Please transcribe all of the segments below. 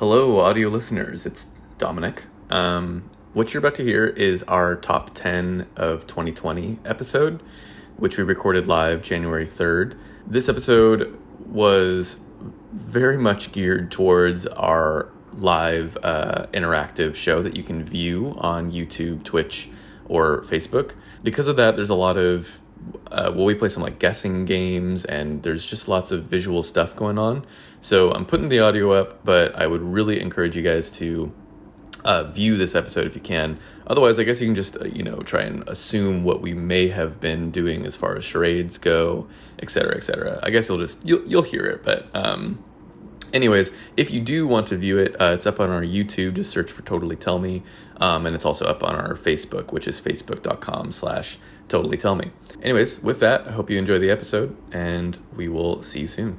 Hello, audio listeners. It's Dominic. Um, what you're about to hear is our top 10 of 2020 episode, which we recorded live January 3rd. This episode was very much geared towards our live uh, interactive show that you can view on YouTube, Twitch, or Facebook. Because of that, there's a lot of uh, well, we play some like guessing games, and there's just lots of visual stuff going on. So I'm putting the audio up, but I would really encourage you guys to uh, view this episode if you can. Otherwise, I guess you can just uh, you know try and assume what we may have been doing as far as charades go, etc., etc. I guess you'll just you'll you'll hear it, but um, anyways, if you do want to view it, uh, it's up on our YouTube. Just search for Totally Tell Me, um, and it's also up on our Facebook, which is facebook.com/slash Totally Tell Me. Anyways, with that, I hope you enjoy the episode, and we will see you soon.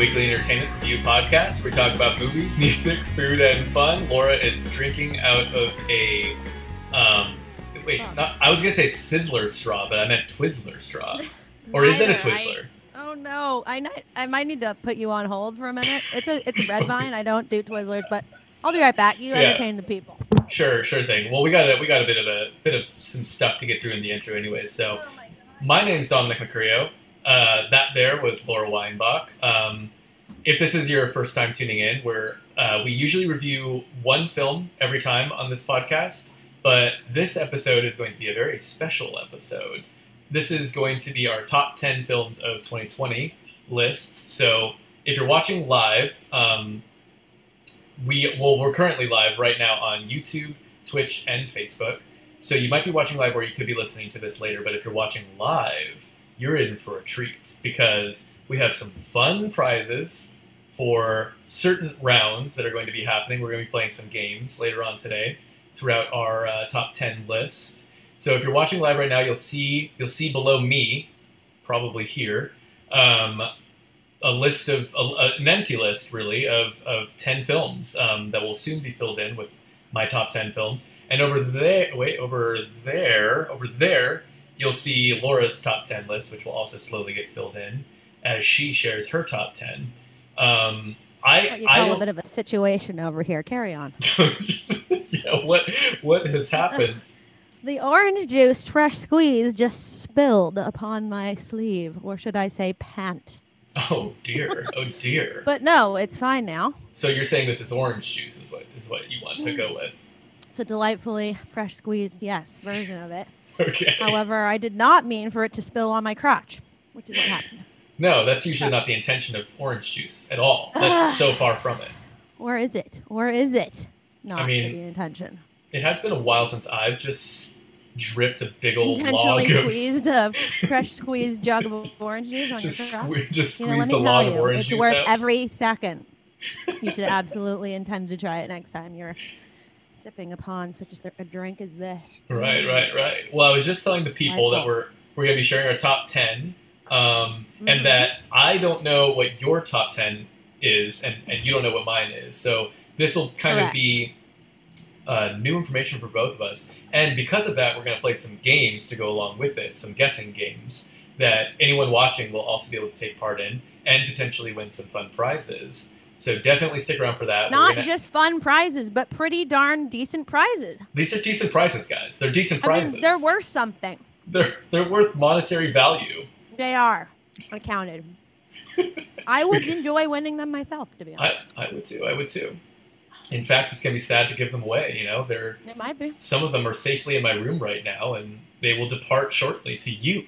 Weekly entertainment review podcast we talk about movies, music, food, and fun. Laura is drinking out of a, um, wait, not, I was gonna say Sizzler straw, but I meant Twizzler straw. Or is it a Neither. I- Twizzler? Oh no, I ni- I might need to put you on hold for a minute. It's a it's a red vine. I don't do Twizzlers, but I'll be right back. You Yeah. entertain the people. Sure, sure thing. Well, we got a, we got a bit of a bit of some stuff to get through in the intro, anyway. So, my name's Dominic Mercurio. Uh, that there was Laura Weinbach. Um, if this is your first time tuning in, where uh, we usually review one film every time on this podcast, but this episode is going to be a very special episode. This is going to be our top 10 films of 2020 lists. So if you're watching live, um, we well we're currently live right now on YouTube, Twitch, and Facebook. So you might be watching live, or you could be listening to this later. But if you're watching live, you're in for a treat because we have some fun prizes for certain rounds that are going to be happening. We're going to be playing some games later on today throughout our uh, top ten list. So if you're watching live right now, you'll see you'll see below me, probably here, um, a list of a, an empty list really of, of 10 films um, that will soon be filled in with my top 10 films and over there wait over there over there you'll see laura's top 10 list which will also slowly get filled in as she shares her top 10 um, i What you call don't bit of a situation over here. Carry on. yeah what what has happened The orange juice, fresh squeeze, just spilled upon my sleeve, or should I say pant? oh dear oh dear But no, it's fine now. so you're saying this is orange juice is what is what you want to go with It's a delightfully fresh squeezed, yes, version of it. Okay However, I did not mean for it to spill on my crotch, which is what happened. No, that's usually not the intention of orange juice at all. That's so far from it. Or is it? Or is it not mean, the intention? It has been a while since I've just dripped a big old intentionally log of squeezed a fresh squeezed jug of orange juice on your just, crotch. sque- just You know, squeeze let the me log tell of you, orange it's juice worth out. every second. You should absolutely intend to try it next time you're sipping upon such a, a drink as this. Right, right, right. Well, I was just telling the people that we're we're gonna be sharing our top ten, um, Mhm. and that I don't know what your top ten is, and, and you don't know what mine is. So this will kind of be uh, new information for both of us. And because of that, we're going to play some games to go along with it, some guessing games that anyone watching will also be able to take part in and potentially win some fun prizes. So definitely stick around for that. Not gonna- just fun prizes, but pretty darn decent prizes. these are decent prizes, guys. They're decent I prizes. mean, they're worth something. They're they're worth monetary value. They are accounted. I would enjoy winning them myself, to be honest. I, I would too. I would too. In fact, it's gonna be sad to give them away. You know, they're it might be. some of them are safely in my room right now, and they will depart shortly to you,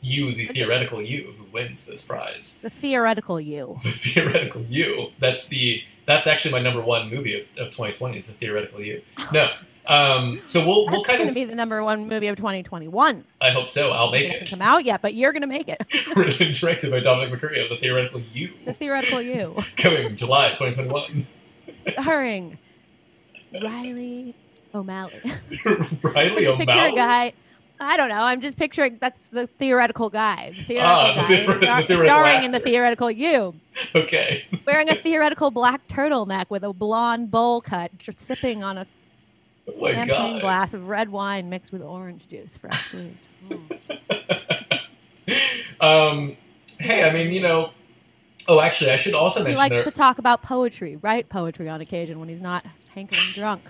you, the theoretical you, who wins this prize. The theoretical you. The theoretical you. That's the that's actually my number one movie of, of 2020 is the theoretical you. No. Um, so we'll we'll That's kind going of to be the number one movie of 2021. I hope so. I'll make it hasn't it. come out yet, but you're going to make it. Written directed by Dominic Mercurio, the theoretical you, The theoretical you. coming July 2021. Starring Riley O'Malley. Riley Just picture a O'Malley. guy I don't know. I'm just picturing that's the theoretical guy. The theoretical Ah, the guy theor- is star- the theoretical starring in the theoretical you, Okay. wearing a theoretical black turtleneck with a blonde bowl cut, just sipping on a Oh champagne god. glass of red wine mixed with orange juice, fresh squeezed. Mm. um, hey, I mean, you know. Oh, actually, I should also He mention likes there. to talk about poetry, write poetry on occasion when he's not hankering drunk.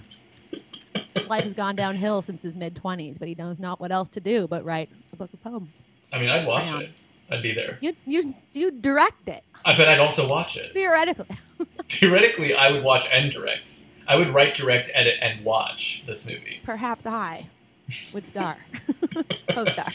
His life has gone downhill since his mid twenties, but he knows not what else to do but write a book of poems. I mean, I'd watch it. I'd be there. You you you direct it I bet I'd also watch it. theoretically. Theoretically, I would watch and direct. I would write, direct, edit, and watch this movie. Perhaps I would star, co-star.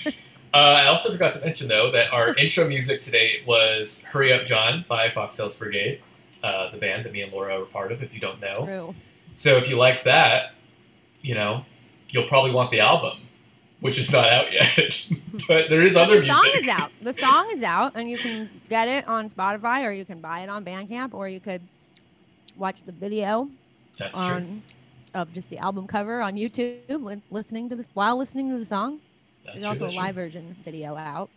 Uh, I also forgot to mention, though, that our intro music today was Hurry Up John by Foxtails Brigade, uh, the band that me and Laura were part of, if you don't know. True. So if you liked that, you know, you'll probably want the album, which is not out yet. but there is other the music. The song is out. The song is out, and you can get it on Spotify, or you can buy it on Bandcamp, or you could watch the video That's true. on of just the album cover on YouTube, li- listening to the while listening to the song. That's There's true. also a true. live version video out.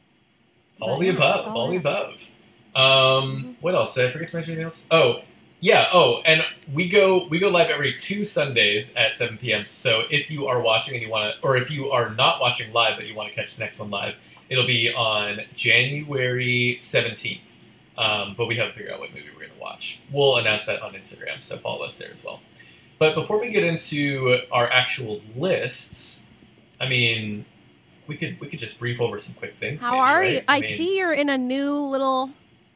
All But, the above. it's All the above. Um, what else? Did I forget to mention anything else? Oh, yeah. Oh, and we go we go live every two Sundays at 7 p.m. So if you are watching and you want to, or if you are not watching live but you want to catch the next one live, it'll be on January 17th. Um, but we haven't figured out what movie we're going to watch. We'll announce that on Instagram, so follow us there as well. But before we get into our actual lists, I mean, we could we could just brief over some quick things. How are right? you? I mean, see you're in a new little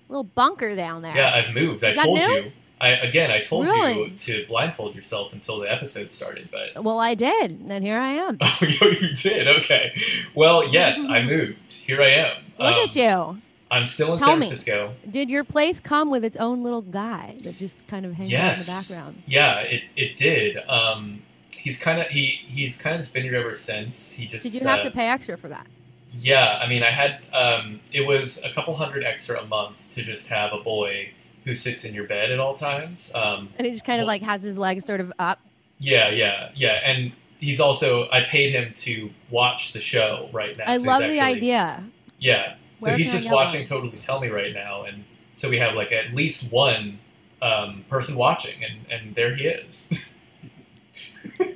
little bunker down there. Yeah, I've moved. I told new? you. I again, I told you to blindfold yourself until the episode started, but Well, I did, and here I am. oh, you did. Okay. Well, yes, I moved. Here I am. Look Um, at you. I'm still in Tell San me. Francisco. Did your place come with its own little guy that just kind of hangs out in the Yes. background? Yeah, it, it did. Um, he's kind of he he's kind of been here ever since. He just Did you have uh, to pay extra for that? Yeah, I mean, I had um, it was a couple hundred extra a month to just have a boy who sits in your bed at all times. Um, And he just kind of like has his legs sort of up. Yeah, yeah, yeah, and he's also I paid him to watch the show right now. I so love the idea. Yeah, so he's just watching? Totally Tell Me right now, and so we have like at least one um, person watching, and and there he is.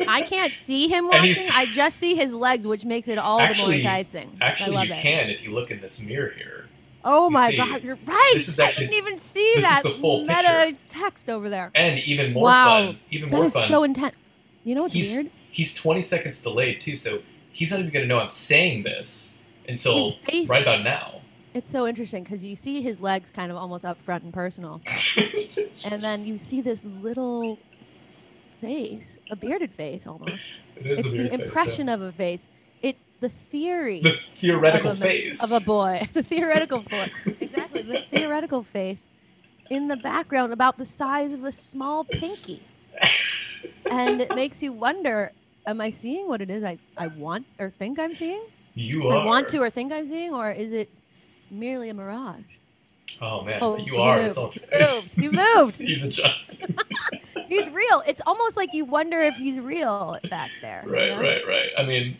I can't see him watching. I just see his legs, which makes it all Actually- the more enticing. I Actually, you it. can if you look in this mirror here. Oh my god, you're right. this is I actually- didn't even see this is that the full meta picture. text over there. And even more Wow. fun, even That more is fun. so intense. You know what's he's weird? he's 20 seconds delayed too, so he's not even going to know I'm saying this until face. right about now. It's so interesting because you see his legs kind of almost up front and personal, and then you see this little face, a bearded face almost. It is It's the face, impression of a face. It's the theory the theoretical of a, face of a boy. The theoretical boy. exactly. The theoretical face in the background about the size of a small pinky. and it makes you wonder am I seeing what it is I, I want or think I'm seeing? You are. I want to or think I'm seeing, or is it merely a mirage? Oh man, Oh, you you are. moved. It's all You moved. You moved. he's adjusting. He's real. It's almost like you wonder if he's real back there. you right, know? right, right. I mean,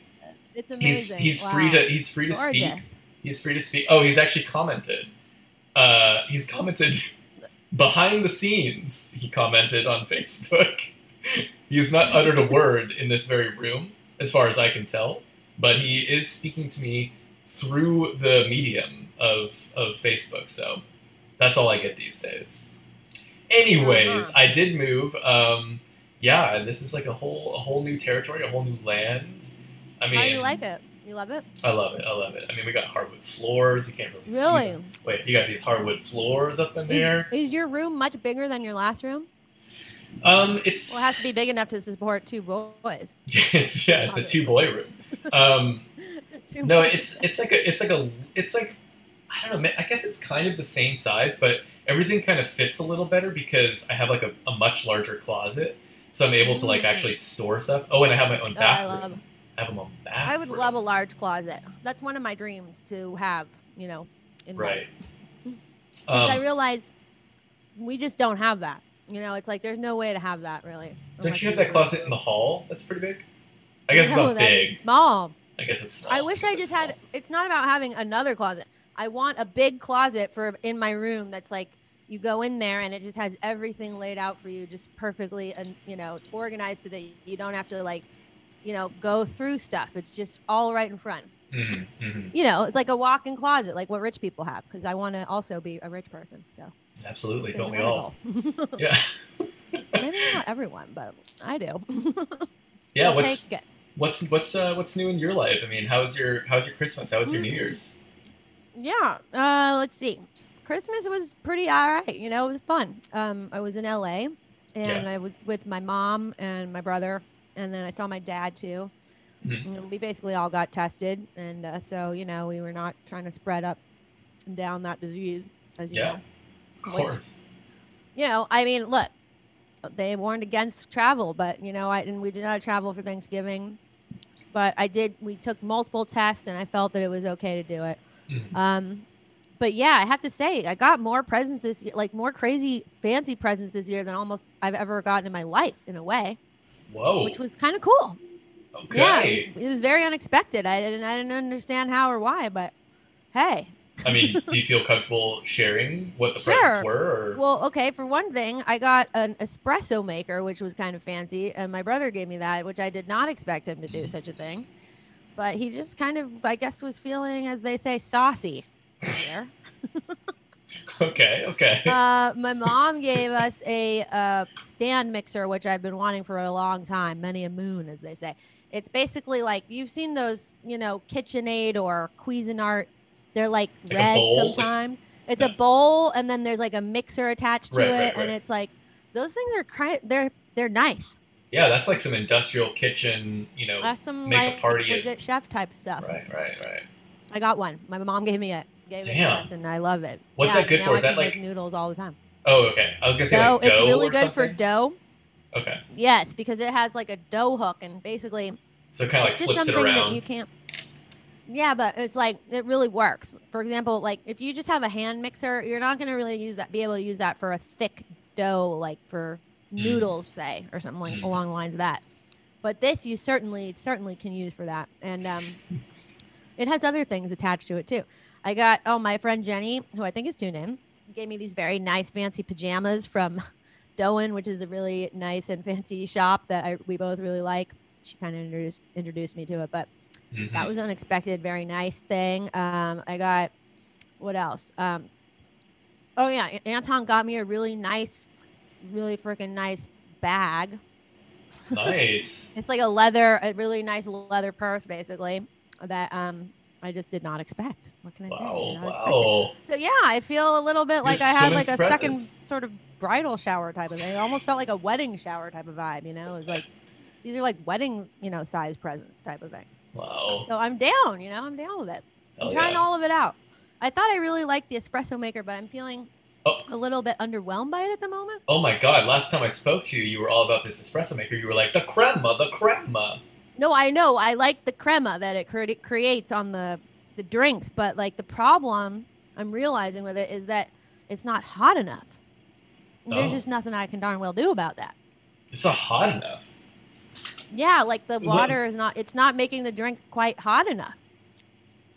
It's he's amazing. he's Wow. free to he's free to speak. He's free to speak. Oh, he's actually commented. Uh, he's commented behind the scenes. He commented on Facebook. He's not uttered a word in this very room, as far as I can tell, but he is speaking to me through the medium of of Facebook. So that's all I get these days. Anyways, Uh-huh. I did move. Um, yeah, this is like a whole a whole new territory, a whole new land. I mean, How do you like it? You love it? I love it. I love it. I mean, we got hardwood floors. You can't really see Really? Wait, you got these hardwood floors up in there. Is, is your room much bigger than your last room? Um, it's Well, it has to be big enough to support two boys. it's yeah, it's a two boy room. Um, Two no, boys. it's it's like a it's like a it's like I don't know. I guess it's kind of the same size, but everything kind of fits a little better because I have like a, a much larger closet, so I'm able to like Mm. actually store stuff. Oh, and I have my own Oh, I bathroom. love. I have my own bathroom. I would love a large closet. That's one of my dreams to have. You know, in right. life. Because I Um, realize we just don't have that. You know, it's like there's no way to have that really. don't you have that closet in the hall? That's pretty big. I guess it's No, not big. small. I guess it's. Small I wish I because just it's had. It's not about having another closet. I want a big closet for in my room that's like you go in there and it just has everything laid out for you, just perfectly and you know organized so that you don't have to like, you know, go through stuff. It's just all right in front. Mhm, mhm. You know, it's like a walk-in closet, like what rich people have. Because I want to also be a rich person. So Absolutely, don't we all? Yeah. Maybe not everyone, but I do. Yeah. We'll What's what's what's uh, what's new in your life? I mean, how's your how's your Christmas? How was your New Mm. Year's? Yeah. Uh, let's see. Christmas was pretty all right. You know, it was fun. Um, I was in LA, and Yeah. I was with my mom and my brother, and then I saw my dad too. Mhm. We basically all got tested, and uh, so you know, we were not trying to spread up and down that disease, as you Yeah. know. Of Which- course. You know, I mean, look, they warned against travel, but you know, I and we did not travel for Thanksgiving, but I did. We took multiple tests, and I felt that it was okay to do it. Mhm. Um, but yeah, I have to say, I got more presents this year, like more crazy, fancy presents this year than almost I've ever gotten in my life, in a way, Whoa. which was kind of cool. okay. Yeah, it was, it was very unexpected. I didn't, I didn't understand how or why, but hey, I mean, do you feel comfortable sharing what the Sure. presents were? Or well, okay. For one thing, I got an espresso maker, which was kind of fancy, and my brother gave me that, which I did not expect him to do mm-hmm. such a thing. But he just kind of, I guess, was feeling, as they say, saucy. Okay, okay. uh, my mom gave us a uh, stand mixer, which I've been wanting for a long time, many a moon, as they say. It's basically like you've seen those, you know, KitchenAid or Cuisinart. They're like, Like red sometimes. It's Yeah. a bowl, and then there's like a mixer attached to Right, it, right, and it's like those things are cri- they're they're nice. yeah, that's like some industrial kitchen, you know. Some make a like party at- chef type stuff. right, right, right. I got one. My mom gave me it. Gave it to Damn. us, and I love it. What's Yeah, that good for? I Is that like- noodles all the time? Oh, okay. I was gonna say Dough. like dough it's really good for dough. Okay, Yes, because it has like a dough hook, and basically so kind of it's like just flips it something that you can't. Yeah, but it's like it really works. For example, like if you just have a hand mixer, you're not going to really use that. Be able to use that for a thick dough, like for Mm. noodles, say, or something like Mm. along the lines of that. But this you certainly certainly can use for that, and um, it has other things attached to it too. I got oh my friend Jenny, who I think is tuned in, gave me these very nice fancy pajamas from Dôen, which is a really nice and fancy shop that I, we both really like. She kind of introduced introduced me to it, but Mhm. that was an unexpected, very nice thing. Um, I got what else? Um, oh yeah, Anton got me a really nice, really freaking nice bag. nice. It's like a leather, a really nice leather purse, basically. That um, I just did not expect. What can I say? Wow, not expect wow. So yeah, I feel a little bit like You're I had like a second sort of bridal shower type of thing. It almost felt like a wedding shower type of vibe. You know, it was like these are like wedding, you know, size presents type of thing. Wow. So I'm down. You know, I'm down with it. I'm Hell trying yeah. all of it out. I thought I really liked the espresso maker, but I'm feeling Oh. a little bit underwhelmed by it at the moment. Oh my god, last time I spoke to you, you were all about this espresso maker. You were like, the crema, the crema. No, I know I like the crema that it cre- creates on the the drinks, but like the problem I'm realizing with it is that it's not hot enough. There's Oh. just nothing I can darn well do about that. It's not hot enough. Yeah, like the water is not it's not making the drink quite hot enough.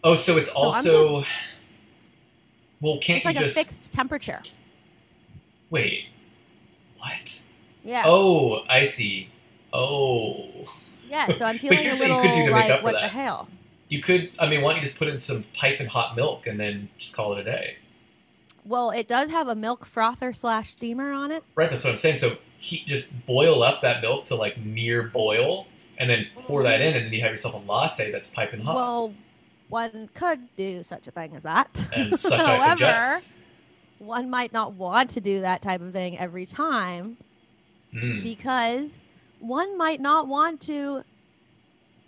Oh, so it's So also. well, can't It's like you a just. fixed temperature. Wait. What? Yeah. Oh, I see. Oh. Yeah, so I'm feeling a here's what you little could do to make like what the hell. You could, I mean, why don't you just put in some piping hot milk and then just call it a day? Well, it does have a milk frother slash steamer on it. Right, that's what I'm saying. So heat, just boil up that milk to like near boil and then pour that in, and then you have yourself a latte that's piping hot. Well, one could do such a thing as that. and such I However, suggest. one might not want to do that type of thing every time Mm. because one might not want to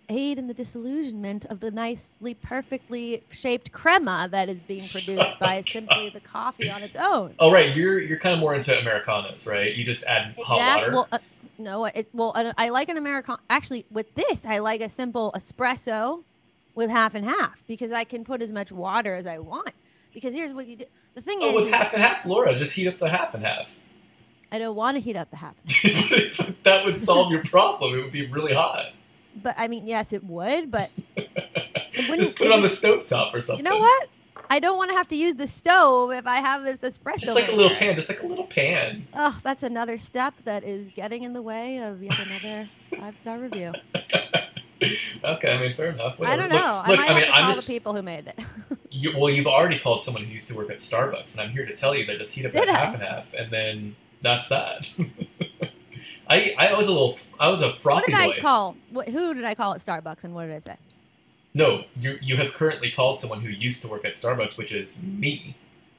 aid in the disillusionment of the nicely, perfectly shaped crema that is being produced by simply the coffee on its own. Oh, right. You're you're kind of more into Americanos, right? You just add hot water. Well, uh, no, it's well. I like an American. Actually, with this, I like a simple espresso with half and half because I can put as much water as I want. Because here's what you do. The thing oh, is, with half and half, Laura, just heat up the half and half. I don't want to heat up the half. that would solve your problem. It would be really hot. But I mean, yes, it would. But wouldn't. Just put it on the you- stovetop or something. You know what? I don't want to have to use the stove if I have this espresso. Just like a little pan, just like a little pan. Oh, that's another step that is getting in the way of yet another five star review. Okay, I mean, fair enough. I don't know. Look, I might I mean, have to I'm call just the people who made it. You, well, you've already called someone who used to work at Starbucks, and I'm here to tell you that just heat up Did that I? half and half, and then that's that. I I was a little I was a what frothy did boy. I call? What, who did I call at Starbucks, and what did I say? No, you you have currently called someone who used to work at Starbucks, which is me.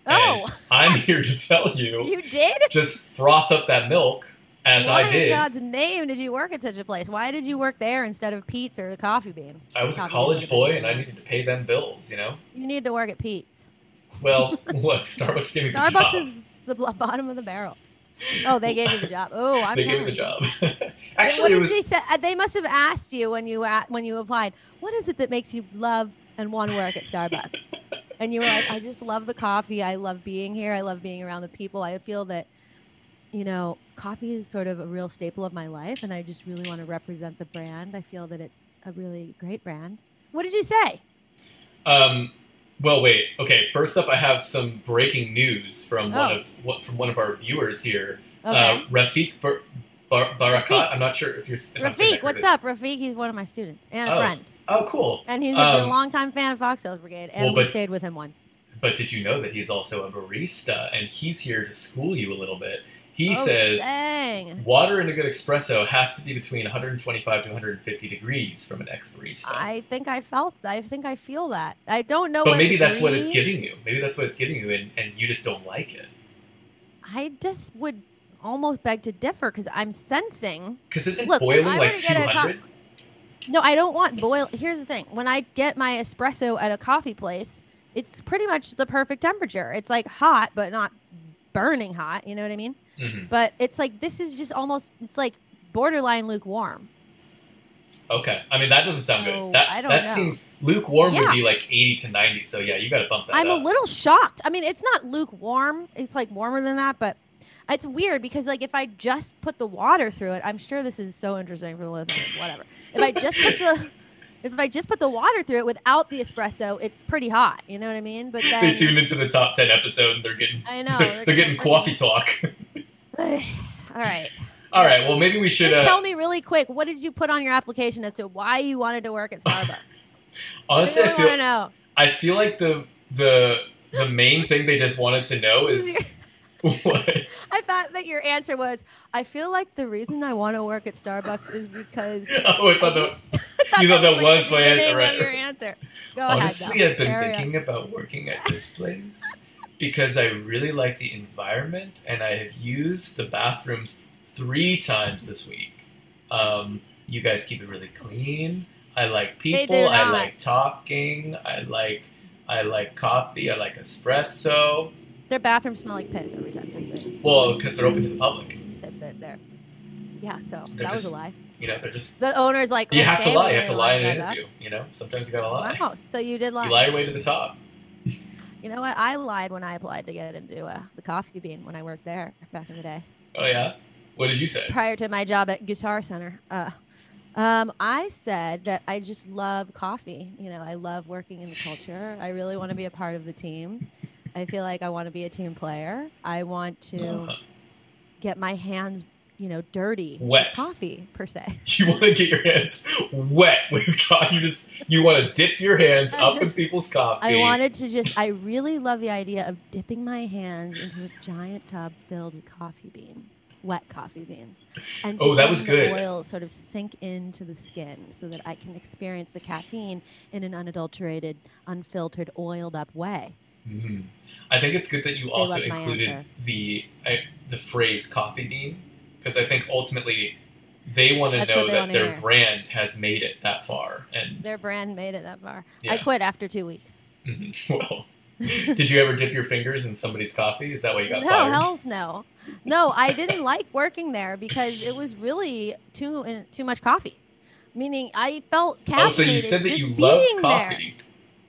Oh, And I'm here to tell you, you did. just froth up that milk as Why I did. in God's name did you work at such a place? Why did you work there instead of Pete's or the Coffee Bean? I was a college boy, and I needed to pay them bills. You know. You need to work at Pete's. Well, look, Starbucks gave me the Starbucks is the bottom of the barrel. Oh, they gave you the job. Oh, I'm they gave me the job. Actually, it was. they say? Uh, They must have asked you when you at, when you applied. What is it that makes you love and want to work at Starbucks? and you were like, I just love the coffee. I love being here. I love being around the people. I feel that, you know, coffee is sort of a real staple of my life, and I just really want to represent the brand. I feel that it's a really great brand. What did you say? Um, well, wait. Okay, first up, I have some breaking news from one Oh. of what from one of our viewers here. Okay. Uh, Rafiq Bar- Bar- Barakat. I'm not sure if you're. If I'm saying that Rafiq, what's up? Rafiq, he's one of my students and a Oh, friend. Oh, cool. And he's been a Um, longtime fan of Foxtails Brigade, and well, we stayed with him once. But did you know that he's also a barista, and he's here to school you a little bit. He oh, says dang. water in a good espresso has to be between 125 to 150 degrees from an ex barista. I think I felt. I think I feel that. I don't know. but what maybe that's what it's giving you. Maybe that's what it's giving you, and, and you just don't like it. I just would almost beg to differ because I'm sensing. Because isn't Look, boiling like to get a co- 200? No, I don't want boil. Here's the thing: when I get my espresso at a coffee place, it's pretty much the perfect temperature. It's like hot, but not burning hot. You know what I mean? Mhm. But it's like this is just almost. It's like borderline lukewarm. Okay. I mean, that doesn't sound So, good. That I don't that know. seems lukewarm would be like 80 to 90. So yeah, you got to bump that I'm a little shocked. I mean, it's not lukewarm. It's like warmer than that, but it's weird because like if I just put the water through it, I'm sure this is so interesting for the listeners. Whatever. If I just put the if I just put the water through it without the espresso, it's pretty hot. You know what I mean? But they then tuned into the top 10 episode and they're getting I know they're, they're getting coffee talk. all right. All right. Well, maybe we should. Uh, tell me really quick. What did you put on your application as to why you wanted to work at Starbucks? honestly, I I really feel know. I feel like the the the main thing they just wanted to know is what. I thought that your answer was, I feel like the reason I want to work at Starbucks is because Oh, I thought that. just- you thought that was the my answer, right? Your answer. Go Honestly, ahead, I've been Carry on. thinking about working at this place because I really like the environment and I have used the bathrooms three times this week. Um, you guys keep it really clean. I like people. I like talking. I like I like coffee. I like espresso. Their bathrooms smell like piss every time they say Well, because they're open to the public. tidbit there. Yeah, so They're that was a lie. You know, they're just. The owner's like, You have to lie. You have to lie in an that interview. You know, sometimes you gotta lie. Wow, so you did lie. You lie your way to the top. You know what? I lied when I applied to get into uh, the coffee bean when I worked there back in the day. Oh yeah. What did you say? prior to my job at Guitar Center. Uh, um, I said that I just love coffee. You know, I love working in the culture. I really want to be a part of the team. I feel like I want to be a team player. I want to Uh-huh. get my hands, you know, dirty with Wet. coffee per se. You want to get your hands wet with coffee. You just you want to dip your hands up in people's coffee. I wanted to just. I really love the idea of dipping my hands into a giant tub filled with coffee beans, wet coffee beans, and Oh, that was good. the oil sort of sink into the skin, so that I can experience the caffeine in an unadulterated, unfiltered, oiled up way. Mhm. I think it's good that you also included answer. the I, the phrase coffee bean because I think ultimately they want to That's know that their hear. brand has made it that far. And Their brand made it that far. Yeah. I quit after two weeks. mhm. well, did you ever dip your fingers in somebody's coffee? Is that why you got no, fired? hell's no. No, I didn't like working there because it was really too too much coffee. Meaning, I felt caffeinated. Oh, so you said that you loved being there.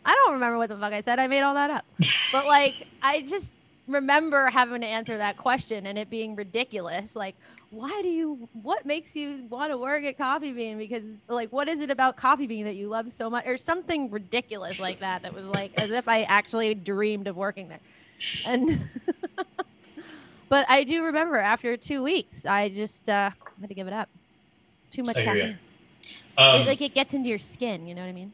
I don't remember what the fuck I said. I made all that up. but like, I just remember having to answer that question and it being ridiculous. Like, why do you what makes you want to work at coffee bean because like what is it about coffee bean that you love so much or something ridiculous like that that was like as if i actually dreamed of working there and but i do remember after two weeks i just uh had to give it up too much I hear ya. caffeine Um, it, like it gets into your skin you know what i mean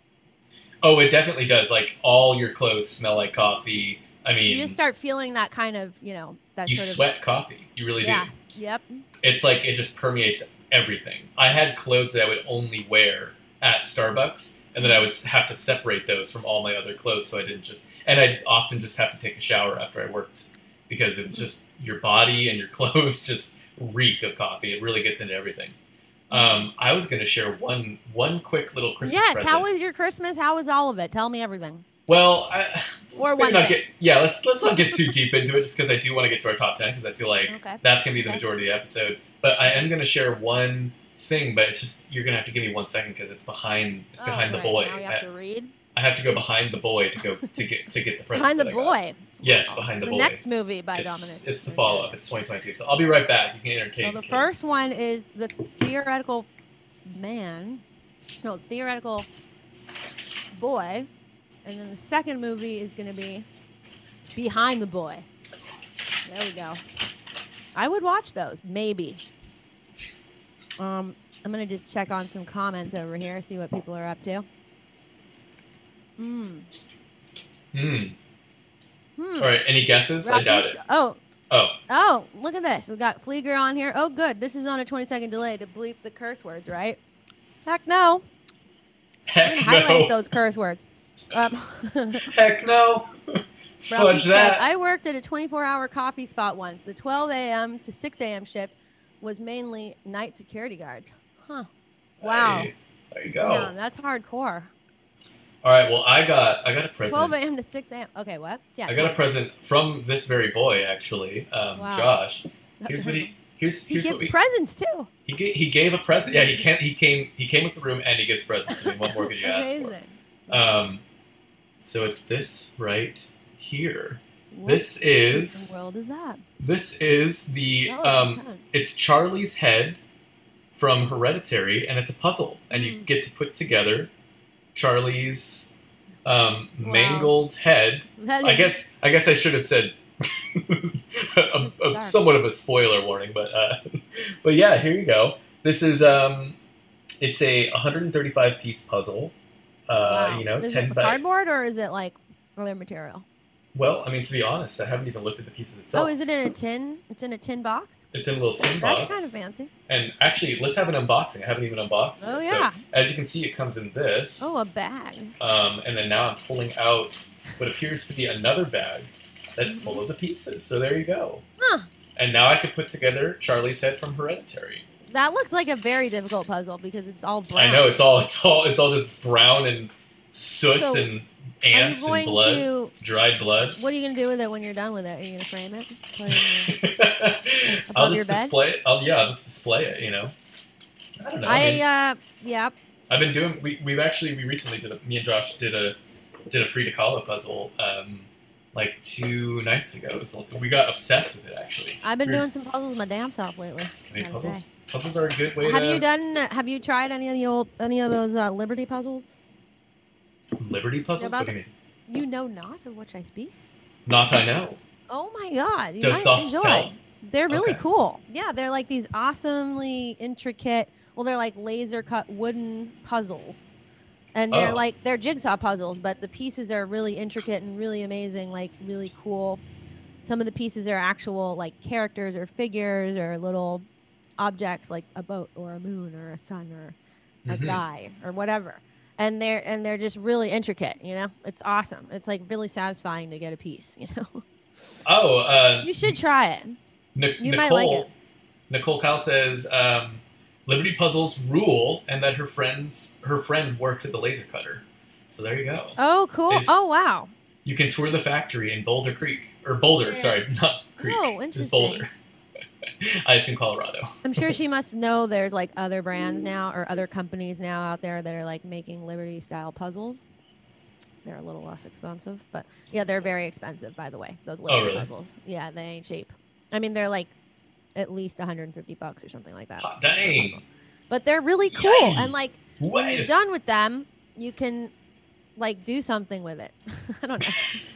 oh, it definitely does. Like all your clothes smell like coffee. I mean, you just start feeling that kind of you know that you sort of sweat coffee. You really yeah do. yep It's like it just permeates everything. I had clothes that I would only wear at Starbucks, and then I would have to separate those from all my other clothes, so I didn't just. And I'd often just have to take a shower after I worked because it was mm. just your body and your clothes just reek of coffee. It really gets into everything. Um, I was going to share one one quick little Christmas yes present. how was your christmas how was all of it tell me everything Well, I, Or one not get yeah. Let's let's not get too deep into it, just because I do want to get to our top ten, because I feel like Okay. that's gonna be the Okay. majority of the episode. But I am gonna share one thing, but it's just you're gonna have to give me one second because it's behind it's Oh, behind the boy. now you have I, to read I have to go behind the boy to go to get to get the present. behind the that I got. boy Yes, Wow. behind the, the boy. next movie by it's, Dominic. it's the follow up. It's 2022. So I'll be right back. You can entertain. So the kids. first one is the theoretical man, no theoretical boy, and then the second movie is going to be behind the boy. There we go. I would watch those maybe. Um, I'm gonna just check on some comments over here, see what people are up to. Hmm. Hmm. Hmm. All right. Any guesses? I doubt it. Oh, Oh, Oh, look at this. We got Flieger on here. Oh, good. This is on a 20 second delay to bleep the curse words, right? Heck no. heck no. Highlight those curse words. Um, Heck no. Fudge said, that. I worked at a 24 hour coffee spot once. The 12 a.m. to 6 a.m. shift was mainly night security guard. Huh. Wow. Hey, there you go. Damn, that's hardcore. All right. Well, I got I got a present. 12 a.m. to 6 a.m. Okay, what? Yeah. I got a present from this very boy, actually, um, Wow. Josh. Here's what he here's He here's gives what we, presents too. he gave, he gave a present. Yeah, he came he came he came with the room and he gives presents. I mean, what more could you ask Amazing. for? Um, so it's this right here. What This is the world is that? this is the um it's Charlie's head from Hereditary, and it's a puzzle, and you Mm. get to put together Charlie's um, Wow. mangled head That I is- guess I guess I should have said a, a, somewhat of a spoiler warning, but uh, but yeah, here you go. This is um, it's a 135 piece puzzle. Uh, Wow. you know, is 10 it by cardboard or is it like other material? Well, I mean to be honest, I haven't even looked at the pieces itself. Oh, is it in a tin? It's in a tin box. it's in a little tin box. That's kind of fancy. And actually, let's have an unboxing. I haven't even unboxed Oh, it. yeah. So, as you can see, it comes in this. Oh, a bag. Um, and then now I'm pulling out what appears to be another bag that's full of the pieces. So there you go. Huh. And now I can put together Charlie's head from Hereditary. That looks like a very difficult puzzle because it's all brown. I know it's all it's all it's all just brown and soot So, and ants going and blood, to? dried blood. What are you gonna do with it when you're done with it? Are you gonna frame it? Put it in your- I'll just your bed? display it. I'll, yeah, I'll just display it. You know. I don't know. I I mean, uh, yeah. I've been doing. We we've actually we recently did. A, me and Josh did a did a Frida Kahlo puzzle. Um, like two nights ago. Was, we got obsessed with it actually. I've been We were- doing some puzzles my damn self lately. I mean, puzzles. Puzzles are a good way Have to. you done? Have you tried any of the old, any of those uh, Liberty puzzles? Liberty puzzles? about What do you mean? You know not of which I speak. Not I know. Oh my god, you Does might stuff enjoy. tell? They're really Okay. cool. Yeah, they're like these awesomely intricate. Well, they're like laser cut wooden puzzles, and they're Oh. like they're jigsaw puzzles, but the pieces are really intricate and really amazing, like really cool. Some of the pieces are actual like characters or figures or little objects like a boat or a moon or a sun or a Mhm. guy or whatever. And they're and they're just really intricate, you know. It's awesome. It's like really satisfying to get a piece, you know. Oh, uh, You should try it. Nic- You Nicole. might like it. Nicole Kyle says um, Liberty puzzles rule, and that her friends her friend works at the laser cutter. So there you go. Oh, cool. If- oh, wow. You can tour the factory in Boulder Creek or Boulder. Yeah. Sorry, not Creek. Oh, Just interesting. Boulder. I assume Colorado. I'm sure she must know there's like other brands now or other companies now out there that are like making Liberty style puzzles. They're a little less expensive, but yeah, they're very expensive, by the way. Those oh, Liberty Oh, really? puzzles. Yeah, they ain't cheap. I mean, they're like at least 150 bucks or something like that. Hot dang. But they're really cool, Yay. and like when you're done with them, you can like do something with it. I don't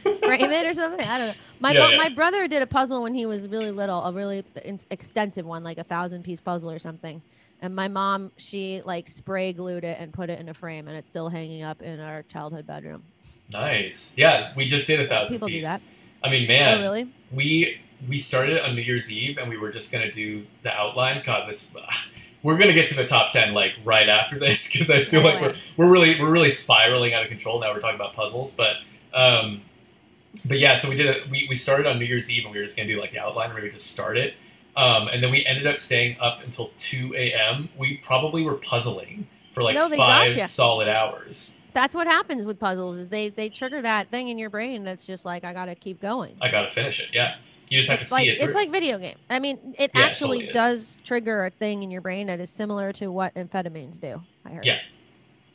know, frame it or something. I don't know. My Yeah, mo- yeah. my brother did a puzzle when he was really little, a really in- extensive one, like a thousand piece puzzle or something. And my mom, she like spray glued it and put it in a frame, and it's still hanging up in our childhood bedroom. Nice. Yeah, we just did a thousand People do that. I mean, man, oh, really? we we started on New Year's Eve and we were just gonna do the outline. God, this we're gonna get to the top ten like right after this because I feel like we're we're really we're really spiraling out of control now. We're talking about puzzles, but um, but yeah. So we did it. We we started on New Year's Eve and we were just gonna do like the outline. where We just start it, um, and then we ended up staying up until two a.m. We probably were puzzling for like No, five solid hours. That's what happens with puzzles. Is they they trigger that thing in your brain that's just like I gotta keep going. I gotta finish it. Yeah, you just have it's to like see it. it's like video game. I mean, it Yeah, it actually totally does trigger a thing in your brain that is similar to what amphetamines do. I heard. Yeah,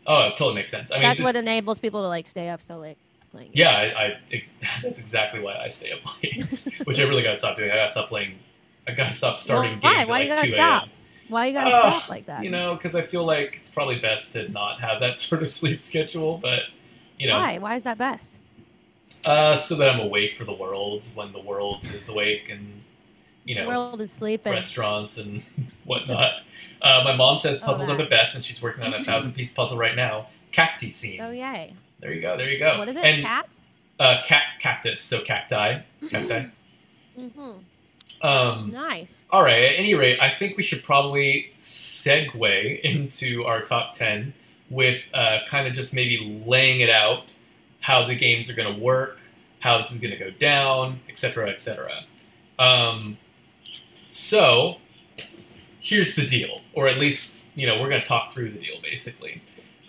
oh, it totally makes sense. I mean, that's what enables people to like stay up so late playing. games. Yeah, I, I ex- that's exactly why I stay up late, which I really gotta stop doing. I gotta stop playing. I gotta stop starting Well, why? games Why at you like gotta two stop? Why you gotta Ugh, stop like that? You know, because I feel like it's probably best to not have that sort of sleep schedule. But you know, why? Why is that best? Uh, so that I'm awake for the world when the world is awake, and you know, world is sleeping. restaurants and whatnot. Uh, my mom says Oh, puzzles are the best, and she's working on a thousand piece puzzle right now. Cacti scene. Oh yay! There you go. There you go. What is it? And Cats? uh, cat cactus. So cacti. Cacti. Mm-hmm. Um, Nice. All right. At any rate, I think we should probably segue into our top ten with uh, kind of just maybe laying it out how the games are going to work, how this is going to go down, etc., etc. Um, so here's the deal, or at least you know we're going to talk through the deal basically.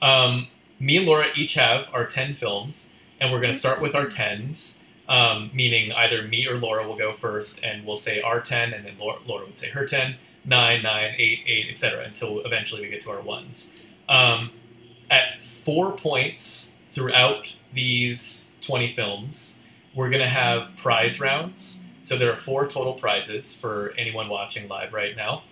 Um, me and Laura each have our ten films, and we're going to start with our tens um, meaning either me or Laura will go first, and we'll say our ten, and then Laura, Laura would say her 10, 9, 9, 8, 8, etc., until eventually we get to our ones. Um, at four points throughout these 20 films, we're going to have prize rounds. So there are four total prizes for anyone watching live right now.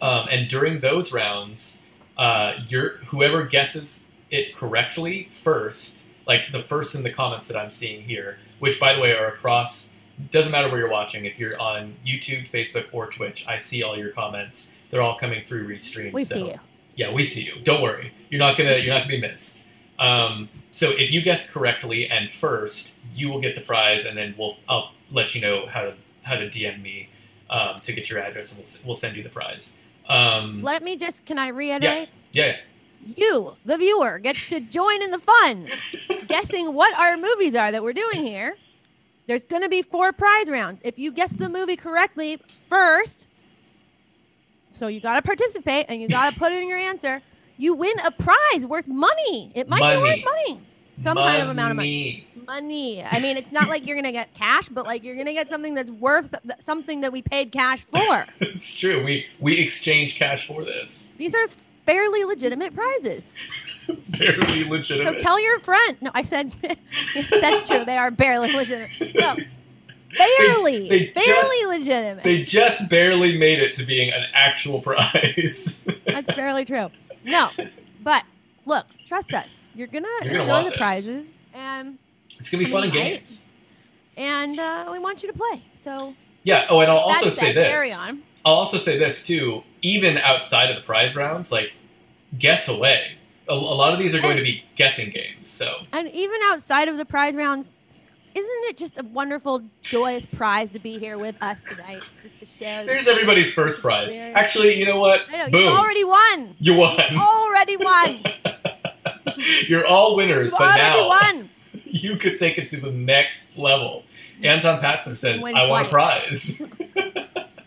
Um, and during those rounds, uh, you're, whoever guesses it correctly first, like the first in the comments that I'm seeing here, which by the way are across doesn't matter where you're watching if you're on youtube facebook or twitch i see all your comments they're all coming through restream We so see you. yeah we see you don't worry you're not gonna you're not gonna be missed um, so if you guess correctly and first you will get the prize and then we'll i'll let you know how to how to dm me um, to get your address and we'll, we'll send you the prize um, Let me just. Can I reiterate? yeah You, the viewer, gets to join in the fun, guessing what our movies are that we're doing here. There's going to be four prize rounds. If you guess the movie correctly first, so you got to participate and you got to put in your answer, you win a prize worth money. It might be worth Money. money. Some kind of amount of money. Money. Money. I mean, it's not like you're going to get cash, but like you're going to get something that's worth something that we paid cash for. it's true we we exchange cash for this These are fairly legitimate prizes. barely legitimate. So tell your friend. No, I said that's true. They are barely legitimate. No, barely, they barely just- legitimate. They just barely made it to being an actual prize. that's barely true. No, but look, trust us. You're gonna You're gonna enjoy the this. prizes, and it's gonna be I fun mean, I- games. and uh, we want you to play. So Yeah. Oh, and I'll also say said, this. carry on. I'll also say this too. Even outside of the prize rounds, like guess away. A, a lot of these are going to be guessing games. So And even outside of the prize rounds, isn't it just a wonderful, joyous prize to be here with us tonight, just to share? Here's everybody's first prize. Actually, you know what? Know Boom. you already won. You won. Already won. You're all winners, You but now won. you could take it to the next level. Anton Patzner says, Win "I want a prize."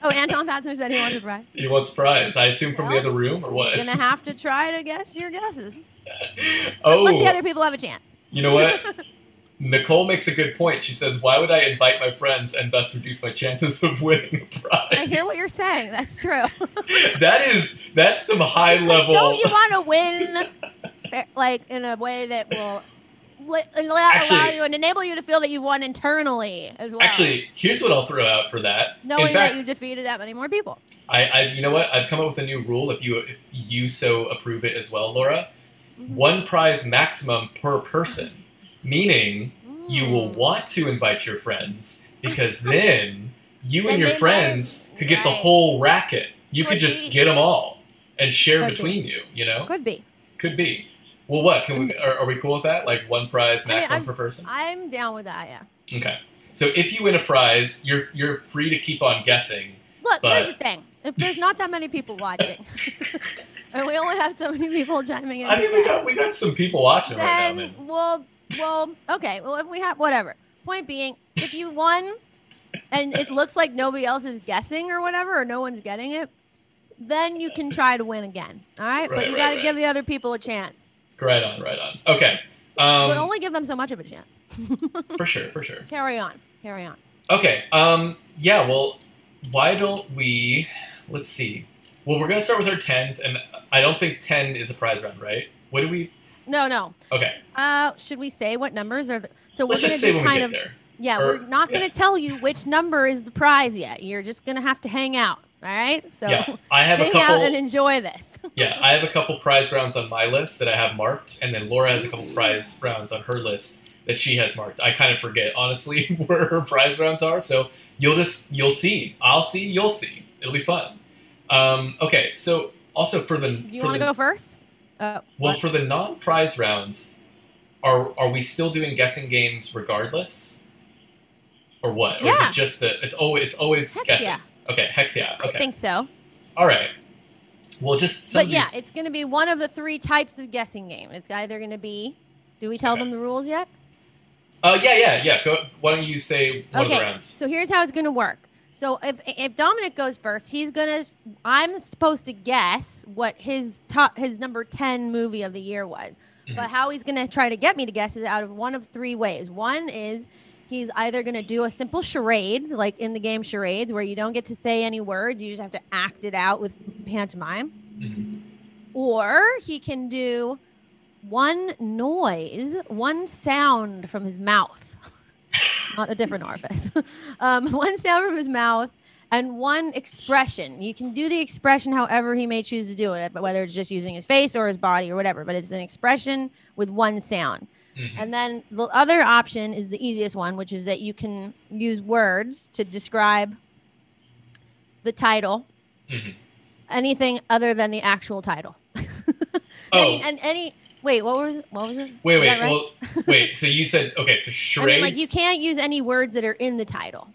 Oh, Anton Patzner said he wanted a prize. he wants a prize. I assume from the other room or what? You're gonna have to try to guess your guesses. oh, Let the oh. other people have a chance. You know what? Nicole makes a good point. She says, "Why would I invite my friends and thus reduce my chances of winning a prize?" I hear what you're saying. That's true. that is that's some high level. Don't you want to win, like in a way that will allow, allow you and enable you to feel that you won internally as well. Actually, here's what I'll throw out for that. knowing In fact, that you defeated that many more people. I, I, you know what? I've come up with a new rule. If you, if you so approve it as well, Laura, Mhm. one prize maximum per person, meaning you will Mm. want to invite your friends because then you Then and your friends could get the whole racket. You could Could just be. get them all and share Could be. between you. You know, Could be. could be. Well, what can we? Are, are we cool with that? Like one prize maximum I'm- per person. I'm down with that. Yeah. Okay. So if you win a prize, you're you're free to keep on guessing. Look, But- here's the thing: if there's not that many people watching, and we only have so many people chiming in, I mean, we got we got some people watching right now, then man. well, well, okay. Well, if we have whatever. Point being, if you won, and it looks like nobody else is guessing or whatever, or no one's getting it, then you can try to win again. All right, but you right, got to right. give the other people a chance. Right on, right on. Okay. Um, but only give them so much of a chance. for sure, for sure. Carry on. Carry on. Okay. Um, yeah. Well, why don't we? Let's see. Well, we're gonna start with our tens, and I don't think ten is a prize round, right? What do we? No, no. Okay. Uh, should we say what numbers are? The, so we're gonna just say just when we kind of there. yeah. or- we're not gonna yeah. tell you which number is the prize yet. You're just gonna have to hang out. All right. So yeah, I have a hang couple. out and enjoy this. yeah, I have a couple prize rounds on my list that I have marked, and then Laura has a couple prize rounds on her list that she has marked. I kind of forget honestly where her prize rounds are, so you'll just you'll see. I'll see. You'll see. It'll be fun. Um, okay, so also for the Do you want to go first? Uh, well what? for the non-prize rounds, are are we still doing guessing games regardless, or what? Or is it just that it's always it's always Heck guessing? yeah. Okay, hex yeah. Okay. I think so. all right. Well, just But yeah, these- it's going to be one of the three types of guessing game. It's either going to be. Do we tell Okay. them the rules yet? Uh, yeah, yeah, yeah. Go. Why don't you say one of the okay. rounds? So here's how it's going to work. So if if Dominic goes first, he's gonna. I'm supposed to guess what his top his number ten movie of the year was. Mhm. But how he's gonna try to get me to guess is out of one of three ways. One is he's either gonna do a simple charade, like in the game charades, where you don't get to say any words, you just have to act it out with pantomime. Mhm. or he can do one noise, one sound from his mouth, not a different orifice, um, one sound from his mouth, and one expression. You can do the expression however he may choose to do it, but whether it's just using his face or his body or whatever, but it's an expression with one sound. Mhm. And then the other option is the easiest one, which is that you can use words to describe the title, Mhm. anything other than the actual title. Oh, Any, and any wait, what was what was it? wait, wait. right? Well, wait. So you said okay. So charades. I mean, like you can't use any words that are in the title.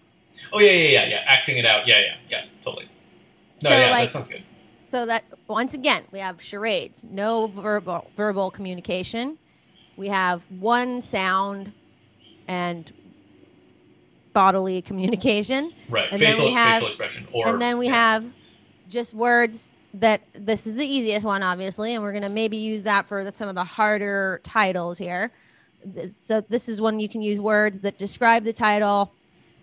Oh yeah, yeah, yeah, yeah. Acting it out. Yeah, yeah, yeah. Totally. No, So, yeah, like- that sounds good. So that once again, we have charades, no verbal verbal communication. We have one sound and bodily communication. Right. and then we have- facial expression. Or and then we yeah. have just words that this is the easiest one obviously and we're going to maybe use that for the, some of the harder titles here so this is one you can use words that describe the title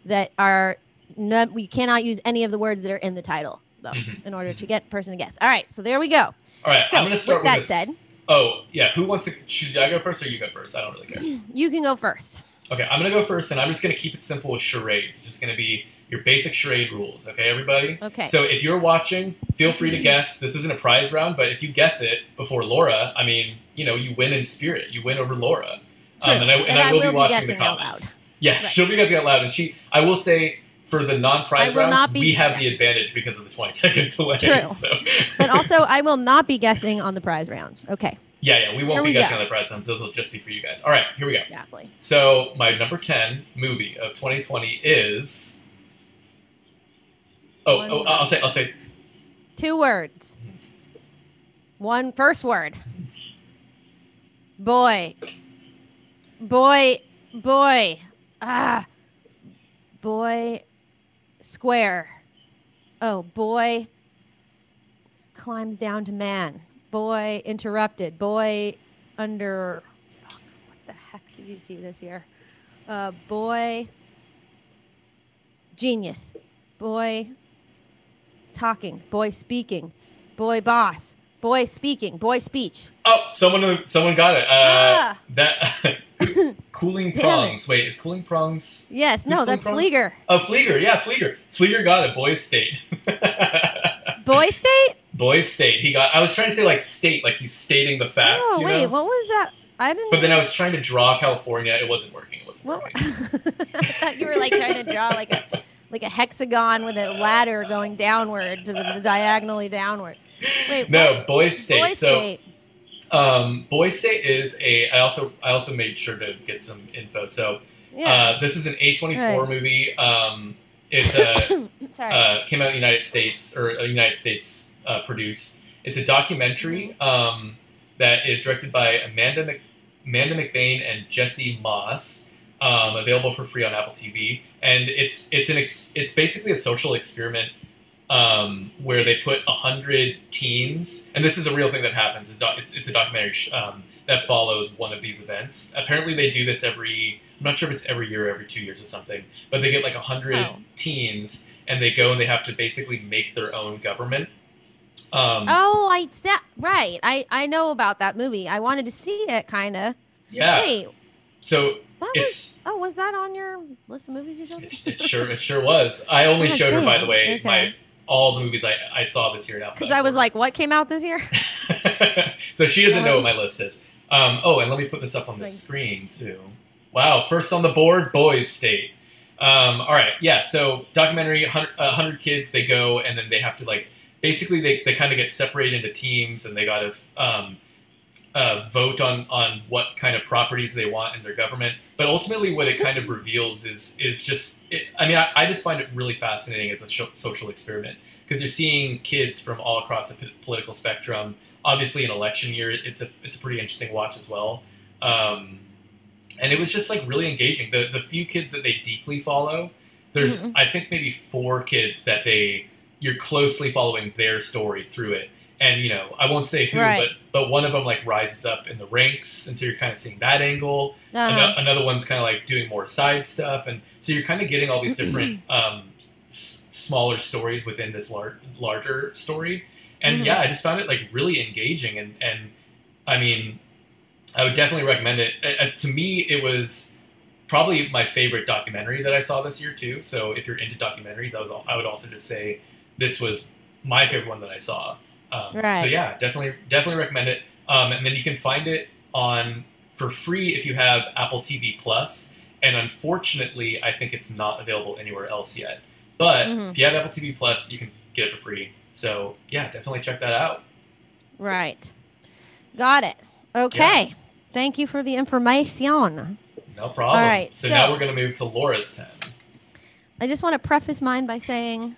that are not we cannot use any of the words that are in the title though Mhm. in order to get person to guess all right so there we go All right. so, I'm gonna start with with, that this. said- Oh yeah. Who wants to? Should I go first or you go first? I don't really care. you can go first Okay, I'm gonna go first, and I'm just gonna keep it simple with charades. It's just gonna be your basic charade rules. Okay, everybody. okay So if you're watching, feel free to guess. This isn't a prize round, but if you guess it before Laura, I mean, you know, you win in spirit. You win over Laura. Um, and I, and And I I will, will be watching the comments. Yeah, Right. she'll be guessing out loud, and she. I will say for the non-prize rounds, we have yeah. the advantage because of the 20 second delay. True. So. but also i will not be guessing on the prize rounds okay yeah, yeah, we won't Here be we guessing go. on the prize rounds. Those will just be for you guys. All right, here we go. exactly So my number ten movie of 2020 is. Oh, oh, I'll say, I'll say, Two words. One first word. Boy. Boy. Boy. Ah. Boy. Square. Oh, boy climbs down to man. Boy interrupted. Boy under. Fuck, what the heck did you see this year? Uh, boy. Genius. Boy talking, boy speaking, boy boss, boy speaking, boy speech. oh, someone, someone got it. Uh, Ah. That Cooling Prongs. Wait, is Cooling Prongs? Yes, no, that's Flint Flieger. Oh, Flieger. Yeah, Flieger. Flieger got it. Boy State. Boy State? Boy State. He got. I was trying to say like state, like he's stating the fact. Oh wait, know? what was that? I didn't. But then I was trying to draw California. It wasn't working. It wasn't What? working. I thought you were like trying to draw like a like a hexagon with a ladder going downward to the, the diagonally downward. Wait, No, what? Boys State. Boy so State. Um, Boy State is a. I also I also made sure to get some info. So Yeah. uh, this is an A twenty four movie. Um, it's a Sorry. uh, came out the United States or uh, United States uh, produced. It's a documentary um, that is directed by Amanda Mc, Amanda McBaine and Jesse Moss. Um, available for free on Apple TV, and it's it's an ex, it's basically a social experiment um, where they put a hundred teens, and this is a real thing that happens. It's, doc, it's, it's a documentary sh- um, that follows one of these events. Apparently, they do this every. I'm not sure if it's every year or every two years or something, but they get like a hundred Oh. teens, and they go and they have to basically make their own government. Um, oh, I that, right. I I know about that movie. I wanted to see it, kind of. yeah. Wait, So that was. Oh, was that on your list of movies you showed it, it sure it sure was. I only God showed her, by the way, okay. my all the movies I, I saw this year Because I was like, what came out this year? so she doesn't know Um, what my list is. Um, oh, and let me put this up on the Thanks. screen too. Wow, first on the board, Boys State. Um, all right, yeah. So documentary, 100, uh, 100 kids, they go and then they have to like basically they, they kind of get separated into teams and they got to um, uh, vote on on what kind of properties they want in their government. But ultimately, what it kind of reveals is is just. It, I mean, I, I just find it really fascinating as a sho- social experiment because you're seeing kids from all across the p- political spectrum. Obviously, an election year, it's a it's a pretty interesting watch as well. Um, and it was just like really engaging. The the few kids that they deeply follow, there's Mhm. I think maybe four kids that they you're closely following their story through it. And you know, I won't say who, Right. but but one of them like rises up in the ranks, and so you're kind of seeing that angle. Uh-huh. Ano- another one's kind of like doing more side stuff, and so you're kind of getting all these different um, s- smaller stories within this lar- larger story. And Mhm. yeah, I just found it like really engaging, and and I mean, I would definitely recommend it. Uh, to me, it was probably my favorite documentary that I saw this year too. So if you're into documentaries, I was I would also just say this was my favorite one that I saw. Um, So yeah, definitely definitely recommend it. Um, and then you can find it on for free if you have Apple TV Plus. And unfortunately, I think it's not available anywhere else yet. But Mhm. if you have Apple TV Plus, you can get it for free. So yeah, definitely check that out. Right. Got it. Okay. Thank you for the information. No problem. All right, so, so- now we're gonna move to Laura's ten. I just want to preface mine by saying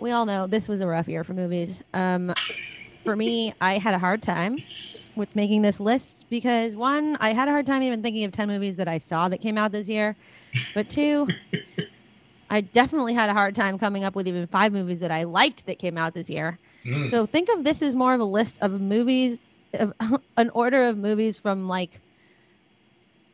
we all know this was a rough year for movies. Um, for me, I had a hard time with making this list because one, I had a hard time even thinking of 10 movies that I saw that came out this year. But two, I definitely had a hard time coming up with even five movies that I liked that came out this year. Mm. So think of this as more of a list of movies, of, an order of movies from like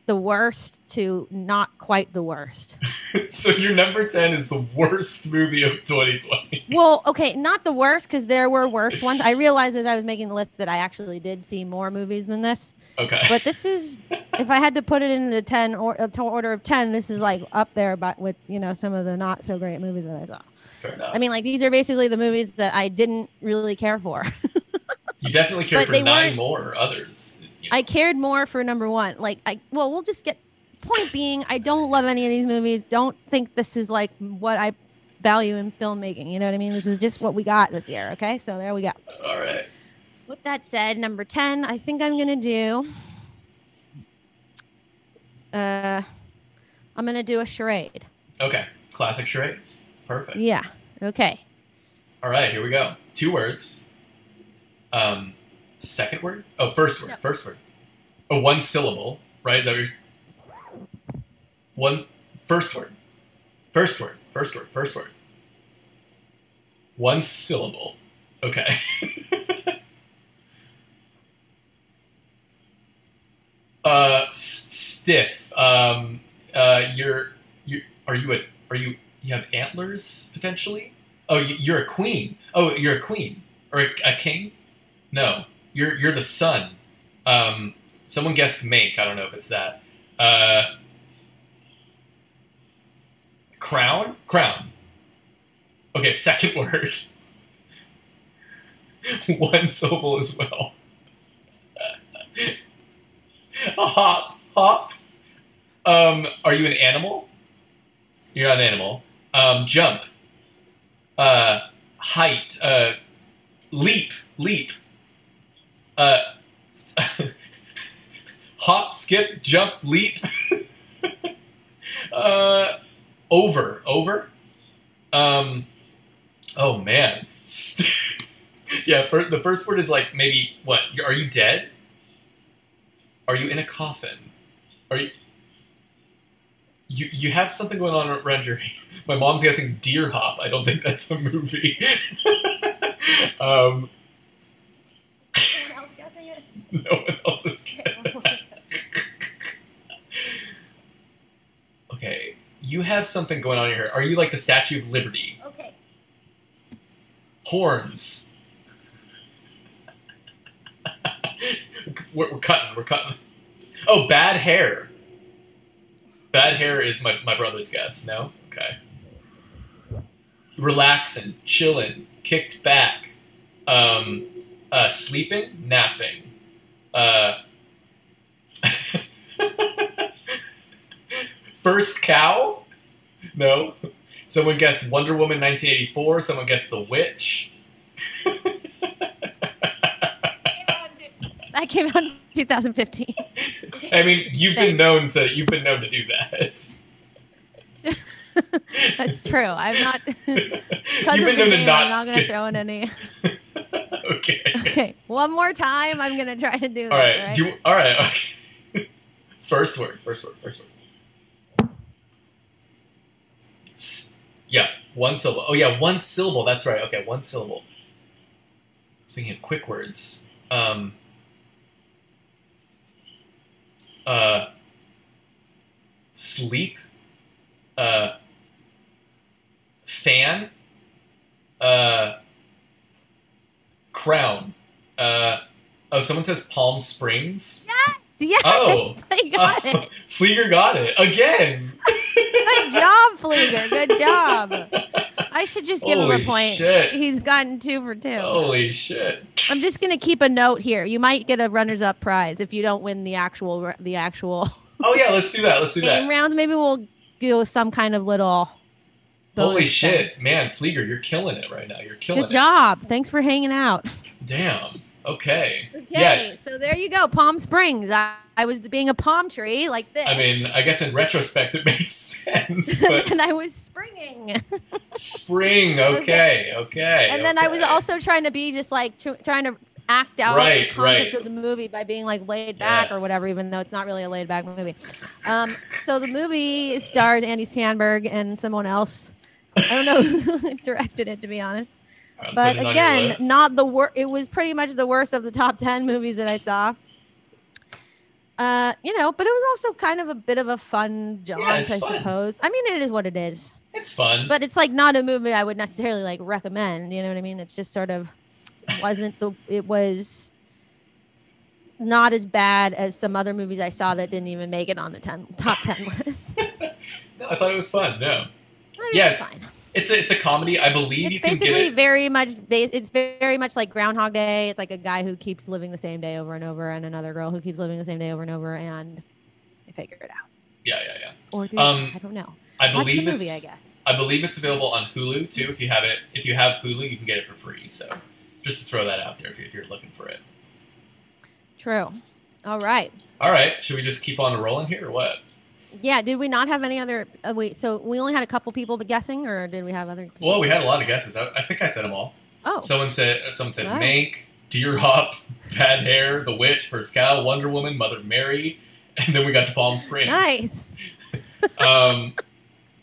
the worst to not quite the worst. so your number ten is the worst movie of 2020. Well, okay, not the worst because there were worse ones. I realized as I was making the list that I actually did see more movies than this. Okay. But this is, if I had to put it in the ten or uh, order of ten, this is like up there, but with you know some of the not so great movies that I saw. Fair enough. I mean, like these are basically the movies that I didn't really care for. you definitely care but for nine more others. You know. I cared more for number one. Like I, well, we'll just get. Point being, I don't love any of these movies. Don't think this is like what I value in filmmaking. You know what I mean? This is just what we got this year. Okay, so there we go. All right. With that said, number 10, I think I'm to do uh I'm going to do a charade. Okay. Classic charades. Perfect. Yeah. Okay. All right. Here we go. Two words. Um, second word. Oh, first word. Yep. First word. Oh, one syllable. Right? Is that your you're... One first word. First word. First word. First word. One syllable. Okay. uh, s- stiff. Um, uh, you're you are you a are you you have antlers potentially? Oh, you, you're a queen. Oh, you're a queen or a, a king? No, you're you're the sun. Um, Someone guessed make. I don't know if it's that. Uh, crown? Crown. Okay, second word. One syllable as well. A hop. Hop. Um, are you an animal? You're not an animal. Um, jump. Uh, height. Uh, leap. Leap. Uh, hop, skip, jump, leap. uh, over, over. Um, oh man. yeah, for, the first word is like maybe what? Are you dead? Are you in a coffin? Are you? You you have something going on around your. My mom's guessing deer hop. I don't think that's a movie. um, no one else is getting Okay, you have something going on here. Are you like the Statue of Liberty? Okay. Horns. we're, we're cutting. We're cutting. Oh, bad hair. Bad hair is my, my brother's guess. No? Okay. Relaxing, chilling, kicked back, um, uh, sleeping, napping. Uh, first cow? No. Someone guessed Wonder Woman 1984. Someone guessed The Witch. That came out in 2015. I mean, you've been known to you've been known to do that. That's true. I'm not. You've been known to not I'm not going to throw in any. Okay. Okay, one more time. I'm going to try to do this. All right. right? Do, all right. Okay. First word. First word. First word. Yeah. One syllable. Oh yeah, one syllable. That's right. Okay, one syllable. Thinking of quick words. Um. Uh. Sleep. Uh. Fan. Uh. Crown. Uh. Oh, someone says Palm Springs. Yes, Oh. I got Oh, it. Flieger got it again. Good job, Flieger. Good job. I should just give him a point. shit. He's gotten two for two. Holy shit! I'm just gonna keep a note here. You might get a runners-up prize if you don't win the actual the actual Oh yeah, let's do that. Let's do game that. rounds. Maybe we'll do some kind of little. Holy shit, man, Flieger, you're killing it right now. You're killing Good job. Thanks for hanging out. Damn. Okay. Okay, Yeah. so there you go, Palm Springs. I, I was being a palm tree like this. I mean, I guess in retrospect it makes sense, but and I was springing. spring. Okay. Okay. and then I was also trying to be just like tr- trying to act out Right, the concept right. of the movie by being like laid back or whatever, even though it's not really a laid back movie. Um, so the movie stars Andy Samberg and someone else. I don't know who directed it, to be honest. I'm But on your again, not the worst. It was pretty much the worst of the top ten movies that I saw. Uh, you know, but it was also kind of a bit of a fun jaunt, Yeah, I fun. suppose. I mean, it is what it is It's fun. but it's like not a movie I would necessarily like recommend. You know what I mean? It's just sort of wasn't the it was not as bad as some other movies I saw that didn't even make it on the ten, top ten list. No, I thought it was fun. No, mean, Yeah, it's fine. it's a it's a comedy. I believe It's you can get basically it. very much it's very much like Groundhog Day. It's like a guy who keeps living the same day over and over, and another girl who keeps living the same day over and over, and they figure it out. Yeah, yeah, yeah. Or do Um, I don't know. I Watch the believe movie, I it's. guess. I believe it's available on Hulu too. If you have it, if you have Hulu, you can get it for free. So, just to throw that out there if you're looking for it. True. All right. All right, should we just keep on rolling here or what? Yeah. Did we not have any other? Uh, wait. So we only had a couple people guessing, or did we have other? People? Well, we had a lot of guesses. I, I think I said them all. Oh. Someone said someone said right. Mank, Deer Hop, Bad Hair, The Witch, First Cow, Wonder Woman, Mother Mary, and then we got to Palm Springs. nice. Um,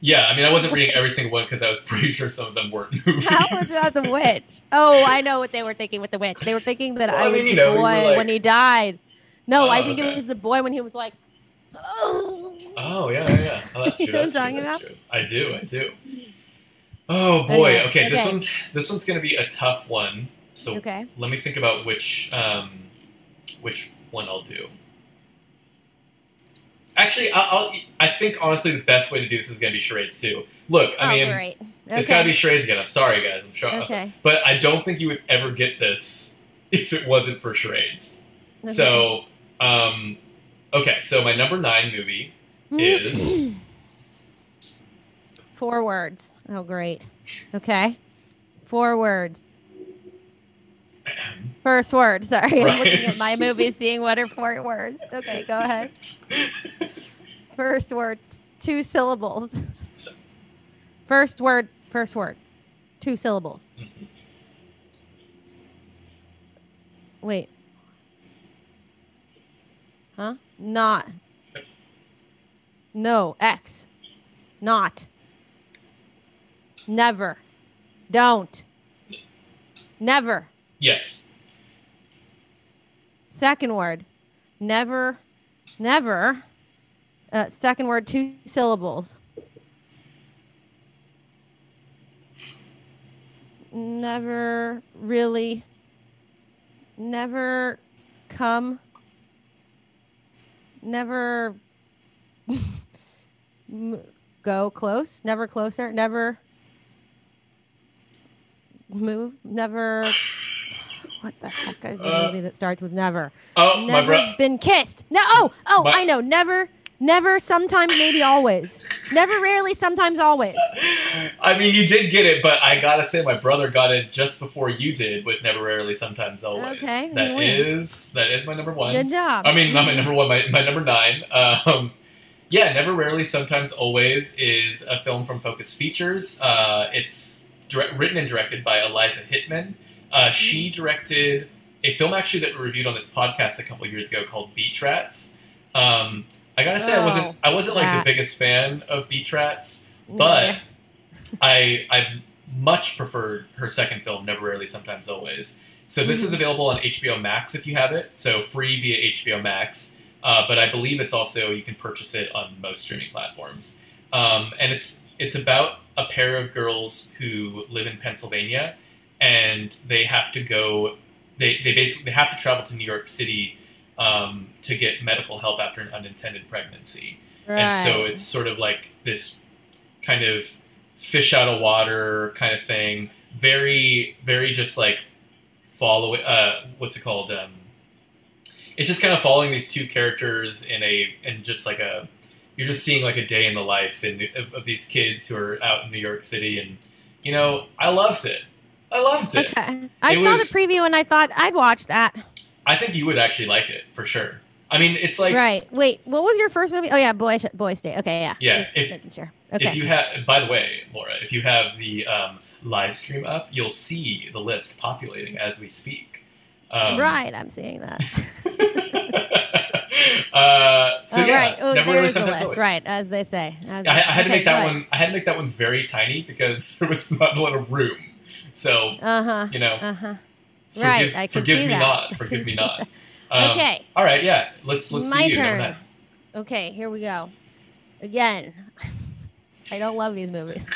yeah, I mean, I wasn't reading every single one because I was pretty sure some of them weren't movies. How was that the witch? Oh, I know what they were thinking with the witch. They were thinking that Well, I I was mean, you the know, boy like- when he died. No, I Oh, think okay. it was the boy when he was like, oh. Oh yeah, yeah, yeah. Oh, that's You true. know That's I'm true. That's true. I do. I do. Oh boy. Anyway, okay, this one's this one's gonna be a tough one. So Okay. let me think about which um, which one I'll do. Actually, I'll, I'll, I think honestly the best way to do this is going to be charades too. Look, I oh, mean, great. it's Okay. got to be charades again. I'm sorry, guys. I'm sure. I'm sorry. Okay. But I don't think you would ever get this if it wasn't for charades. Okay. So, um, okay. So my number nine movie is Four words. Oh, great. Okay. Four words. First word. Sorry. I'm looking at my movie, seeing what are four words. Okay, go ahead. First word. Two syllables. First word. First word. Two syllables. Wait. Huh? Not. No. X. Not. Never. Don't. Never. yes. Second word. Never. Never. Uh, second word, two syllables. Never really. Never come. Never go close. Never closer. Never move. Never. What the heck is a Uh, movie that starts with never? Oh, my never bro. been kissed. No. Oh, oh, My- I know. Never, never. Sometimes, maybe always. Never, rarely. Sometimes, always. I mean, you did get it, but I gotta say, my brother got it just before you did with "Never, Rarely, Sometimes, Always." Okay, that is that is my number one. Good job. I mean, not my number one, my, my number nine. Um, yeah, Never, Rarely, Sometimes, Always is a film from Focus Features. Uh, it's direct, written and directed by Eliza Hittman. Uh, she Mm-hmm. directed a film actually that we reviewed on this podcast a couple years ago called Beach Rats. Um, I gotta say, I wasn't Oh, I wasn't like the biggest fan of Beach Rats, Yeah. but I I much preferred her second film, Never Rarely, Sometimes Always. So this Mm-hmm. is available on HBO Max if you have it. So free via HBO Max. Uh, but I believe it's also you can purchase it on most streaming platforms. Um, and it's it's about a pair of girls who live in Pennsylvania, and they have to go. They they basically they have to travel to New York City um, to get medical help after an unintended pregnancy. And so it's sort of like this kind of fish out of water kind of thing. Very, very just like follow. Uh, what's it called? Um, it's just kind of following these two characters in a and just like a. You're just seeing like a day in the life in, of, of these kids who are out in New York City, and you know, I loved it. I loved it. Okay. I It saw was- the preview and I thought I'd watch that. I think you would actually like it for sure. I mean, it's like right. Wait. What was your first movie? Oh yeah, Boy Boy State. Okay. Yeah. Yeah, Just if- making sure. If you have, by the way, Laura, if you have the um, live stream up, you'll see the list populating as we speak. Um, right. I'm seeing that. uh, so oh, yeah, right. Oh, never there is list. always. Right, as they say. As I, I had to make that one. I had to make that one very tiny because there was not a lot of room. So Uh huh. you know, Uh huh. forgive, Right. I could forgive see me that. not. Forgive me not. Um, okay. All right. Yeah. Let's let's My you. turn. Okay. Here we go. Again. I don't love these movies.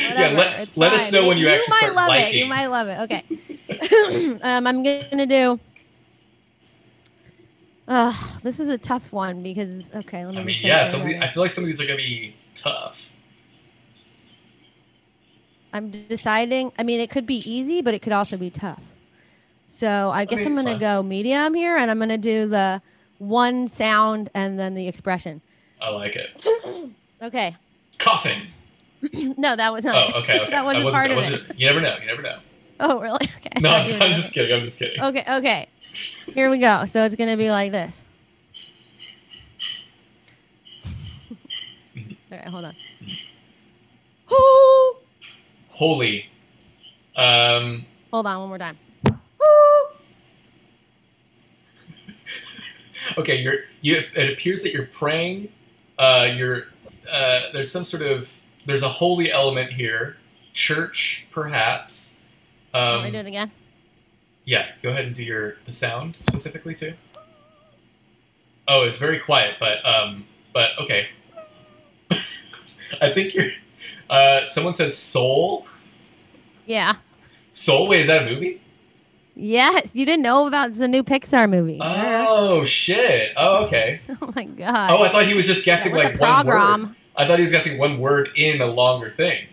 Yeah. Whatever, Let, it's let us know when you, you actually might start love liking. it. You might love it. Okay. um, I'm gonna do. Uh, this is a tough one because okay, let me. I mean, yeah. Some the. I feel like some of these are gonna be tough. I'm deciding. I mean, it could be easy, but it could also be tough. So I guess I'm it's gonna go medium here, and I'm gonna do the one sound and then the expression. I like it. Okay. Coughing. no, that was not. Oh, okay. okay. that wasn't I part of it. wasn't, You never know. You never know. Oh, really? Okay. No, I I'm, I'm just kidding. I'm just kidding. Okay, okay. Here we go. So it's gonna be like this. All right, hold on. Whoo! Holy. Um, Hold on, one more time. Okay, you're you. It appears that you're praying. Uh, you're uh, there's some sort of there's a holy element here. Church, perhaps. Um, to do it again? Yeah, go ahead and do your the sound specifically too. Oh, it's very quiet, but um, but okay. I think you're. Uh, someone says soul. Yeah. Soul. Wait, is that a movie? Yes, you didn't know about the new Pixar movie. Oh shit! Oh okay. Oh my god. Oh, I thought he was just guessing With like one word. I thought he was guessing one word in a longer thing.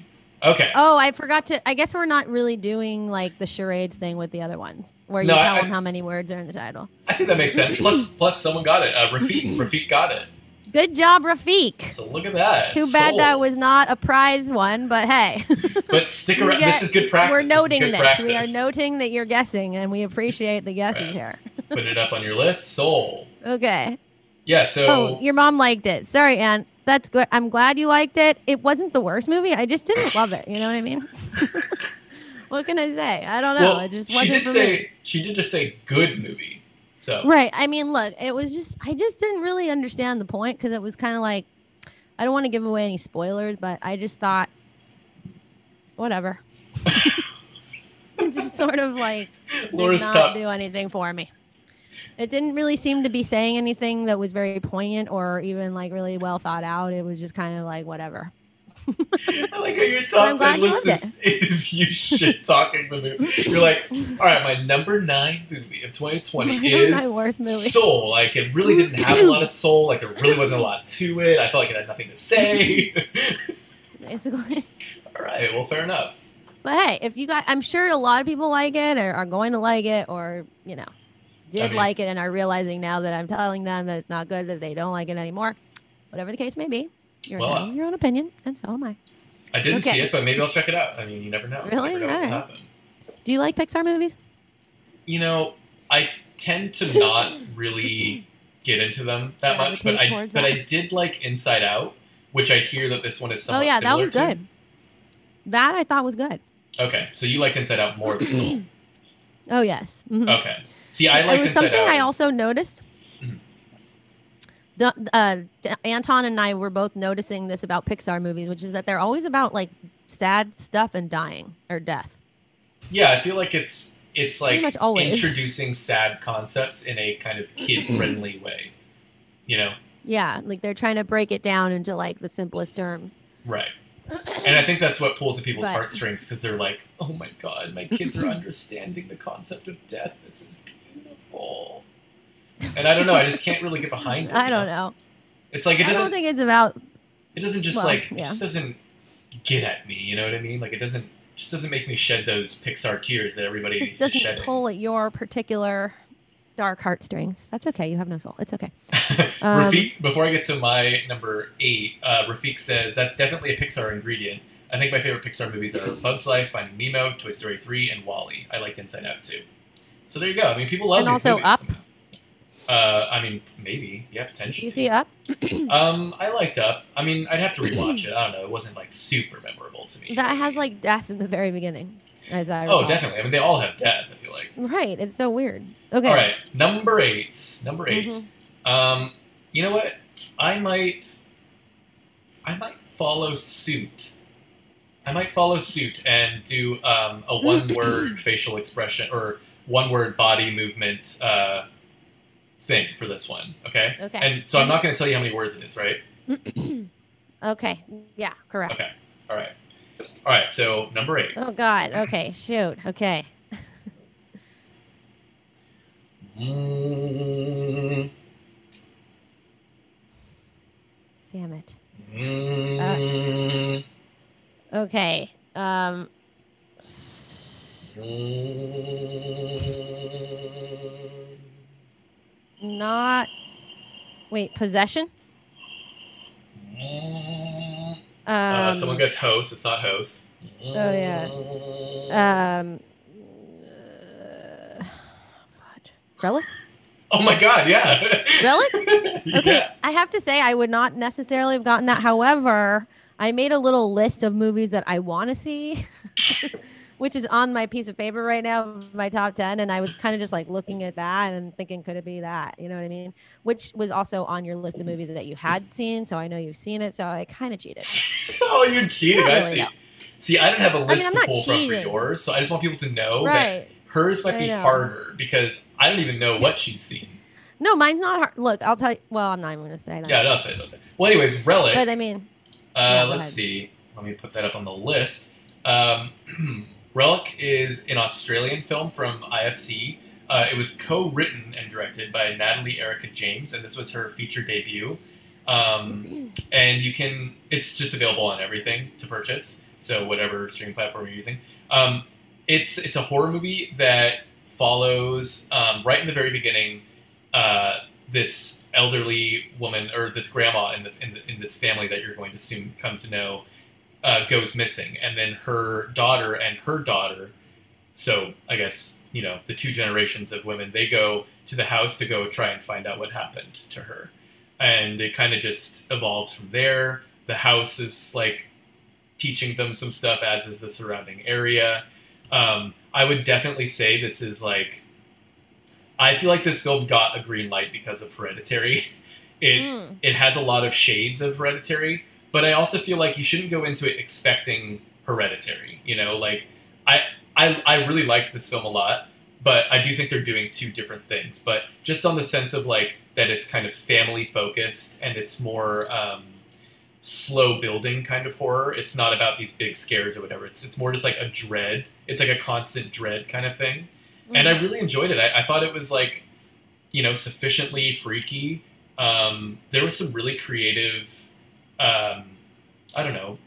Okay. Oh, I forgot to. I guess we're not really doing like the charades thing with the other ones, where you No, tell I- them how many words are in the title. I think that makes sense. Plus, plus someone got it. Uh, Rafik, Rafik got it. Good job, Rafiq. So look at that. Too bad Sold. that was not a prize one, but hey. But stick around. get- This is good practice. We're noting good this. We are noting that you're guessing, and we appreciate the guesses Right. here. Put it up on your list. Soul. Okay. Yeah. So. Oh, your mom liked it. Sorry, Anne. That's good. I'm glad you liked it. It wasn't the worst movie. I just didn't love it. You know what I mean? what can I say? I don't know. well, it just she wasn't did for say me. she did just say good movie. So Right. I mean, look, it was just I just didn't really understand the point because it was kind of like I don't want to give away any spoilers, but I just thought whatever. just sort of like did Laura, not stop. do anything for me. It didn't really seem to be saying anything that was very poignant or even like really well thought out. It was just kind of like whatever. I like how your top ten you list is, is you shit talking the movie. You're like, all right, my number nine movie of 2020 My- is worst movie. Soul. Like it really didn't have a lot of soul. Like there really wasn't a lot to it. I felt like it had nothing to say. Basically. all right, well, fair enough. But hey, if you got, I'm sure a lot of people like it or are going to like it or, you know, did I mean- like it and are realizing now that I'm telling them that it's not good, that they don't like it anymore. Whatever the case may be, you're Well, entitled your own opinion, and so am I. I didn't Okay. see it, but maybe I'll check it out. I mean, you never know. Really? never know happen. Do you like Pixar movies? You know, I tend to not really get into them that much, but I but that. I did like Inside Out, which I hear that this one is Oh yeah, that was to. good. That I thought was good. Okay, so you liked Inside Out more than Soul. Oh yes. Mhm. Okay. See, I it was something Out. I also noticed. Mhm. The, uh, Anton and I were both noticing this about Pixar movies, which is that they're always about like sad stuff and dying or death. yeah, I feel like it's it's like much introducing sad concepts in a kind of kid-friendly way. You know, Yeah, like they're trying to break it down into like the simplest terms. right? And I think that's what pulls at people's But- heartstrings because they're like, "Oh my god, my kids are understanding the concept of death. This is beautiful." And I don't know. I just can't really get behind it. I don't know. It's like it I don't doesn't. think it's about. It doesn't just well, like it yeah. just doesn't get at me. You know what I mean? Like it doesn't just doesn't make me shed those Pixar tears that everybody Just doesn't shedding. pull at your particular dark heartstrings. That's okay. You have no soul. It's okay. Um, Rafik, before I get to my number eight, uh, Rafik says that's definitely a Pixar ingredient. I think my favorite Pixar movies are Bug's Life, Finding Nemo, Toy Story 3, and WALL-E. I liked Inside Out too. So there you go. I mean, people love And these also movies. Up? Uh, I mean, maybe, yeah, Did potentially. you see Up? Um, I liked Up. I mean, I'd have to rewatch it. I don't know. It wasn't like super memorable to me. That has like death in the very beginning, as I Oh, definitely. I mean, they all have death. I feel like. Right. It's so weird. Okay. All right, number eight. Number 8 Mhm. Um, you know what? I might, I might follow suit. I might follow suit and do um, a one-word facial expression or one-word body movement uh, thing for this one. Okay. Okay. And so I'm not going to tell you how many words it is, right? okay. Yeah. Correct. Okay. All right. All right. So number eight. Oh God. Okay. Shoot. Okay. Mm, Damn it. mm, Okay. Um. Mm. Not. Wait. Possession. Mm. Um. Uh, someone goes host. It's not host. Oh, yeah. Um. uh. Relic. oh my god! Yeah. Relic? yeah. Okay, I have to say I would not necessarily have gotten that. However, I made a little list of movies that I want to see, which is on my piece of paper right now, my top 10. And I was kind of just like looking at that and thinking, could it be that? You know what I mean? Which was also on your list of movies that you had seen. So I know you've seen it. So I kind of cheated. oh, you cheated. cheating. I really, see. no. See, I didn't have a list I'm to not pull from for cheating. yours, so I just want people to know that Right. hers might I be know. harder because I don't even know what she's seen. No, mine's not hard. Look, I'll tell you. Well, I'm not even going to say that. Yeah, don't say, it, don't say. it. Well, anyways, Relic. But I mean, Uh, Yeah, let's ahead. see. Let me put that up on the list. Um, Relic is an Australian film from IFC. Uh, it was co-written and directed by Natalie Erica James, and this was her feature debut. Um, and you can, it's just available on everything to purchase. So whatever streaming platform you're using. Um, it's it's a horror movie that follows um, right in the very beginning uh, this elderly woman or this grandma in the, in, the, in this family that you're going to soon come to know uh, goes missing, and then her daughter and her daughter. So I guess you know the two generations of women. They go to the house to go try and find out what happened to her, and it kind of just evolves from there. The house is like teaching them some stuff, as is the surrounding area. Um, I would definitely say this is like. I feel like this film got a green light because of Hereditary. It Mm. it has a lot of shades of Hereditary, but I also feel like you shouldn't go into it expecting Hereditary. You know, like I I I really liked this film a lot, but I do think they're doing two different things. But just on the sense of like that, it's kind of family focused and it's more. Um, slow building kind of horror. It's not about these big scares or whatever. It's it's more just like a dread. It's like a constant dread kind of thing. And I really enjoyed it. I, I thought it was like, you know, sufficiently freaky. Um, there was some really creative, um, I don't know,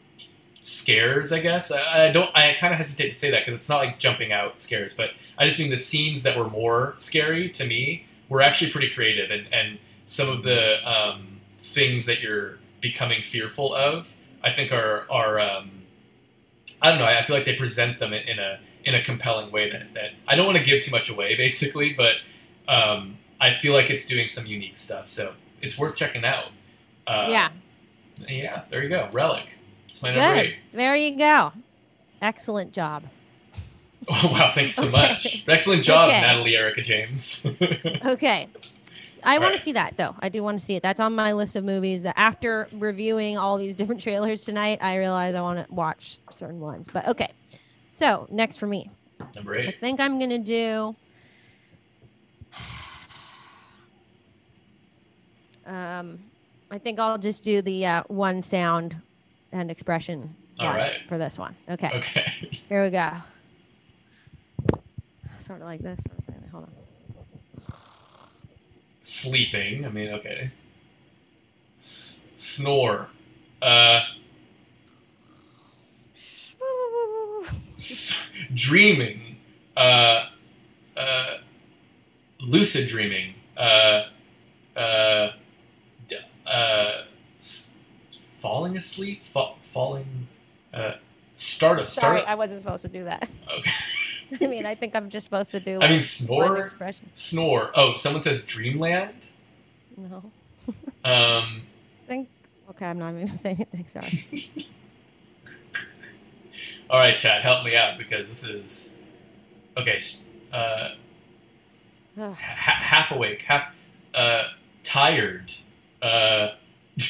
scares. I guess I, I don't. I kind of hesitate to say that because it's not like jumping out scares, but I just mean the scenes that were more scary to me were actually pretty creative, and and some of the um, things that you're becoming fearful of, I think are are um, I don't know. I feel like they present them in, in a in a compelling way that, that I don't want to give too much away, basically, but um, I feel like it's doing some unique stuff. So it's worth checking out. Uh, yeah. Yeah. There you go. Relic. It's my number Good. eight. There you go. Excellent job. Oh wow! Thanks so Okay. much. Excellent job, Okay. Natalie Erica James. Okay. I want to see that though. I do want to see it. That's on my list of movies that after reviewing all these different trailers tonight, I realize I want to watch certain ones. But okay. So, next for me. number 8. I think I'm going to do um I think I'll just do the uh, one sound and expression right. for this one. Okay. Okay. Here we go. Sort of like this. Sort of thing. Hold on. Sleeping. I mean, okay. S- snore. Uh, s- dreaming. Uh, uh, lucid dreaming. Uh, uh, uh, s- falling asleep. Fa- falling. Uh, start a Sorry, start. I wasn't supposed to do that. okay. I mean, I think I'm just supposed to do. I mean, snore. Snore. Oh, someone says dreamland. No. Um, think. Okay, I'm not even gonna say anything. Sorry. all right, Chad, help me out because this is okay. Uh, ha- half awake, half uh, tired. Uh,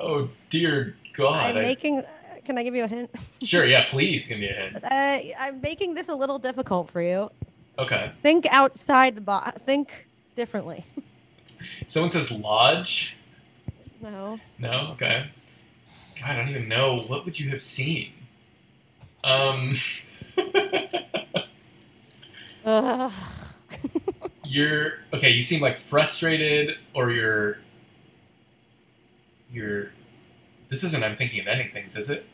oh dear God! I'm making. Can I give you a hint? sure, yeah. Please give me a hint. Uh, I'm making this a little difficult for you. Okay. Think outside the box. Think differently. Someone says lodge. No. No. Okay. God, I don't even know. What would you have seen? Um. Ugh. You're okay. You seem like frustrated, or you're you're. This isn't. I'm thinking of ending things, is it?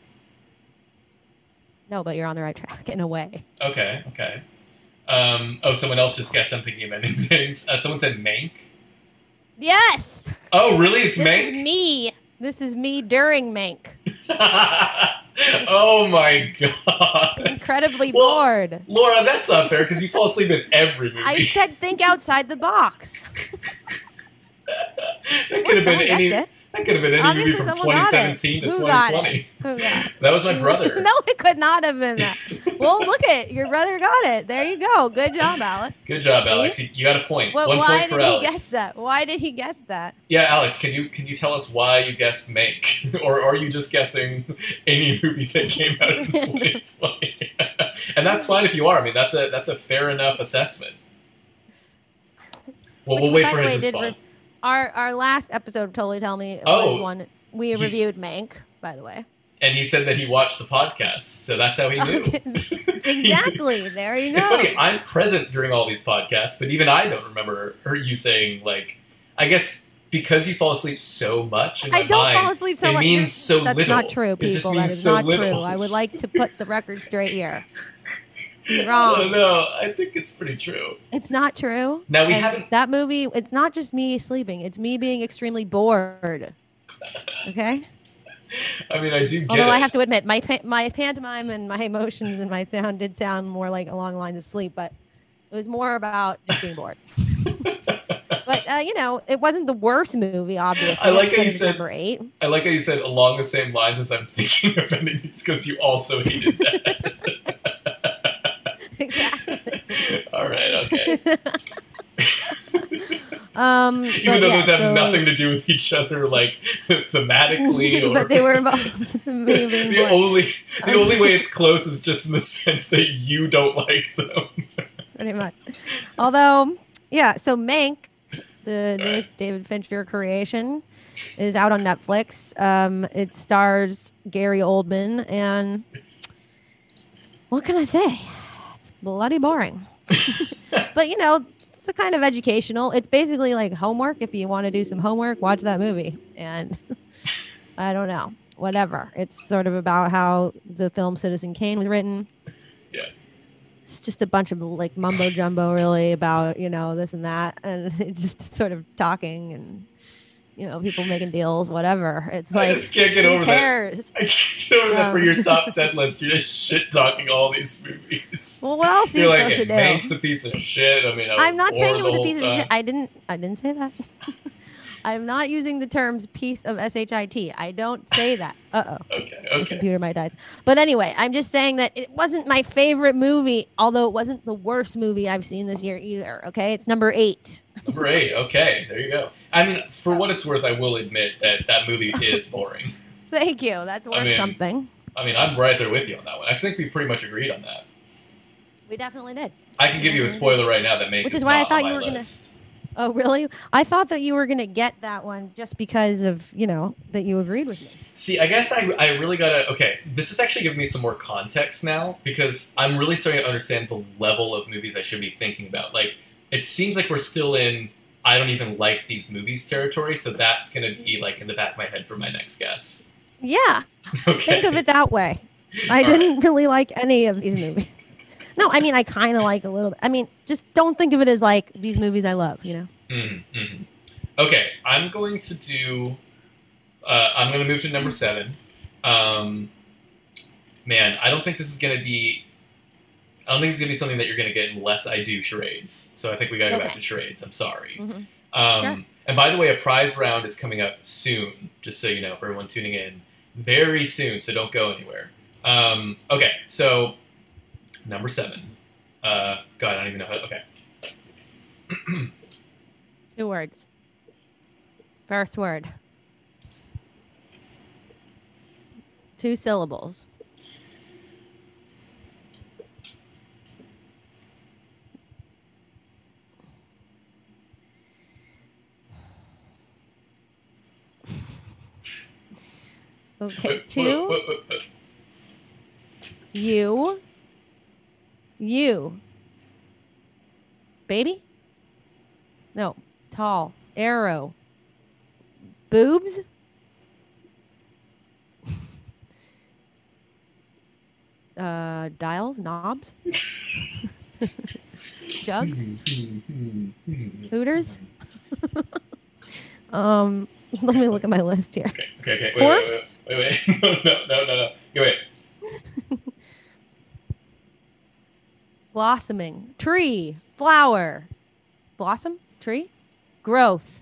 No, but you're on the right track in a way. Okay. Okay. Um. Oh, someone else just guessed. I'm thinking of ending things. Uh, someone said Mank. Yes. Oh, really? It's This is Mank. me. This is me during Mank. oh my god, Incredibly Well, bored. Laura, that's not fair because you fall asleep in every movie. I said think outside the box. that could have been any. it. That could have been any Obviously movie from someone got it. 2017 to Who 2020. Who got it? That was my brother. no, it could not have been that. Well, look at your brother got it. There you go. Good job, Alex. Good job? Alex. You- You got a point. Well, One why point did for he guess that? Why did he guess that? Yeah, Alex, can you can you tell us why you guessed Mank, or are you just guessing any movie that came out in 2020? and that's fine if you are. I mean, that's a that's a fair enough assessment. Well, Which, we'll wait for his did response. Our our last episode, totally tell me, Oh. was one we reviewed Mank. By the way, and he said that he watched the podcast, so that's how he knew. exactly. There you go. It's funny. I'm present during all these podcasts, but even I don't remember her you saying like. I guess because you fall asleep so much. I don't mind, fall asleep so it much. means so That's little. not true, It just people. That is so not little. true. I would like to put the record straight here. Wrong. don't know. I think it's pretty true. It's not true. Now we And haven't. that movie. It's not just me sleeping. It's me being extremely bored. Okay. I mean, I do get Although it. I have to admit, my pa- my pantomime and my emotions and my sound did sound more like along the lines of sleep, but it was more about just being bored. but uh, you know, it wasn't the worst movie. Obviously, I like how you said- number eight. I like how you said along the same lines as I'm thinking of ending these because you also hated that. All right, okay. Um, Even though yeah, those have so- nothing to do with each other, like thematically, or but they were involved being the only the Um, only way it's close is just in the sense that you don't like them. pretty much. Although, yeah, so Mank, the Right. newest David Fincher creation, is out on Netflix. Um, it stars Gary Oldman, and what can I say? It's bloody boring. but you know, it's the kind of educational. It's basically like homework. If you want to do some homework, watch that movie. And I don't know, whatever. It's sort of about how the film Citizen Kane was written it's just a bunch of like mumbo jumbo really about you know this and that and just sort of talking and you know people making deals whatever it's I like just can't get who over that. cares I can't get over that for Um, your top ten list. You're just shit talking all these movies. well what else you You're supposed like, to do Mank's a piece of shit. I mean, I I'm not saying it was a piece of shit i didn't i didn't say that i'm not using the terms piece of shit i don't say that uh-oh time. Okay, the okay. computer might die. But anyway, I'm just saying that it wasn't my favorite movie, although it wasn't the worst movie I've seen this year either. Okay, it's number eight. Number eight. Okay, there you go. I mean, for what it's worth, I will admit that that movie is boring. Thank you. That's worth mean, something. I mean, I'm right there with you on that one. I think we pretty much agreed on that. We definitely did. I can give you a spoiler right now that makes Which is why I thought you were gonna- Oh, really? I thought that you were gonna get that one just because of you know that you agreed with me. See, I guess I, I really gotta. Okay, this is actually giving me some more context now because I'm really starting to understand the level of movies I should be thinking about. Like, it seems like we're still in I don't even like these movies territory, so that's gonna be like in the back of my head for my next guess. Yeah, Okay. think of it that way. I All didn't really like any of these movies. No, I mean I kind of like a little bit. I mean, just don't think of it as like these movies I love. You know. Mhm, mhm. Okay, I'm going to do. Uh, I'm going to move to number seven. Um, man, I don't think this is going to be. I don't think it's going to be something that you're going to get unless I do charades. So I think we got to go back to charades. I'm sorry. Mhm. Um, Sure. And by the way, a prize round is coming up soon, just so you know, for everyone tuning in. Very soon, so don't go anywhere. Um, okay, so number seven. Uh, God, I don't even know how. Okay. Two words. First word. Two syllables. Okay, two. You. You. Baby? No. Tall. Arrow. Boobs? uh, dials? Knobs? Jugs? Hooters? um, let me look at my list here. Okay, okay, okay. Wait, Horse? wait, wait, wait. Wait. No, no, no, no, no. Okay, wait. blossoming, tree, flower, blossom, tree, growth,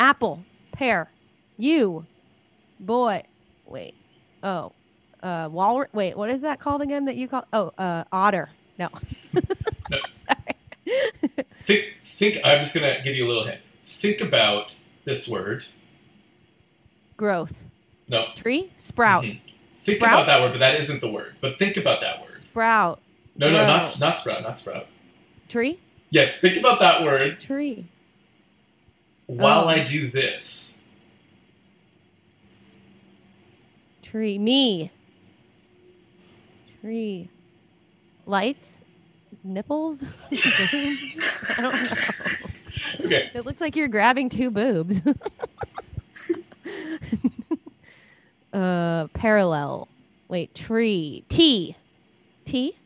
apple, pear, you, boy, wait, oh, uh, walrus, wait, what is that called again that you call, oh, uh, otter, no. No. Sorry. Think, think. I'm just gonna give you a little hint. Think about this word. growth, No. tree, sprout, Mhm. Think Sprout? about that word, but that isn't the word. But think about that word. sprout, No, no, not not sprout, not sprout. tree, Yes, think about that word tree, while Oh. I do this. Tree. Me. Tree. Lights. Nipples. I don't know. Okay. It looks like you're grabbing two boobs. uh, parallel. Wait, tree. T. T.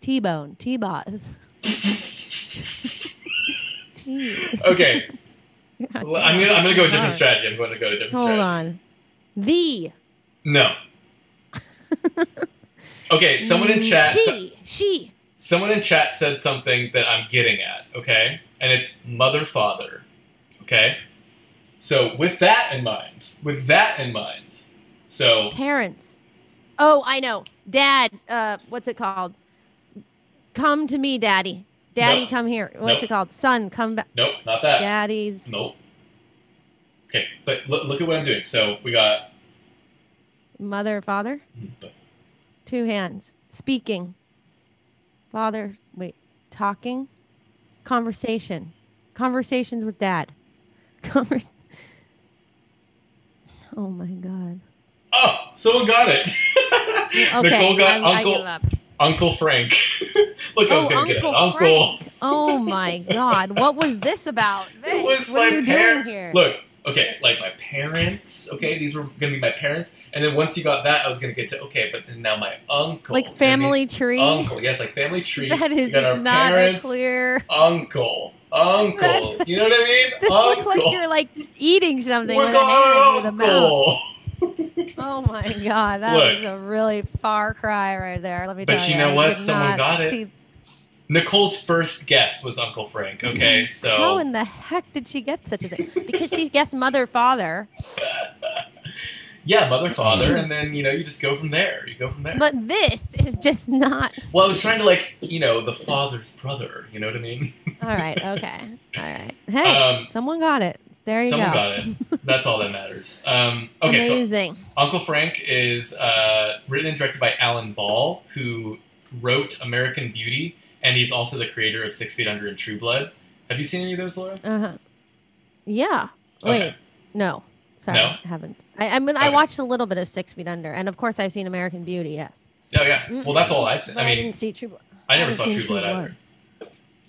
T bone. T boss. T. Okay. I'm gonna I'm gonna go a different strategy. I'm going to go a different Hold strategy. on. The. No. Okay, someone in chat She. She. someone in chat said something that I'm getting at, okay? And it's mother father. Okay? So with that in mind, with that in mind, so Parents. Oh, I know. Dad. Uh, what's it called? Come to me, Daddy. Daddy, Nope. come here. What's Nope. it called? Son, come back. nope, not that. Daddy's. Nope. Okay, but look, look at what I'm doing. So we got Mother, father. Two hands. Speaking. Father. Wait. Talking. Conversation. Conversations with dad. Conver- oh my god. Oh, someone got it. Okay. Nicole got I Uncle. Uncle Frank. look, I was Oh, gonna get it. Uncle Uncle. Frank. Oh my god. What was this about? It was what are you par- doing here? Look, okay, like my parents. Okay, these were gonna be my parents, and then once you got that, I was gonna get to okay, but then now my uncle. like You know I mean? family tree. Uncle, yes, like family tree. That is not parents, clear. uncle, uncle. That- you know what I mean? This uncle. looks like you're like eating something We're with a hand with mouth. uncle. Oh my god, that Look. was a really far cry right there. Let me But tell you you. know what? Someone got it. see- Nicole's first guess was Uncle Frank. Okay, so How in the heck did she get such a thing? Because she guessed mother, father. yeah, mother, father, and then you know you just go from there. You go from there. But this is just not. well, I was trying to like you know the father's brother. You know what I mean? All right, okay. All right. Hey, Um, someone got it. There you Someone go. got it. That's all that matters. Um, okay, so Amazing. Uncle Frank is uh, written and directed by Alan Ball, who wrote American Beauty, and he's also the creator of Six Feet Under and True Blood. Have you seen any of those, Laura? Uh huh. Yeah. Okay. Wait. No. Sorry, No? I haven't. I, I mean, I watched a little bit of Six Feet Under, and of course, I've seen American Beauty. Yes. Oh yeah. Well, that's all I've seen. But I I, didn't see True Blood. I never haven't saw True Blood True either.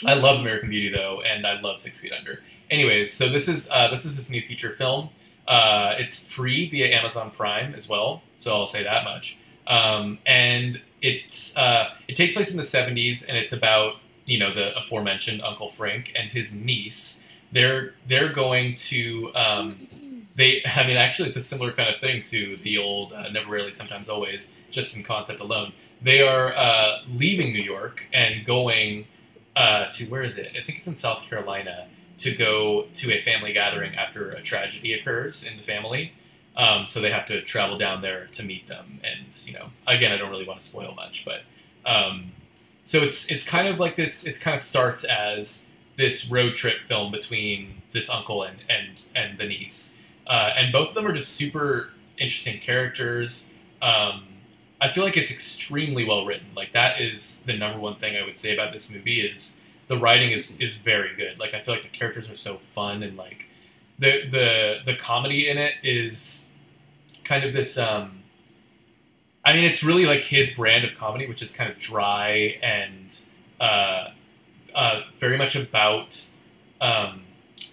I love American Beauty though, and I love Six Feet Under. Anyways, so this is uh, this is this new feature film. Uh, it's free via Amazon Prime as well, so I'll say that much. Um, and it's uh, it takes place in the '70s, and it's about you know the aforementioned Uncle Frank and his niece. They're they're going to um, they. I mean, actually, it's a similar kind of thing to the old uh, Never Rarely, Sometimes Always, just in concept alone. They are uh, leaving New York and going uh, to where is it? I think it's in South Carolina to go to a family gathering after a tragedy occurs in the family. Um, so they have to travel down there to meet them, and you know, again, I don't really want to spoil much, but um, so it's it's kind of like this. It kind of starts as this road trip film between this uncle and and and the niece, uh, and both of them are just super interesting characters. Um, I feel like it's extremely well written. Like that is the number one thing I would say about this movie is the writing is is very good. Like I feel like the characters are so fun and like the the the comedy in it is kind of this um I mean it's really like his brand of comedy which is kind of dry and uh uh very much about um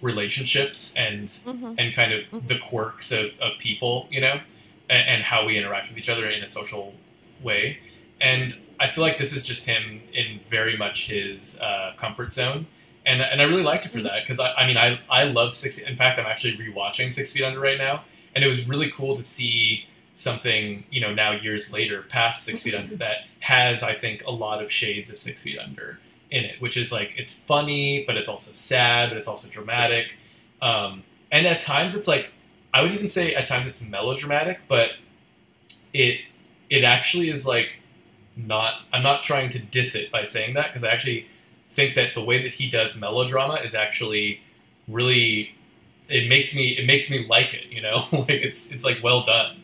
relationships and Mhm. and kind of Mhm. the quirks of, of people, you know, and, and how we interact with each other in a social way. And I feel like this is just him in very much his uh, comfort zone. And, and I really liked it for that because I, I mean I, I love Six in fact I'm actually rewatching Six Feet Under right now and it was really cool to see something you know now years later past Six Feet Under that has I think a lot of shades of Six Feet Under in it which is like it's funny but it's also sad but it's also dramatic um, and at times it's like I would even say at times it's melodramatic, but it it actually is like not. I'm not trying to diss it by saying that because I actually think that the way that he does melodrama is actually really. It makes me it makes me like it, you know, like it's it's like well done.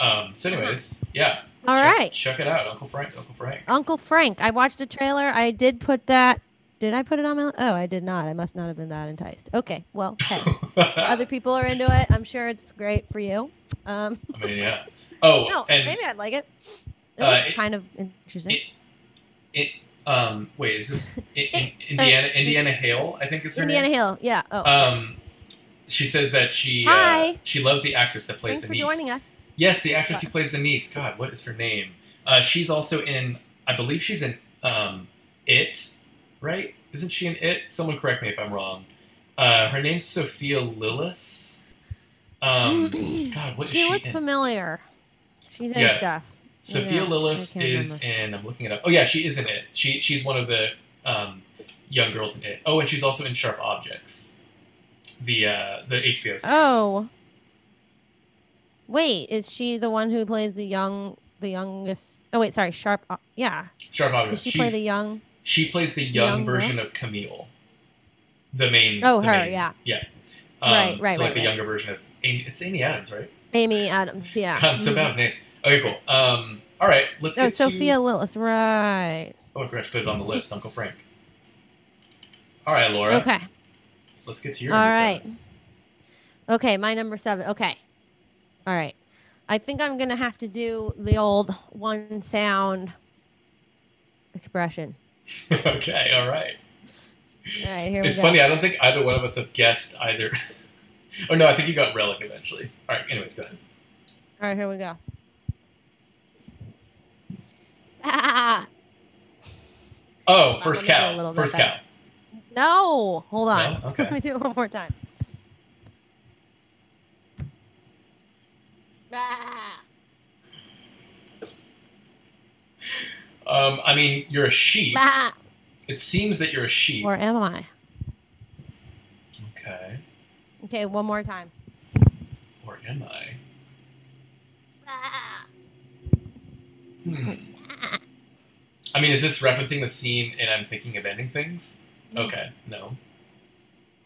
Um, so, anyways, yeah. All check, right. check it out, Uncle Frank. Uncle Frank. Uncle Frank. I watched a trailer. I did put that. Did I put it on my? Oh, I did not. I must not have been that enticed. Okay. Well, hey, other people are into it. I'm sure it's great for you. Um, I mean, yeah. Oh, No, and maybe I'd like it. It Uh, it- kind of interesting. it- it um wait is this in, in, Indiana Indiana Hale I think is her Indiana name. Hill. Yeah. Oh. Um, she says that she uh, she loves the actress that plays Thanks the for joining us. Yes, the actress who plays the niece. God, what is her name? Uh, she's also in. I believe she's in um, It. Right? Isn't she in It? Someone correct me if I'm wrong. Uh, her name's Sophia Lillis. Um, God, what is she she looks in? familiar. She's in Yeah. stuff. Sophia Yeah, Lillis I can't is in. I'm looking it up. Oh yeah, she is in It. She she's one of the um, young girls in It. Oh, and she's also in Sharp Objects, the uh, the HBO series. Oh. Wait, is she the one who plays the young, the youngest? Oh wait, sorry, Sharp. Yeah, Sharp Objects. does Objects. she play the young? She plays the young, young girl? version of Camille, the main. Oh, the her, main- yeah. yeah. Um, Right, right, So like right, the right. younger version of Amy. It's Amy Adams, right? Amy Adams. Yeah. God, I'm so Mhm. bad with names. Okay, cool. Um, all right, let's Oh, get Sophia to. Lillis. Right. Oh, I forgot to put it on the list. Uncle Frank. All right, Laura. Okay. Let's get to your. All number right. seven. Okay, my number seven. Okay. All right. I think I'm gonna have to do the old one sound expression. okay. All right. All right, here It's we go. funny. I don't think either one of us have guessed either. oh no, I think you got Relic eventually. All right. Anyways, go ahead. All right, here we go. Ah, Oh, first gonna do a cow. First cow. no, hold on. No? Okay. Let me do it one more time. Ah. Um, I mean, you're a sheep. Ah. It seems that you're a sheep. Or am I? Okay. Okay, one more time. Or am I? Ah. Hmm. I mean, is this referencing the scene and I'm thinking of ending things? Okay, no.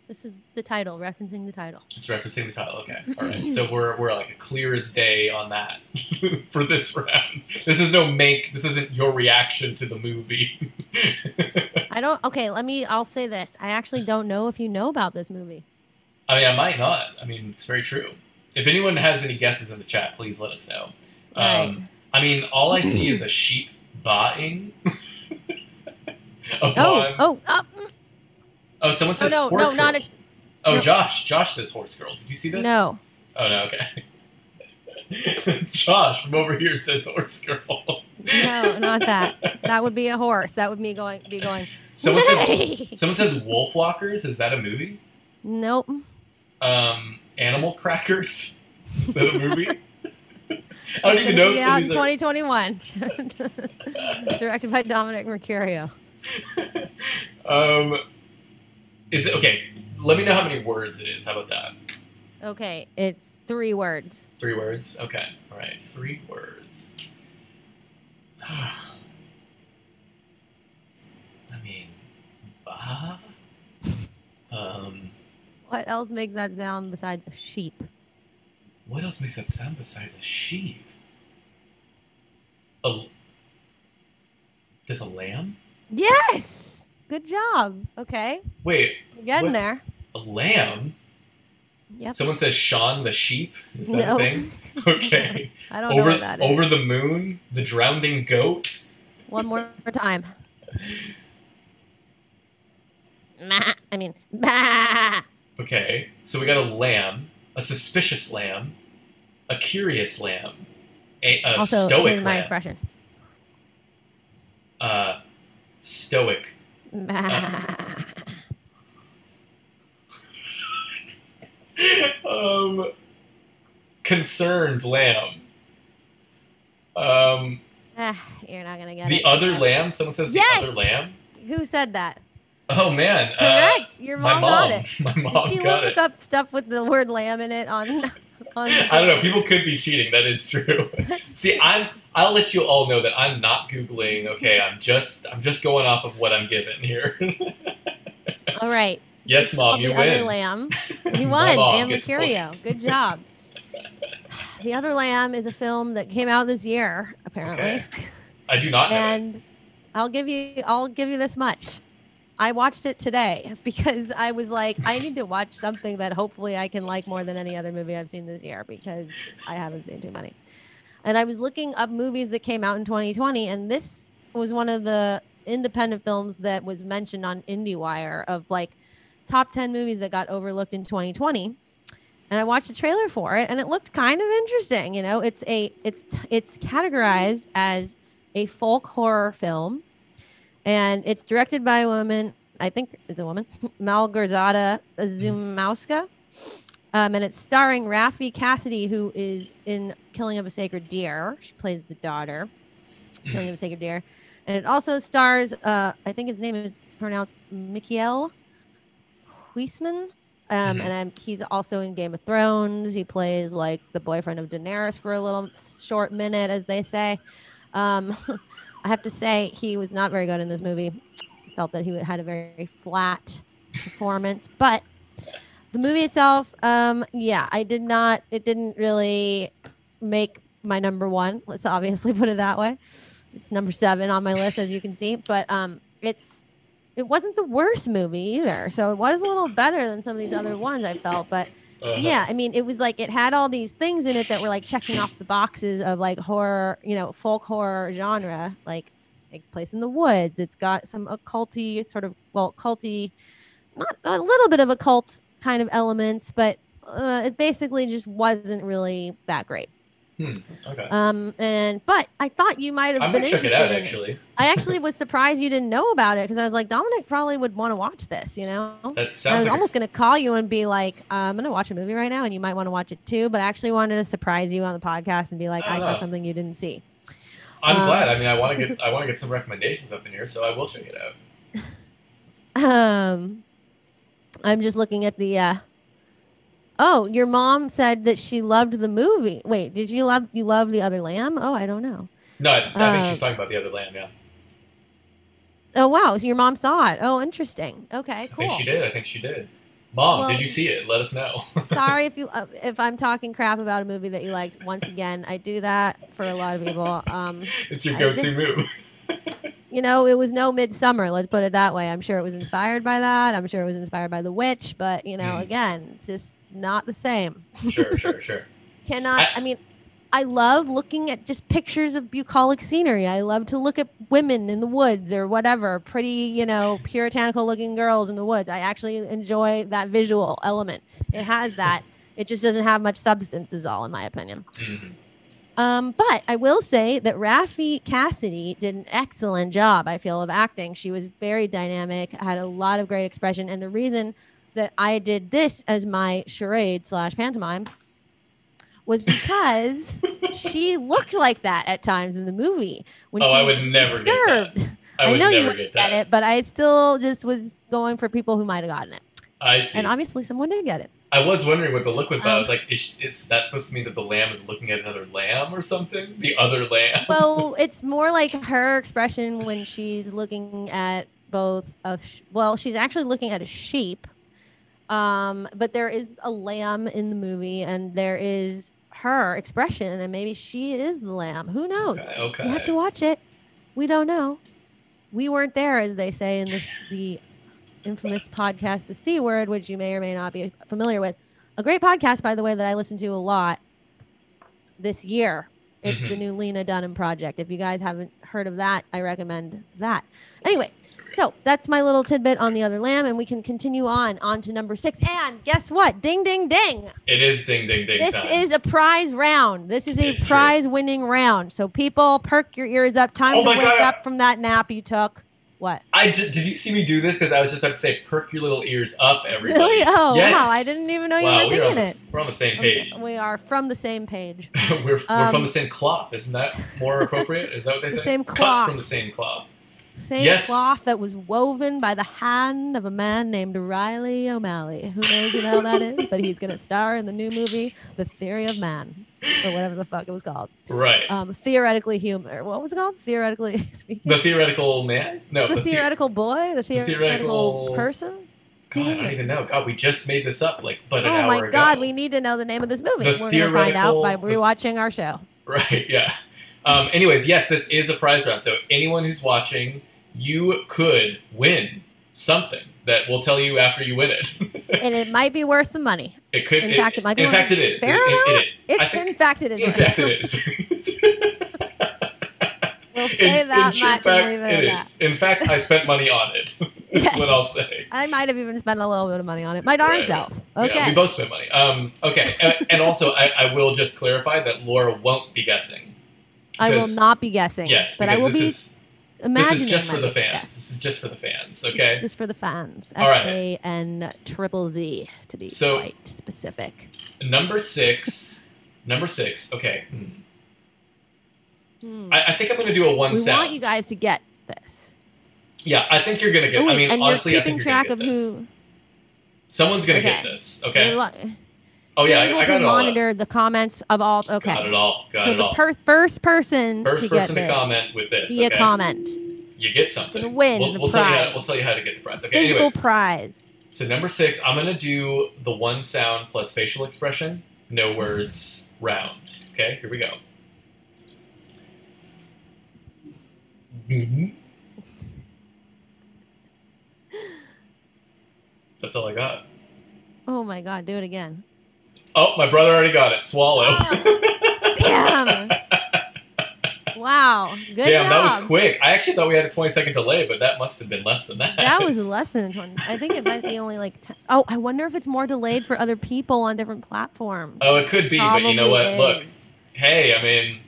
This is the title, referencing the title. It's referencing the title. Okay, all right. So we're we're like a clear as day on that for this round. This is no make. This isn't your reaction to the movie. I don't. Okay, let me. I'll say this. I actually don't know if you know about this movie. I mean, I might not. I mean, it's very true. If anyone has any guesses in the chat, please let us know. Right. Um, I mean, all I see is a sheep baaing. Oh, oh, oh, oh, someone oh says no, horse no, not girl. a. Oh, no. Josh. Josh says horse girl. Did you see this? No. Oh no. Okay. Josh from over here says horse girl. No, not that. That would be a horse. That would be going. Be going. Someone says someone says wolf walkers. Is that a movie? Nope. Um, animal crackers. Is that a movie? I don't even know if Yeah, some of these are- 2021. Directed by Dominic Mercurio. um, is it okay? Let me know how many words it is. How about that? Okay, it's three words. Three words. Okay. All right. Three words. I mean, bah. Um, What else makes that sound besides a sheep? What else makes that sound besides a sheep? A. Does a lamb? Yes. Good job. Okay, Wait, you're getting What? there. a lamb? Yep. Someone says Shaun the sheep. Is that No. a thing? Okay. I don't know over what that is. over the moon, the drowning goat. One more time. I mean, bah. Okay, so we got a lamb, a suspicious lamb, a curious lamb, a, a also, stoic my lamb, expression. uh, stoic. Bah. um, concerned lamb. Um, Ah, you're not gonna get it. the it. other lamb. Someone says Yes! the other lamb. Who said that? Oh man, uh, Correct. Your my mom, mom. got it. My Did mom she got look it. up stuff with the word lamb in it on? on I don't know. People could be cheating. That is true. See, I'm. I'll let you all know that I'm not googling. Okay, I'm just. I'm just going off of what I'm given here. All right. yes, mom, you the other lamb. You won, gets Mercurio. Good job. the Other Lamb is a film that came out this year, apparently. Okay. I do not. And I'll give you I'll give you this much. I watched it today because I was like, I need to watch something that hopefully I can like more than any other movie I've seen this year because I haven't seen too many. And I was looking up movies that came out in 2020, and this was one of the independent films that was mentioned on IndieWire of like top 10 movies that got overlooked in 2020 and I watched a trailer for it and it looked kind of interesting. You know, it's a it's it's categorized as a folk horror film and it's directed by a woman, I think it's a woman, Malgorzata Szumowska. Um, and it's starring Raffey Cassidy, who is in Killing of a Sacred Deer. She plays the daughter, Killing of a Sacred Deer. And it also stars, uh, I think his name is pronounced Michiel Huisman. Um, Mhm. And um, he's also in Game of Thrones. He plays like the boyfriend of Daenerys for a little short minute, as they say. Um, I have to say, he was not very good in this movie. Felt that he had a very flat performance, but the movie itself, um, yeah, I did not. It didn't really make my number one. Let's obviously put it that way. It's number seven on my list, as you can see. But um, it's it wasn't the worst movie either. So it was a little better than some of these other ones I felt. But Uh-huh. yeah, I mean, it was like it had all these things in it that were like checking off the boxes of like horror, you know, folk horror genre. Like takes place in the woods. It's got some occulty sort of well, culty, not a little bit of occult kind of elements, but uh, it basically just wasn't really that great. Hmm. Okay. Um, and but I thought you might have been gonna check it interested out it. actually. I actually was surprised you didn't know about it because I was like, Dominic probably would want to watch this, you know? That sounds. I was like almost going to call you and be like, uh, I'm going to watch a movie right now and you might want to watch it too. But I actually wanted to surprise you on the podcast and be like, I saw Ah. something you didn't see. I'm um, glad. I mean, I want to get I want to get some recommendations up in here, so I will check it out. Um, I'm just looking at the. Uh, oh, your mom said that she loved the movie. Wait, did you love you love the other lamb? Oh, I don't know. No, I, I think Uh, she's talking about the other lamb. Yeah, Oh wow, so your mom saw it. Oh, interesting. Okay, I cool. think she did. I think she did. Mom, Well- did you see it? Let us know. Sorry if you uh, if I'm talking crap about a movie that you liked. Once again, I do that for a lot of people. Um, it's your go-to just- move. you know, it was no Midsommar. Let's put it that way. I'm sure it was inspired by that. I'm sure it was inspired by The Witch, but you know, Mm. again, it's just not the same. sure, sure, sure. Cannot. I- I, mean, I love looking at just pictures of bucolic scenery. I love to look at women in the woods or whatever, pretty, you know, puritanical looking girls in the woods. I actually enjoy that visual element. It has that. It just doesn't have much substance, is all, in my opinion. Mhm. Um, but I will say that Raffey Cassidy did an excellent job, I feel, of acting. She was very dynamic, had a lot of great expression. And the reason that I did this as my charade slash pantomime was because she looked like that at times in the movie. When Oh, she I would never get that. disturbed. I would know you never wouldn't get it, but I still just was going for people who might have gotten it. I see. And obviously someone did get it. I was wondering what the look was about. I Um, was like, is, is that supposed to mean that the lamb is looking at another lamb or something? The other lamb? well, it's more like her expression when she's looking at both of well, she's actually looking at a sheep. Um, but there is a lamb in the movie and there is her expression and maybe she is the lamb. Who knows? okay, okay. You have to watch it. We don't know. We weren't there, as they say in the, the infamous podcast, The C Word, which you may or may not be familiar with. A great podcast, by the way, that I listen to a lot this year. It's the Mhm. new Lena Dunham project. If you guys haven't heard of that, I recommend that. Anyway, so that's my little tidbit on the other lamb, and we can continue on on to number six. And guess what? Ding, ding, ding! It is ding, ding, ding This time. is a prize round. This is a It's prize winning round. So people, perk your ears up. Time Oh to wake God. up from that nap you took. What? I ju- did you see me do this? Because I was just about to say, perk your little ears up, everybody. Really? Oh, Yes. wow. I didn't even know you were we're on, thinking the, it. we're on the same Okay, page. We are from the same page. we're we're Um, from the same cloth. Isn't that more appropriate? Is that what they The say? same Cut from the same cloth. Same Yes. cloth that was woven by the hand of a man named Riley O'Malley. Who knows who the hell that is? But he's going to star in the new movie, The Theory of Man, or whatever the fuck it was called. Right. Um, theoretically human. Or what was it called? Theoretically speaking. the theoretical man? No, the, the, the theoretical boy, the theoretical, theoretical- person. God, I don't even know. God, we just made this up like but an Oh hour my ago. god, we need to know the name of this movie. The We're gonna find out by rewatching our show. Right, yeah. Um, anyways, yes, this is a prize round. So anyone who's watching, you could win something that we'll tell you after you win it. And it might be worth some money. it could. In fact, it might be In worth fact, it is. fair It- it- amount. it- It, think- in fact, it is. in fact, it is. we'll say in, that in much fact, it it that. is. In fact, I spent money on it. Is Yes. what I'll say. I might have even spent a little bit of money on it. My darn Right. self. Yeah, Okay. we both spent money. Um, okay, and, and also I, I will just clarify that Laura won't be guessing. I will not be guessing. Yes, but I will be is imagining. this is just for the guess. fans. This is just for the fans. This is Okay. just for the fans. All right. A N triple Z to be So- quite specific. Number six. number six. Okay. Hmm. Hmm. I, I think I'm going to do a one we sound. want you guys to get this. yeah, I think you're going to get. I mean, and honestly, you're I keeping think you're track gonna of get this. who. Someone's going to Okay. get this. Okay. Oh yeah, able I to all. up. monitor the comments of all. Okay. Got it all. Got so it the all. per- first person First to person to comment with this. via okay. comment, You get something. win We'll, we'll tell you. How, we'll tell you how to get the prize. Okay. physical Anyways, prize. so number six, I'm gonna do the one sound plus facial expression, no words round. Okay. Here we go. Mhm. That's all I got. Oh my god, do it again. Oh, my brother already got it. Swallow. Damn. Wow. Good Damn, job. that was quick. I actually thought we had a 20 second delay, but that must have been less than that. That was less than 20. I think it might be only like 10. Oh, I wonder if it's more delayed for other people on different platforms. Oh, it could be, but you know what? Look, hey, I mean,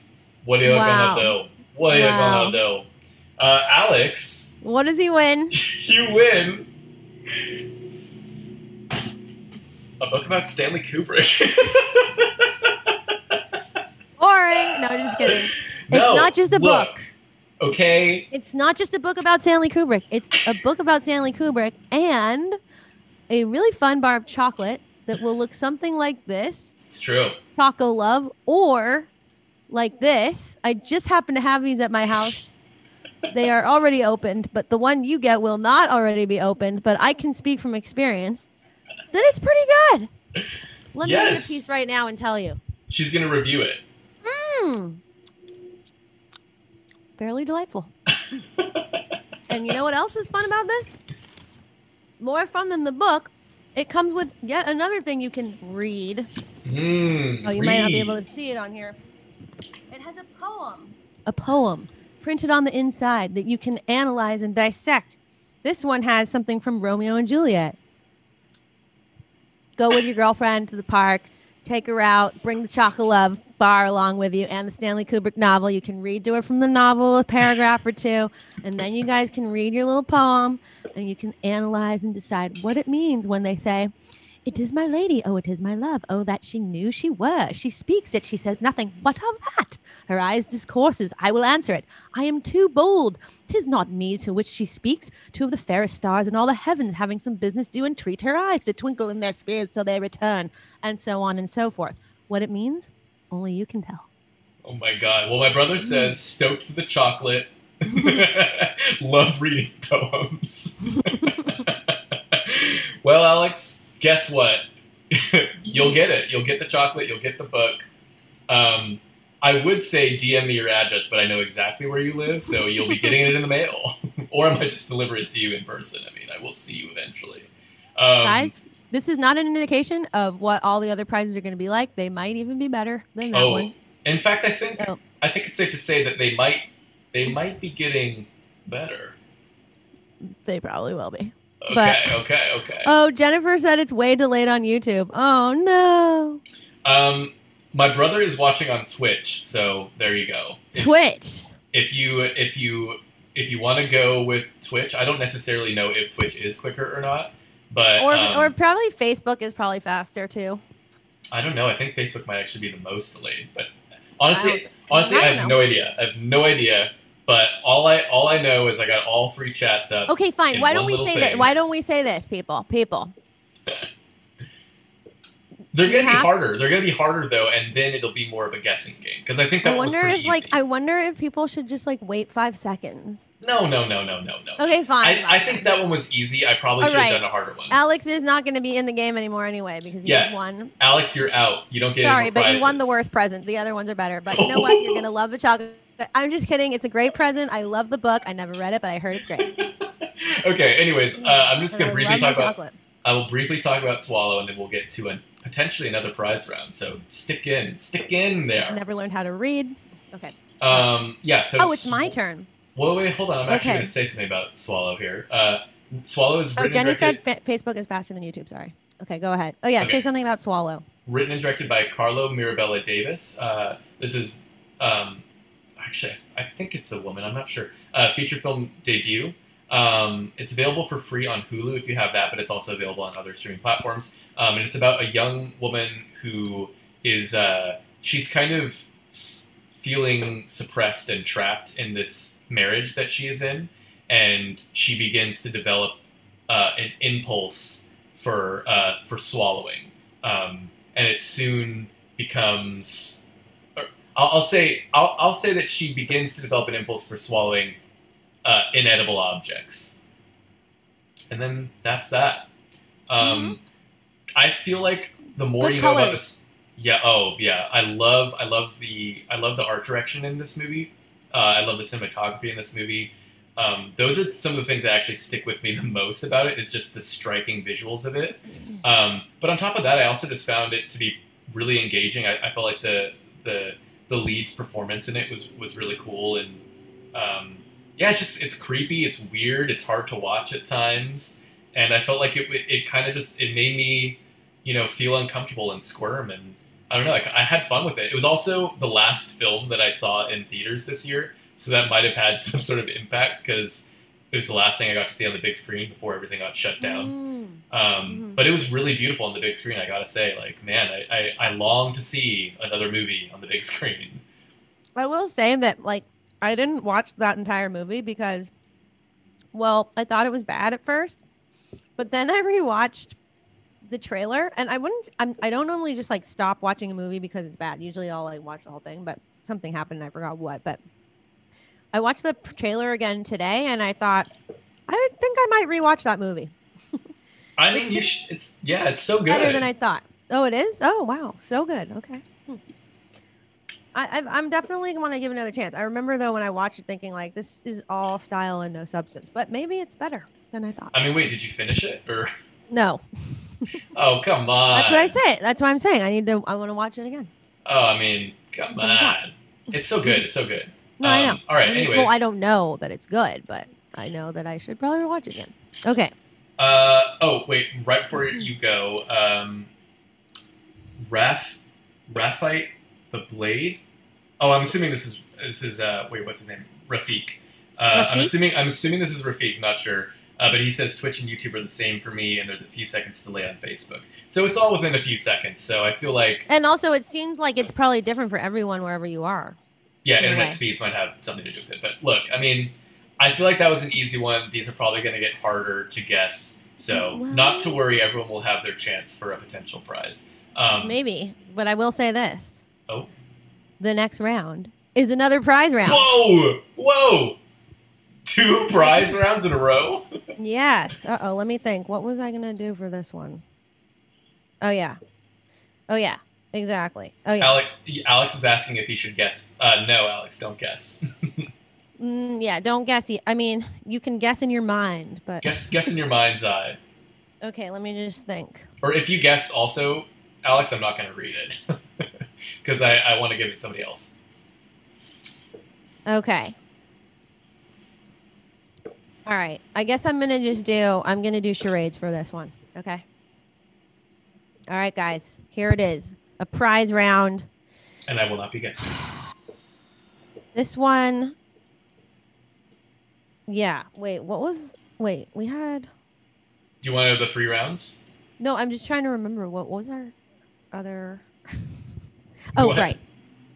what are you Wow. gonna do? What are you Wow. gonna do? Uh, Alex, What does he win? you win a book about Stanley Kubrick. Boring. No, just kidding. no, not just a look, book. Okay, It's not just a book about Stanley Kubrick. It's a book about Stanley Kubrick and a really fun bar of chocolate that will look something like this, it's true. Chocolove, or like this. I just happen to have these at my house. They are already opened, but the one you get will not already be opened. But I can speak from experience that it's pretty good. Let me Yes. eat a piece right now and tell you. She's gonna review it. Mmm. Fairly delightful. and you know what else is fun about this? More fun than the book. It comes with yet another thing you can read. Mm, Oh, you might not be able to see it on here. It has a poem. A poem printed on the inside that you can analyze and dissect. This one has something from Romeo and Juliet. Go with your girlfriend to the park, take her out, bring the chocolate love bar along with you and the Stanley Kubrick novel. You can read to her from the novel a paragraph or two, and then you guys can read your little poem and you can analyze and decide what it means when they say, it is my lady. Oh, it is my love. Oh, that she knew she were. She speaks it. She says nothing. What of that? Her eyes discourses. I will answer it. I am too bold. Tis not me to which she speaks. Two of the fairest stars in all the heavens having some business do entreat her eyes to twinkle in their spheres till they return, and so on and so forth. What it means, only you can tell. Oh my god. Well, my brother Mm. says stoked with the chocolate. Love reading poems. well, Alex, guess what? you'll get it. You'll get the chocolate. You'll get the book. Um, I would say DM me your address, but I know exactly where you live, so you'll be getting it in the mail, or I might just deliver it to you in person. I mean, I will see you eventually. Um, Guys, this is not an indication of what all the other prizes are going to be like. They might even be better than that oh, one. in fact, I think Oh. I think it's safe to say that they might they might be getting better. They probably will be. Okay, But- okay, okay. Oh, Jennifer said it's way delayed on YouTube. Oh no. Um, my brother is watching on Twitch, so there you go. If, Twitch. if you if you if you want to go with Twitch, I don't necessarily know if Twitch is quicker or not, but Or um, or probably Facebook is probably faster too. I don't know. I think Facebook might actually be the most delayed, but honestly, I honestly, I I have know. no idea. I have no idea. But all I all I know is I got all three chats up. Okay, fine. Why don't we say that? Why don't we say this, people? People. They're gonna be harder. They're gonna be harder though, and then it'll be more of a guessing game because I think that I wonder if pretty like. I wonder if people should just like wait five seconds. No, no, no, no, no, no. Okay, fine. I, fine. I think that one was easy. I probably All should have right. done a harder one. Alex is not going to be in the game anymore anyway because he Yeah. just won. Alex, you're out. You don't get Sorry, any more but you won the worst present. The other ones are better. But you know what? You're going to love the chocolate. I'm just kidding. It's a great present. I love the book. I never read it, but I heard it's great. okay. Anyways, uh, I'm just gonna I briefly talk about. chocolate. I will briefly talk about Swallow, and then we'll get to an, potentially another prize round. So stick in, stick in there. Never learned how to read. Okay. Um, yeah. So Oh, it's my turn. Well, wait, hold on. I'm actually Okay. going to say something about Swallow here. Uh, Swallow is Oh, written, Jenny and directed, said fa- Facebook is faster than YouTube. Sorry. Okay, go ahead. Oh yeah, Okay. say something about Swallow. written and directed by Carlo Mirabella Davis. Uh, this is um, actually, I think it's a woman. I'm not sure. Uh, feature film debut. Um, it's available for free on Hulu if you have that, but it's also available on other streaming platforms. Um, and it's about a young woman who is uh, she's kind of feeling suppressed and trapped in this marriage that she is in, and she begins to develop uh, an impulse for uh, for swallowing, um, and it soon becomes. I'll, I'll say I'll, I'll say that she begins to develop an impulse for swallowing uh, inedible objects, and then that's that. Um, I feel like the more Good you know about this, yeah. Oh, yeah. I love I love the I love the art direction in this movie. Uh, I love the cinematography in this movie. Um, those are some of the things that actually stick with me the most about it. Is just the striking visuals of it. Um, but on top of that, I also just found it to be really engaging. I, I felt like the the the lead's performance in it was was really cool, and um, yeah, it's just it's creepy, it's weird, it's hard to watch at times, and I felt like it it kind of just it made me you know feel uncomfortable and squirm, and I don't know, like I had fun with it. It was also the last film that I saw in theaters this year, so that might have had some sort of impact because it was the last thing I got to see on the big screen before everything got shut down. Mm. Um, Mhm. But it was really beautiful on the big screen. I gotta say, like, man, I, I, I long to see another movie on the big screen. I will say that like I didn't watch that entire movie because, well, I thought it was bad at first, but then I rewatched the trailer, and I wouldn't. I'm, I don't normally just like stop watching a movie because it's bad. Usually I'll like watch the whole thing, but something happened and I forgot what. But I watched the trailer again today, and I thought I think I might rewatch that movie. I mean, you sh- it's yeah, it's so good. better than I thought. Oh, it is. Oh, wow, so good. Okay. Hmm. I, I'm definitely want to give it another chance. I remember though when I watched it, thinking like this is all style and no substance, but maybe it's better than I thought. I mean, wait, did you finish it or? No, Oh, come on. that's what I said. That's why I'm saying I need to. I want to watch it again. Oh, I mean, come on. on. It's so good. It's so good. No, I Um, know. all right, I mean, anyways. Well, I don't know that it's good, but I know that I should probably watch it again. Okay. Uh, oh, wait, right before you go, um, Raph, Raphite the Blade. Oh, I'm assuming this is this is uh, wait, what's his name? Rafiq. Uh, I'm assuming I'm assuming this is Rafiq. Not sure, uh, but he says Twitch and YouTube are the same for me, and there's a few seconds delay on Facebook. So it's all within a few seconds. So I feel like And also, it seems like it's probably different for everyone wherever you are. Yeah, internet speeds might have something to do with it. But look, I mean, I feel like that was an easy one. These are probably going to get harder to guess. So Well- not to worry, everyone will have their chance for a potential prize. Um, Maybe, but I will say this: Oh. the next round is another prize round. Whoa! Whoa! Two prize rounds in a row? Yes. Uh oh. Let me think. What was I gonna do for this one? Oh yeah. Oh yeah. Exactly. Oh yeah. Alex, Alex is asking if he should guess. Uh, no, Alex, don't guess. Mm, yeah. Don't guess. I mean, you can guess in your mind, but guess guess in your mind's eye. okay. Let me just think. Or if you guess also, Alex, I'm not going to read it. Because I, I want to give it to somebody else. Okay. All right. I guess I'm gonna just do. I'm gonna do charades for this one. Okay. All right, guys. Here it is. A prize round. And I will not be guessing. This one. Yeah. Wait. What was? Wait. We had. Do you want to know the three rounds? No, I'm just trying to remember what was our other. oh What? right.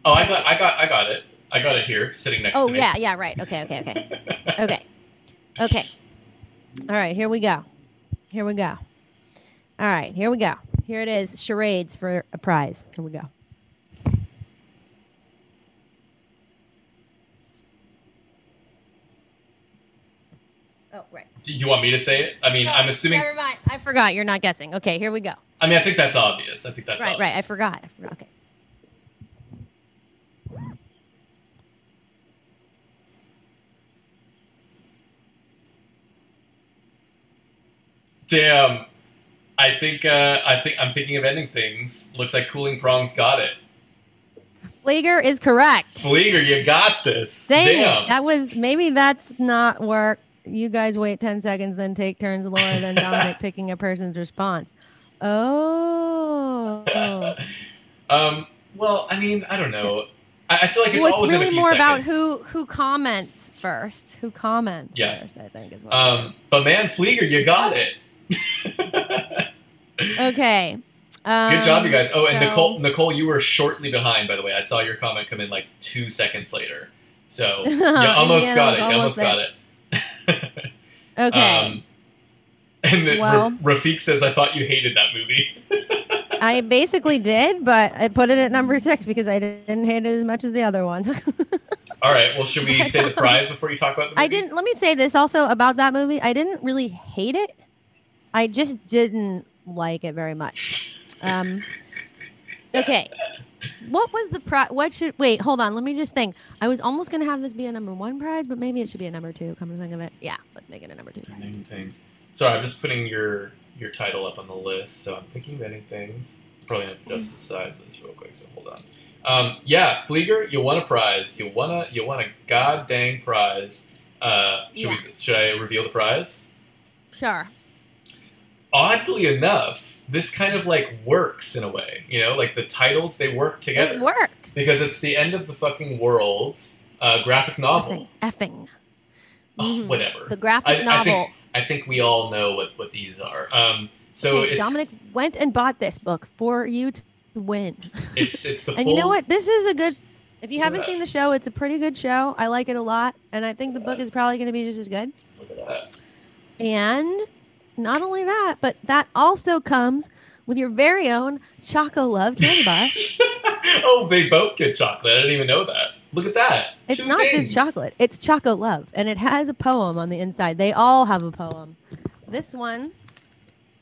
Oh, I got, I got, I got it. I got it here, sitting next Oh to me. Oh yeah, yeah, right. Okay, okay, okay, okay, okay. All right, here we go. Here we go. All right, here we go. Here it is. Charades for a prize. Here we go. Oh right. Do you want me to say it? I mean, I'm assuming. Never mind. I forgot. You're not guessing. Okay, here we go. I mean, I think that's obvious. I think that's right, obvious. right. I forgot. I forgot. Okay. Damn. I think. Uh, I think I'm thinking of ending things. Looks like Cooling Prongs got it. Flieger is correct. Flieger, you got this. Dang Damn. it. That was maybe that's not work. You guys wait 10 seconds, then take turns, Laura, then Dominic picking a person's response. Oh. um. Well, I mean, I don't know. I, I feel like it's well, it's really more about who who comments first. Who comments Yeah. first, I think is what Um. But man, Flieger, you got it. Okay. Um, Good job, you guys. Oh, and so- Nicole, Nicole, you were shortly behind, by the way. I saw your comment come in like two seconds later. So you almost Yeah, got it. You almost almost got it. Okay. Um, and then Well- Ra- Rafik says, "I thought you hated that movie." I basically did, but I put it at number six because I didn't hate it as much as the other one. All right. Well, should we say the prize before you talk about the movie? I didn't. Let me say this also about that movie. I didn't really hate it. I just didn't like it very much. Um, okay. What was the prize? What should wait? Hold on. Let me just think. I was almost gonna have this be a number one prize, but maybe it should be a number two. Come to think of it, yeah. Let's make it a number two. prize. Name things. Sorry, I'm just putting your your title up on the list. So I'm thinking of ending things. Probably gonna adjust the size of this real quick. So hold on. Um, yeah, Flieger, you won a prize. You won a you won a god dang prize. Uh, should we should I reveal the prize? Sure. Oddly enough, this kind of like works in a way. You know, like the titles they work together It works. because it's the end of the fucking world. Uh, graphic novel. effing. effing. Oh, whatever. The graphic I, I novel. think I think we all know what, what these are. Um, so Okay, it's Dominic went and bought this book for you to win. it's it's the And you know what? This is a good. If you haven't seen the show, it's a pretty good show. I like it a lot, and I think the book is probably going to be just as good. Look at that. And not only that, but that also comes with your very own Chocolove candy bar. oh, they both get chocolate. I didn't even know that. Look at that. It's Two not things. just chocolate; it's Chocolove, and it has a poem on the inside. They all have a poem. This one,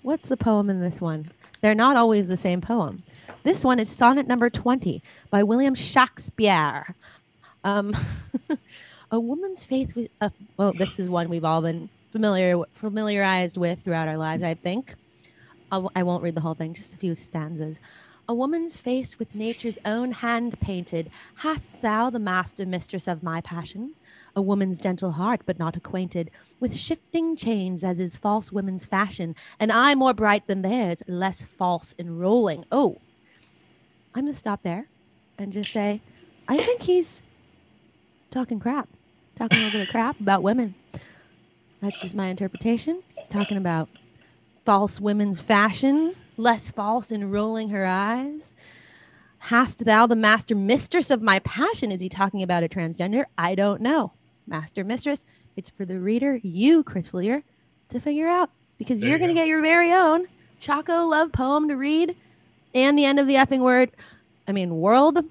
what's the poem in this one? They're not always the same poem. This one is sonnet number twenty by William Shakespeare. Um, a woman's faith with. Uh, well, this is one we've all been familiar familiarized with throughout our lives. I think. I I won't read the whole thing; just a few stanzas. A woman's face with nature's own hand painted, hast thou the master mistress of my passion? A woman's gentle heart, but not acquainted with shifting change as is false women's fashion, an eye more bright than theirs, less false in rolling. Oh, I'm gonna stop there and just say, I think he's talking crap, talking a little bit of crap about women. That's just my interpretation. He's talking about false women's fashion, less false in rolling her eyes. Hast thou the master mistress of my passion? Is he talking about a transgender? I don't know. Master mistress, it's for the reader, you, Chris Fleer, to figure out because There you're you going to get your very own Chocolove poem to read and the end of the effing word. I mean, world.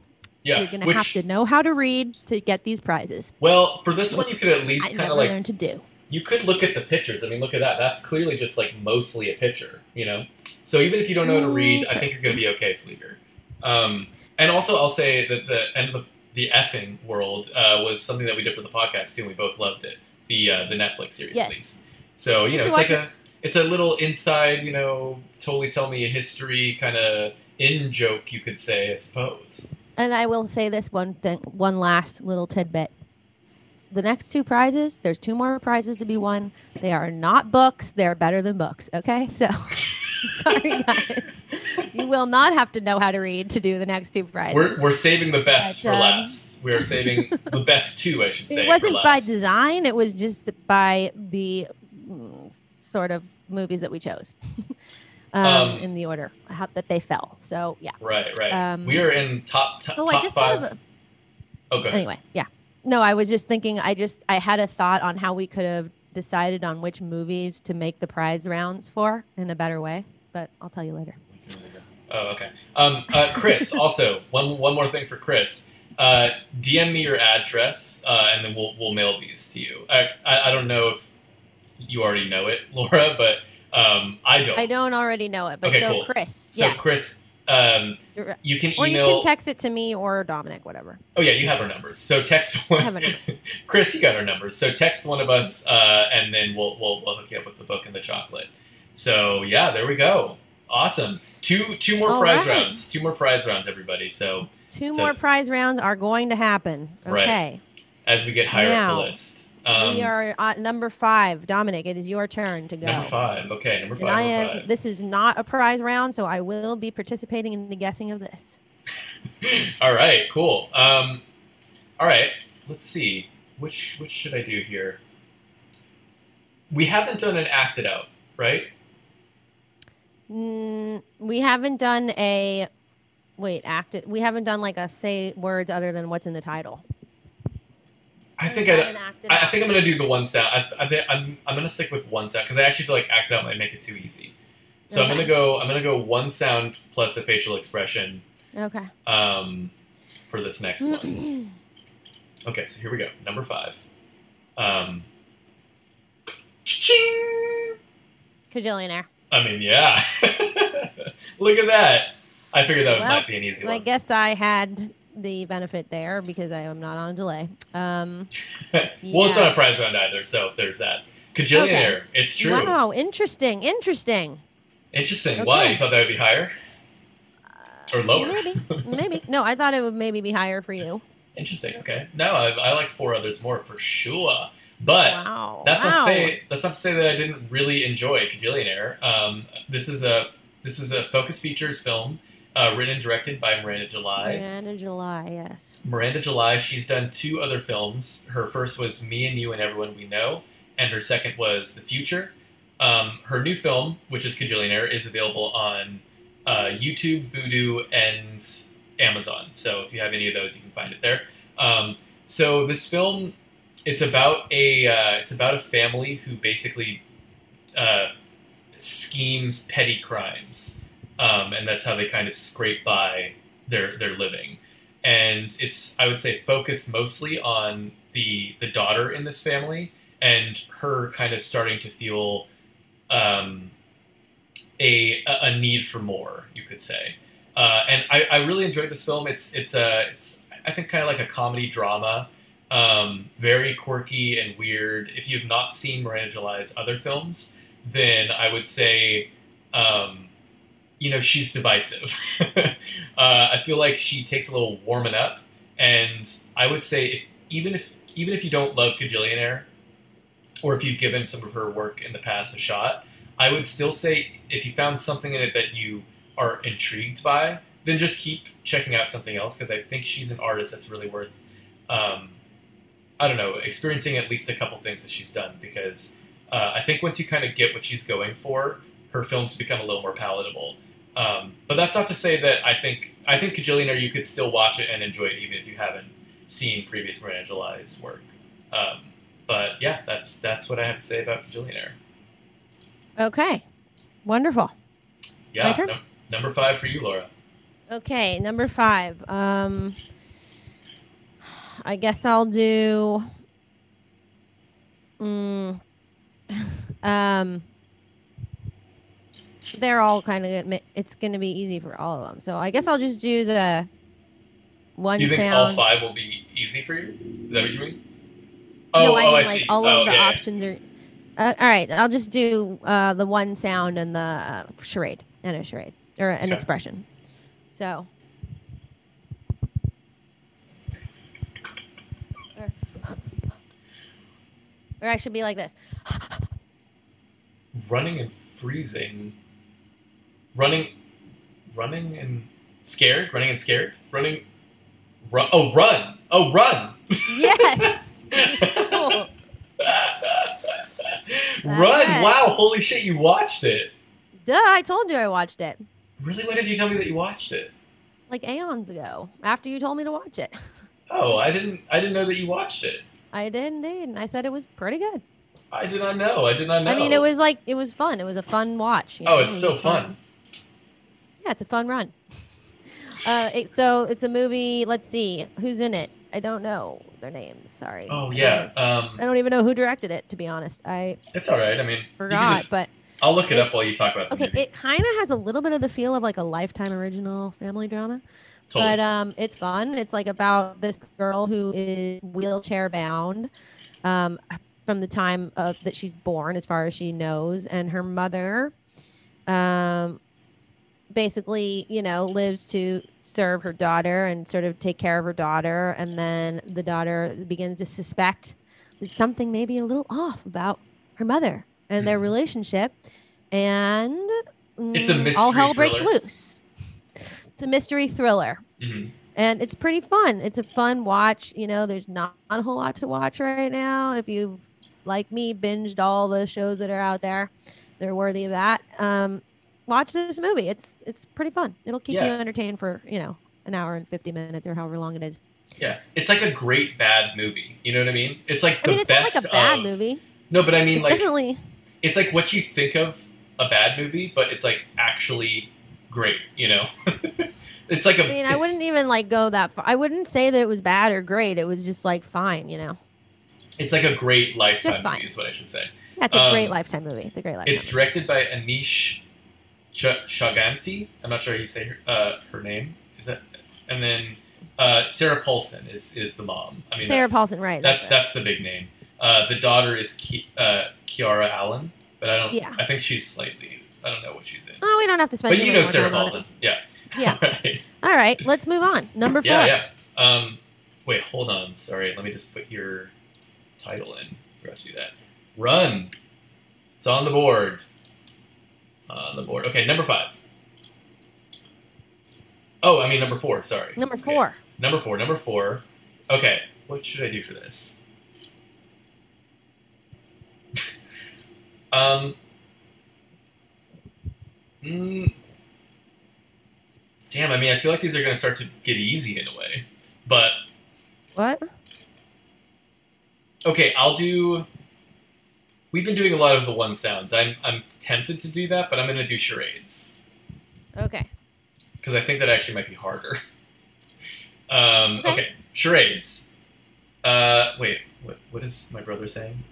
Yeah. you're going to which, have to know how to read to get these prizes. Well, for this one, you could at least kind of like learned to do. You could look at the pictures. I mean, look at that. That's clearly just like mostly a picture, you know. So even if you don't know how to read, I think you're going to be okay, Flieger. Um, and also, I'll say that the end of the, the effing world uh, was something that we did for the podcast too, and we both loved it. The uh, the Netflix series, Yes. at least. So you, You know, it's like watch a it's a little inside, you know, totally tell me a history kind of in joke, you could say, I suppose. And I will say this one thing, one last little tidbit. The next two prizes, there's two more prizes to be won. They are not books. They're better than books. Okay, so sorry guys, you will not have to know how to read to do the next two prizes. We're, we're saving the best But, for last. We are saving the best two, I should say. it wasn't by design. It was just by the mm, sort of movies that we chose um, Um, in the order how, that they fell. So yeah. Right, right. Um, we are in top top, Oh, I just five. thought of a, oh, good. anyway yeah no i was just thinking i just i had a thought on how we could have decided on which movies to make the prize rounds for in a better way but i'll tell you later Oh, okay. Um, uh, Chris, also one one more thing for Chris. Uh, DM me your address, uh, and then we'll we'll mail these to you. I, I I don't know if you already know it, Laura, but um, I don't. i don't already know it but Okay, so cool. chris So yes. Chris, um, you can or you can text it to me or dominic whatever oh yeah, you have our numbers. So text i one. Chris, you got our numbers. So text one of us, uh, and then we'll, we'll we'll hook you up with the book and the chocolate. So yeah, there we go. Awesome. Two two more All prize right. rounds. Two more prize rounds, everybody. So Two So- more prize rounds are going to happen. Right. As we get higher up the list. Um, we are at number five. Dominic, it is your turn to go. number five. Okay, number And five. I am. five. This is not a prize round, so I will be participating in the guessing of this. all right, cool. Um, all right, let's see. Which which should I do here? We haven't done an acted out, right? Mm, we haven't done a. Wait, acted. We haven't done like a say words other than what's in the title. I think I, done an acted I, I think I'm gonna do the one sound. I, I think I'm, I'm gonna stick with one sound because I actually feel like acted out might make it too easy. So I'm gonna go. I'm gonna go one sound plus a facial expression Okay. um, for this next one. Okay, so here we go. Number five. Um, cha-ching! Kajillionaire. I mean, yeah. Look at that. I figured that Well, might be an easy I one. I guess I had the benefit there because I am not on a delay. Um, well, it's not a prize round either, so there's that. Kajillionaire. It's true. Wow, interesting, interesting. Interesting. Why? You thought that would be higher? Or lower? Maybe, maybe. No, I thought it would maybe be higher for you. Interesting. Okay. No, I, I like four others more for sure. But wow. That's not to say that's not to say that I didn't really enjoy Kajillionaire. Um, this is a this is a Focus Features film, uh, written and directed by Miranda July. Miranda July, yes. Miranda July. She's done two other films. Her first was Me and You and Everyone We Know, and her second was The Future. Um, her new film, which is Kajillionaire, is available on uh, YouTube, Vudu, and Amazon. So if you have any of those, you can find it there. Um, so this film, it's about a uh, it's about a family who basically uh, schemes petty crimes, um, and that's how they kind of scrape by their their living. And it's I would say focused mostly on the the daughter in this family and her kind of starting to feel um, a a need for more, you could say. Uh, and I, I really enjoyed this film. It's it's a it's I think kind of like a comedy drama, um, very quirky and weird. If you've not seen Miranda July's other films, then I would say, um, you know, she's divisive. uh, I feel like she takes a little warming up, and I would say if, even if even if you don't love Kajillionaire, or if you've given some of her work in the past a shot, I would still say if you found something in it that you are intrigued by, then just keep checking out something else because I think she's an artist that's really worth, um, I don't know, experiencing at least a couple things that she's done because uh, I think once you kind of get what she's going for, her films become a little more palatable. Um, but that's not to say that I think I think Kajillionaire you could still watch it and enjoy it even if you haven't seen previous July's work. Um, but yeah, that's that's what I have to say about Kajillionaire. Okay. Wonderful. Yeah, num- number five for you, Laura. Okay, number five. Um, I guess I'll do. Mm, um, they're all kind of. It's going to be easy for all of them. So I guess I'll just do the one Do you think sound. all five will be easy for you? Is that what you mean? Oh, no, I oh, mean I like see. all oh, of the yeah, yeah. options are. Uh, all right, I'll just do uh, the one sound and the uh, charade and a charade or an Okay. expression. So. Or, or I should be like this. Running and freezing. Running, running and scared. Running and scared. Running. Run. Oh, run. Oh, run. Yes. Cool. run. Wow. Holy shit! You watched it. Duh! I told you I watched it Really? When did you tell me that you watched it? like aeons ago. After you told me to watch it, Oh, I didn't. I didn't know that you watched it. I did indeed, and I said it was pretty good. I did not know. I did not know. I mean, it was like it was fun. It was a fun watch. you Oh, know, it's it so a fun. Yeah, it's a fun run. Uh, it, so it's a movie. Let's see who's in it. I don't know their names. Sorry. Oh yeah. Um, I don't even know who directed it. To be honest, I it's all right. I mean, forgot. just- but I'll look it up while you talk about the okay, movie. it kind of has a little bit of the feel of like a Lifetime original family drama. Totally. But um, it's fun. It's like about this girl who is wheelchair bound um, from the time of, that she's born, as far as she knows, and her mother um, basically, you know, lives to serve her daughter and sort of take care of her daughter. And then the daughter begins to suspect that something may be a little off about her mother and their Mhm. relationship. And It's a mm, all hell breaks thriller. loose. It's a mystery thriller. hmm And it's pretty fun. It's a fun watch. You know, there's not a whole lot to watch right now. If you've, like me, binged all the shows that are out there, they're worthy of that. Um, watch this movie. It's it's pretty fun. It'll keep you entertained for you know an hour and fifty minutes or however long it is. Yeah, it's like a great bad movie. You know what I mean? It's like I the mean, it's not best like a bad of- movie. No, but I mean, It's like definitely it's like what you think of a bad movie, but it's like actually great. You know, it's like a. I mean, I wouldn't even like go that far. I wouldn't say that it was bad or great. It was just like fine, you know. It's like a great lifetime movie, is what I should say. Yeah, it's a Um, great lifetime movie. It's a great lifetime. It's directed by Aneesh Ch- Chaganty. I'm not sure how you say her, uh, her name. Is that? And then uh, Sarah Paulson is is the mom. I mean, Sarah Paulson, right? That's it. that's the big name. Uh, the daughter is Ki- uh, Kiera Allen, but I don't. Yeah. I think she's slightly. I don't know what she's in. Oh, we don't have to spend. But you know Sarah time on it. Paulson. Yeah. Yeah. right. All right, let's move on. Number four. Yeah, yeah. Um, wait, hold on. Sorry, let me just put your title in. Forgot to do that. Run. It's on the board. On the board. Okay, number five. Oh, I mean number four. Sorry. Number Okay. four. Number four. Number four. Okay, what should I do for this? um. mm, damn, I mean, I feel like these are going to start to get easy in a way. But, What? okay, I'll do. We've been doing a lot of the one sounds. I'm, I'm tempted to do that, but I'm going to do charades. Okay. Because I think that actually might be harder. um, Okay. okay. charades. Uh, wait, what, what is my brother saying?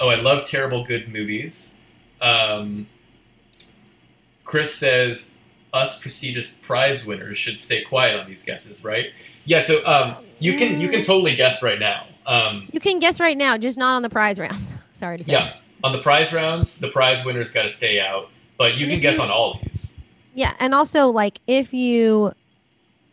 Oh, I love terrible good movies. Um, Chris says us prestigious prize winners should stay quiet on these guesses, right? Yeah, so um, you can you can Mm. totally guess right now. Um, You can guess right now, just not on the prize rounds. Sorry to say. yeah, on the prize rounds, the prize winners got to stay out, but you And can guess you- on all these. Yeah, and also like if you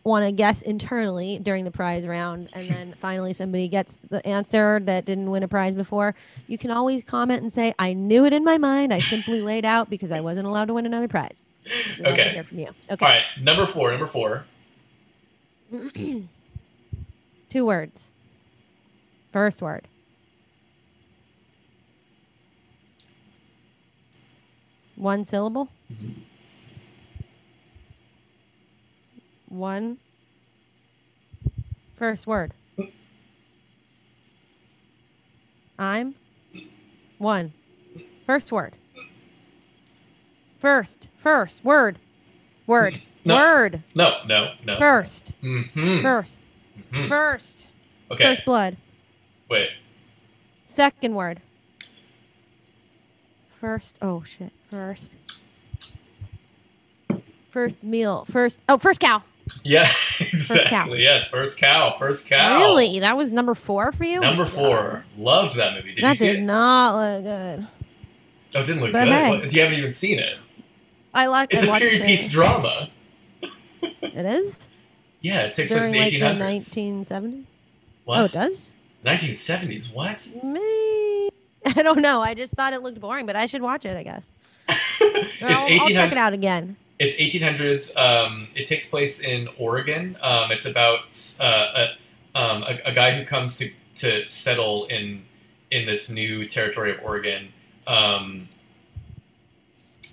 want to guess internally during the prize round and then finally somebody gets the answer that didn't win a prize before, you can always comment and say, I knew it in my mind. I simply laid out because I wasn't allowed to win another prize. We'd Okay. hear from you. Okay. right, number four. Number four. Two words. First word. One syllable. One. Word. I'm. One. First word. First. First. Word. Word. No. Word. No, no, no. First. Mm-hmm. First. Mhm. First. Okay. First blood. Wait. Second word. First. Oh shit. First. First meal. First. Oh, first cow. Yeah, cow. exactly. Yes, first cow. First cow. Really? That was number four for you? Number four. Loved that movie. Did that you see did it? not look good. Oh, it didn't look but good. hey. What- you haven't even seen it. I like. It's I a period it. piece drama. It is Yeah, it takes place in during the like the 1970s. What? Oh, it does. 1970s. What? Me. I don't know. I just thought it looked boring, but I should watch it. I guess. I'll, I'll check it out again. It's 1800s. Um, it takes place in Oregon. Um, it's about uh, a, um, a, a guy who comes to, to settle in in this new territory of Oregon, um,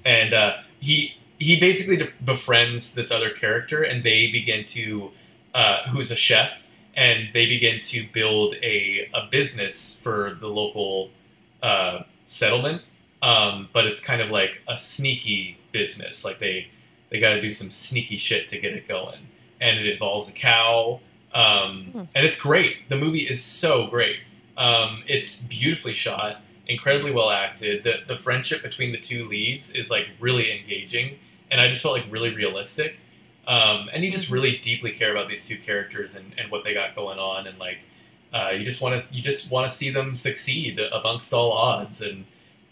and uh, he he basically befriends this other character, and they begin to uh, who's a chef, and they begin to build a a business for the local uh, settlement. Um, but it's kind of like a sneaky business. Like they they got to do some sneaky shit to get it going, and it involves a cow. Um, Hmm. And it's great. The movie is so great. Um, it's beautifully shot, incredibly well acted. The the friendship between the two leads is like really engaging, and I just felt like really realistic. Um, and you just Mhm. really deeply care about these two characters and, and what they got going on, and like uh, you just want to you just want to see them succeed amongst all odds. And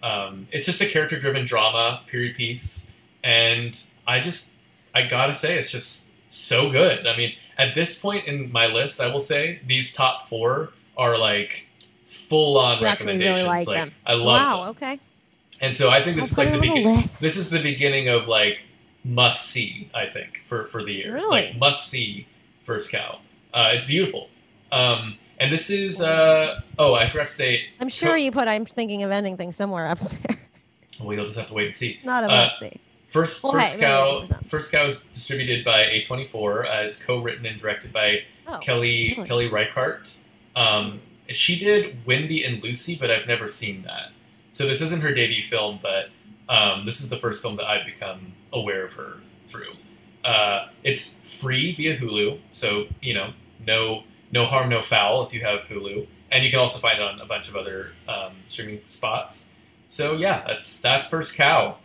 um, it's just a character driven drama period piece, and I just I gotta say, it's just so good. I mean, at this point in my list, I will say these top four are like full on actually really recommendations. like them. I love wow. them. Okay. And so I think this I'll is like the it on the beginning. This is the beginning of like must see. I think for for the year, Really? like must see first cow. Uh, it's beautiful. Um, and this is uh, oh, I forgot to say. I'm sure you put. I'm thinking of ending things somewhere up there. Well, you'll just have to wait and see. Not a Uh, see. First, Well, first hey, cow. maybe there's some. First cow is distributed by A24. Uh, it's co-written and directed by Oh, Kelly really? Kelly Reichardt. Um, she did Wendy and Lucy, but I've never seen that. So this isn't her debut film, but um, this is the first film that I've become aware of her through. Uh, it's free via Hulu, so you know, no no harm, no foul if you have Hulu, and you can also find it on a bunch of other um, streaming spots. So yeah, that's that's First Cow.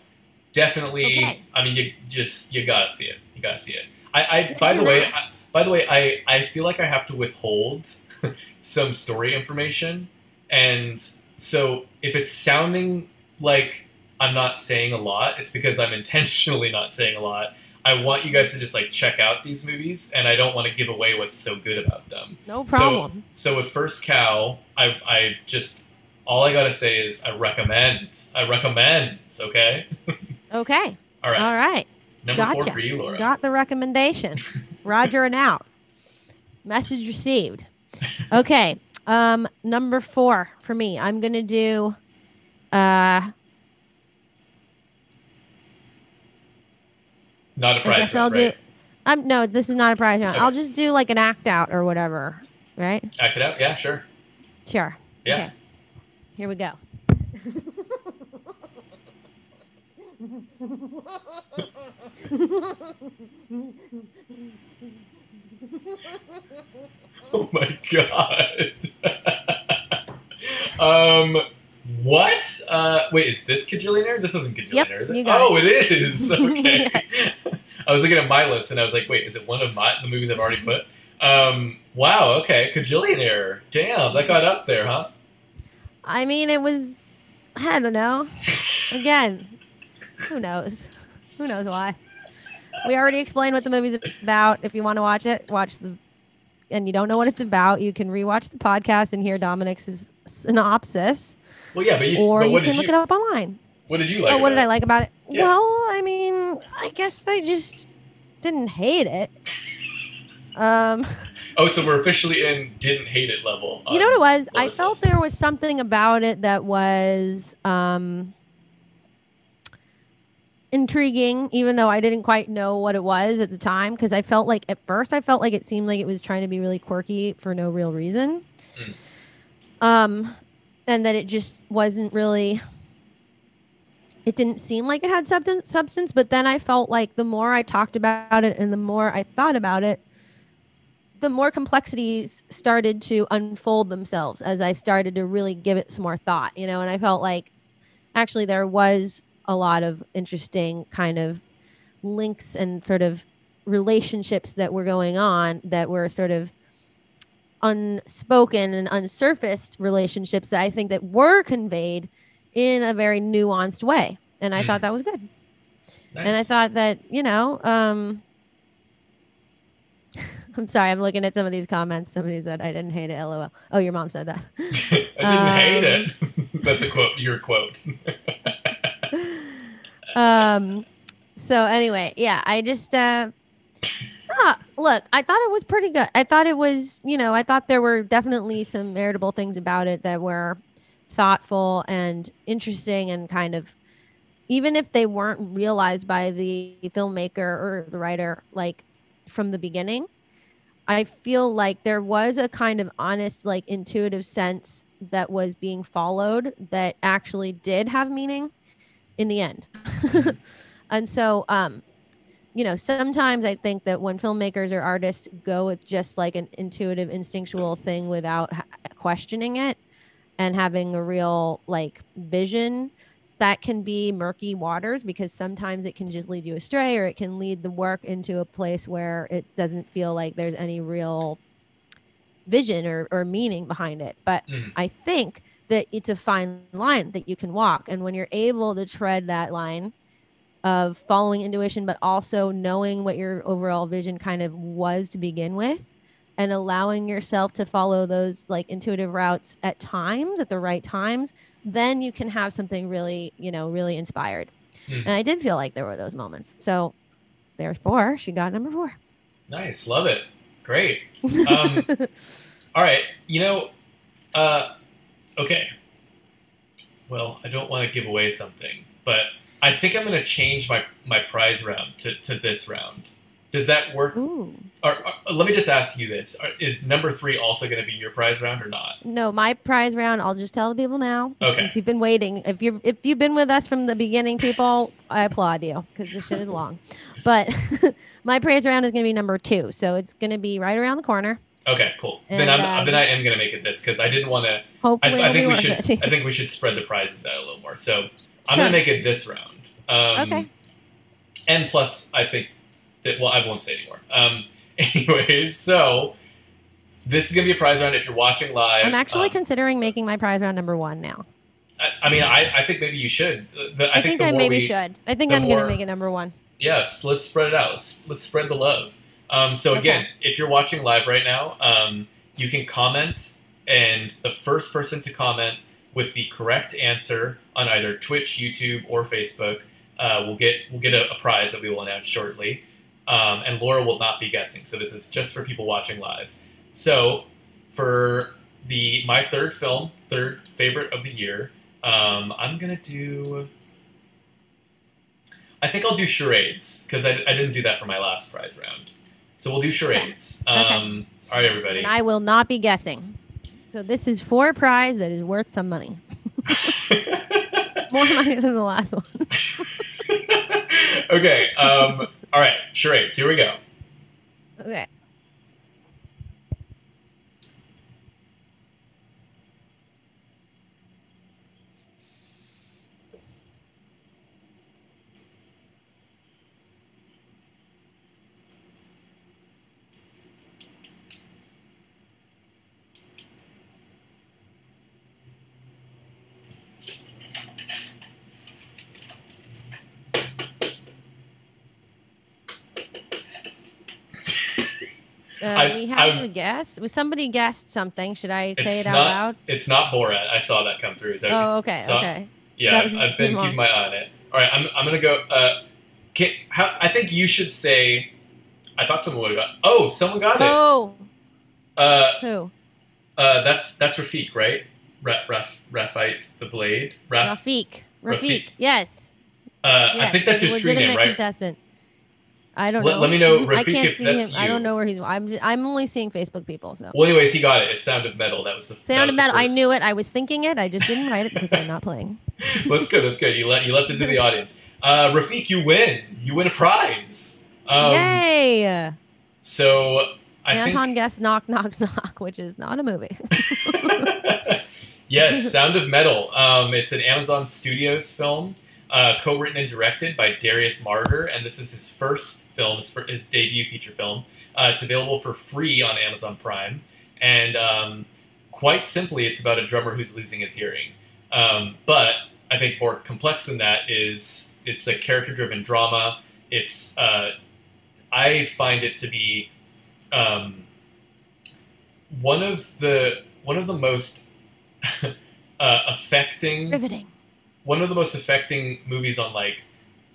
Definitely. Okay. I mean, you just you gotta see it. You gotta see it. I, I by the way. I, by the way, I I feel like I have to withhold some story information, and so if it's sounding like I'm not saying a lot, it's because I'm intentionally not saying a lot. I want you guys to just like check out these movies, and I don't want to give away what's so good about them. No problem. So with First Cow, I I just all I gotta say is I recommend. I recommend. Okay. okay. All right. All right. Number four for you, Laura. Got the recommendation. Roger and out. Message received. Okay. Um, number four for me. I'm gonna do uh Not a I prize guess I'll round, do right? um no, this is not a prize round. Okay. I'll just do like an act out or whatever. Right? Act it out. Yeah, sure. Sure. Yeah. Okay. Here we go. Oh my god. um, what? Uh, wait, is this Kajillionaire? This isn't Kajillionaire, Yep, is it? you got oh, it is. Okay. I was looking at my list and I was like, wait, is it one of my the movies I've already put? Um, wow. Okay, Kajillionaire. Damn, that got up there, huh? I mean it was I don't know. Again, who knows? Who knows why? We already explained what the movie's about. If you want to watch it, watch the and you don't know what it's about, you can rewatch the podcast and hear Dominic's synopsis, Well, yeah, but you. or but you what can look you? it up online. What did you like? oh, what did I like about it? Yeah. Well, I mean, I guess I just didn't hate it. Um. Oh, so we're officially in didn't hate it level. you know what it was? I felt there was something about it that was um, intriguing, even though I didn't quite know what it was at the time. Because I felt like at first I felt like it seemed like it was trying to be really quirky for no real reason, Mm. um, and that it just wasn't really. It didn't seem like it had substance, substance, but then I felt like the more I talked about it and the more I thought about it, the more complexities started to unfold themselves as I started to really give it some more thought, you know, and I felt like actually there was a lot of interesting kind of links and sort of relationships that were going on that were sort of unspoken and unsurfaced relationships that I think that were conveyed in a very nuanced way. And I Mm. thought that was good. And I thought that, you know, um, I'm sorry, I'm looking at some of these comments. Somebody said I didn't hate it, lol. Oh, your mom said that. I didn't hate Um, it. That's a quote. Your quote. um, so anyway, yeah, I just, uh, ah, look, I thought it was pretty good. I thought it was, you know, I thought there were definitely some meritable things about it that were thoughtful and interesting and kind of, even if they weren't realized by the filmmaker or the writer, like from the beginning, I feel like there was a kind of honest, like intuitive sense that was being followed that actually did have meaning in the end. and so, um, you know, sometimes I think that when filmmakers or artists go with just like an intuitive, instinctual thing without ha- questioning it and having a real like vision, that can be murky waters because sometimes it can just lead you astray or it can lead the work into a place where it doesn't feel like there's any real vision or, or meaning behind it. But Mhm. I think that it's a fine line that you can walk. And when you're able to tread that line of following intuition, but also knowing what your overall vision kind of was to begin with and allowing yourself to follow those like intuitive routes at times, at the right times, then you can have something really, you know, really inspired. Hmm. And I did feel like there were those moments. So therefore, she got number four. Nice, love it, great. Um, all right, you know, uh, okay. Well, I don't want to give away something, but I think I'm going to change my my prize round to, to this round. Does that work? Ooh. Or, or- let me just ask you this: Is number three also going to be your prize round or not? No, my prize round. I'll just tell the people now. Okay. Since you've been waiting, if you're if you've been with us from the beginning, people, I applaud you because this shit is long. But my prize round is going to be number two, so it's going to be right around the corner. Okay, cool. then I'm um, then I am going to make it this because I didn't want to. I, Hopefully, I it'll think we should. I think we should spread the prizes out a little more. So I'm going to make it this round. Um, Okay. And plus, I think that well, I won't say anymore. Um, anyways, so this is going to be a prize round if you're watching live. I'm actually um, considering making my prize round number one now. I, I mean, I, I think maybe you should. The- the- I, I, think, the I maybe we, should. I think I'm going to make it number one. Yes, let's spread it out. Let's, let's spread the love. Um, so Okay. again, if you're watching live right now, um, you can comment, and the first person to comment with the correct answer on either Twitch, YouTube, or Facebook uh, will get we'll get a, a prize that we will announce shortly. Um, and Laura will not be guessing, so this is just for people watching live. So for the my third film, third favorite of the year, um, I'm gonna do. I think I'll do charades because I, I didn't do that for my last prize round. So we'll do charades. Okay. Um, all right, everybody. And I will not be guessing. So this is for a prize that is worth some money. More money than the last one. okay. Um, all right, charades. Here we go. Okay. Uh, I- we have I'm- a guess. Was somebody guessed something? Should I say it out not- loud? It's not Borat. I saw that come through. Is that what Oh, you okay, okay. Yeah, I've, I've been keeping my eye on it. All right, I'm, I'm gonna go. Uh, can, how, I think you should say. I thought someone would have got. Oh, someone got it. Oh, Uh, who? uh, that's that's Rafik, right? Raf, Raf, Rafite the Blade. Raf. Rafik. Rafik. Rafik. Yes. Uh, I yes. think that's your screen name, right? contestant. I don't Let- know. let me know, I Rafik, can't if see that's him. I don't know where he's. I'm. Just, I'm only seeing Facebook people. So. Well, anyways, he got it. It's Sound of Metal. That was the Sound was of metal. I knew it. I was thinking it. I just didn't write it because I'm not playing. that's good. That's good. You let you left it to the audience. Uh, Rafik, you win. You win a prize. Um, Yay! So I Anton think guessed "Knock Knock Knock," which is not a movie. yes, Sound of Metal. Um, it's an Amazon Studios film, uh, co-written and directed by Darius Marder, and this is his first film, his, his debut feature film. Uh, it's available for free on Amazon Prime, and um, quite simply, it's about a drummer who's losing his hearing. Um, but I think more complex than that is it's a character-driven drama. It's uh, I find it to be um, one of the one of the most uh, affecting Riveting. One of the most affecting movies on like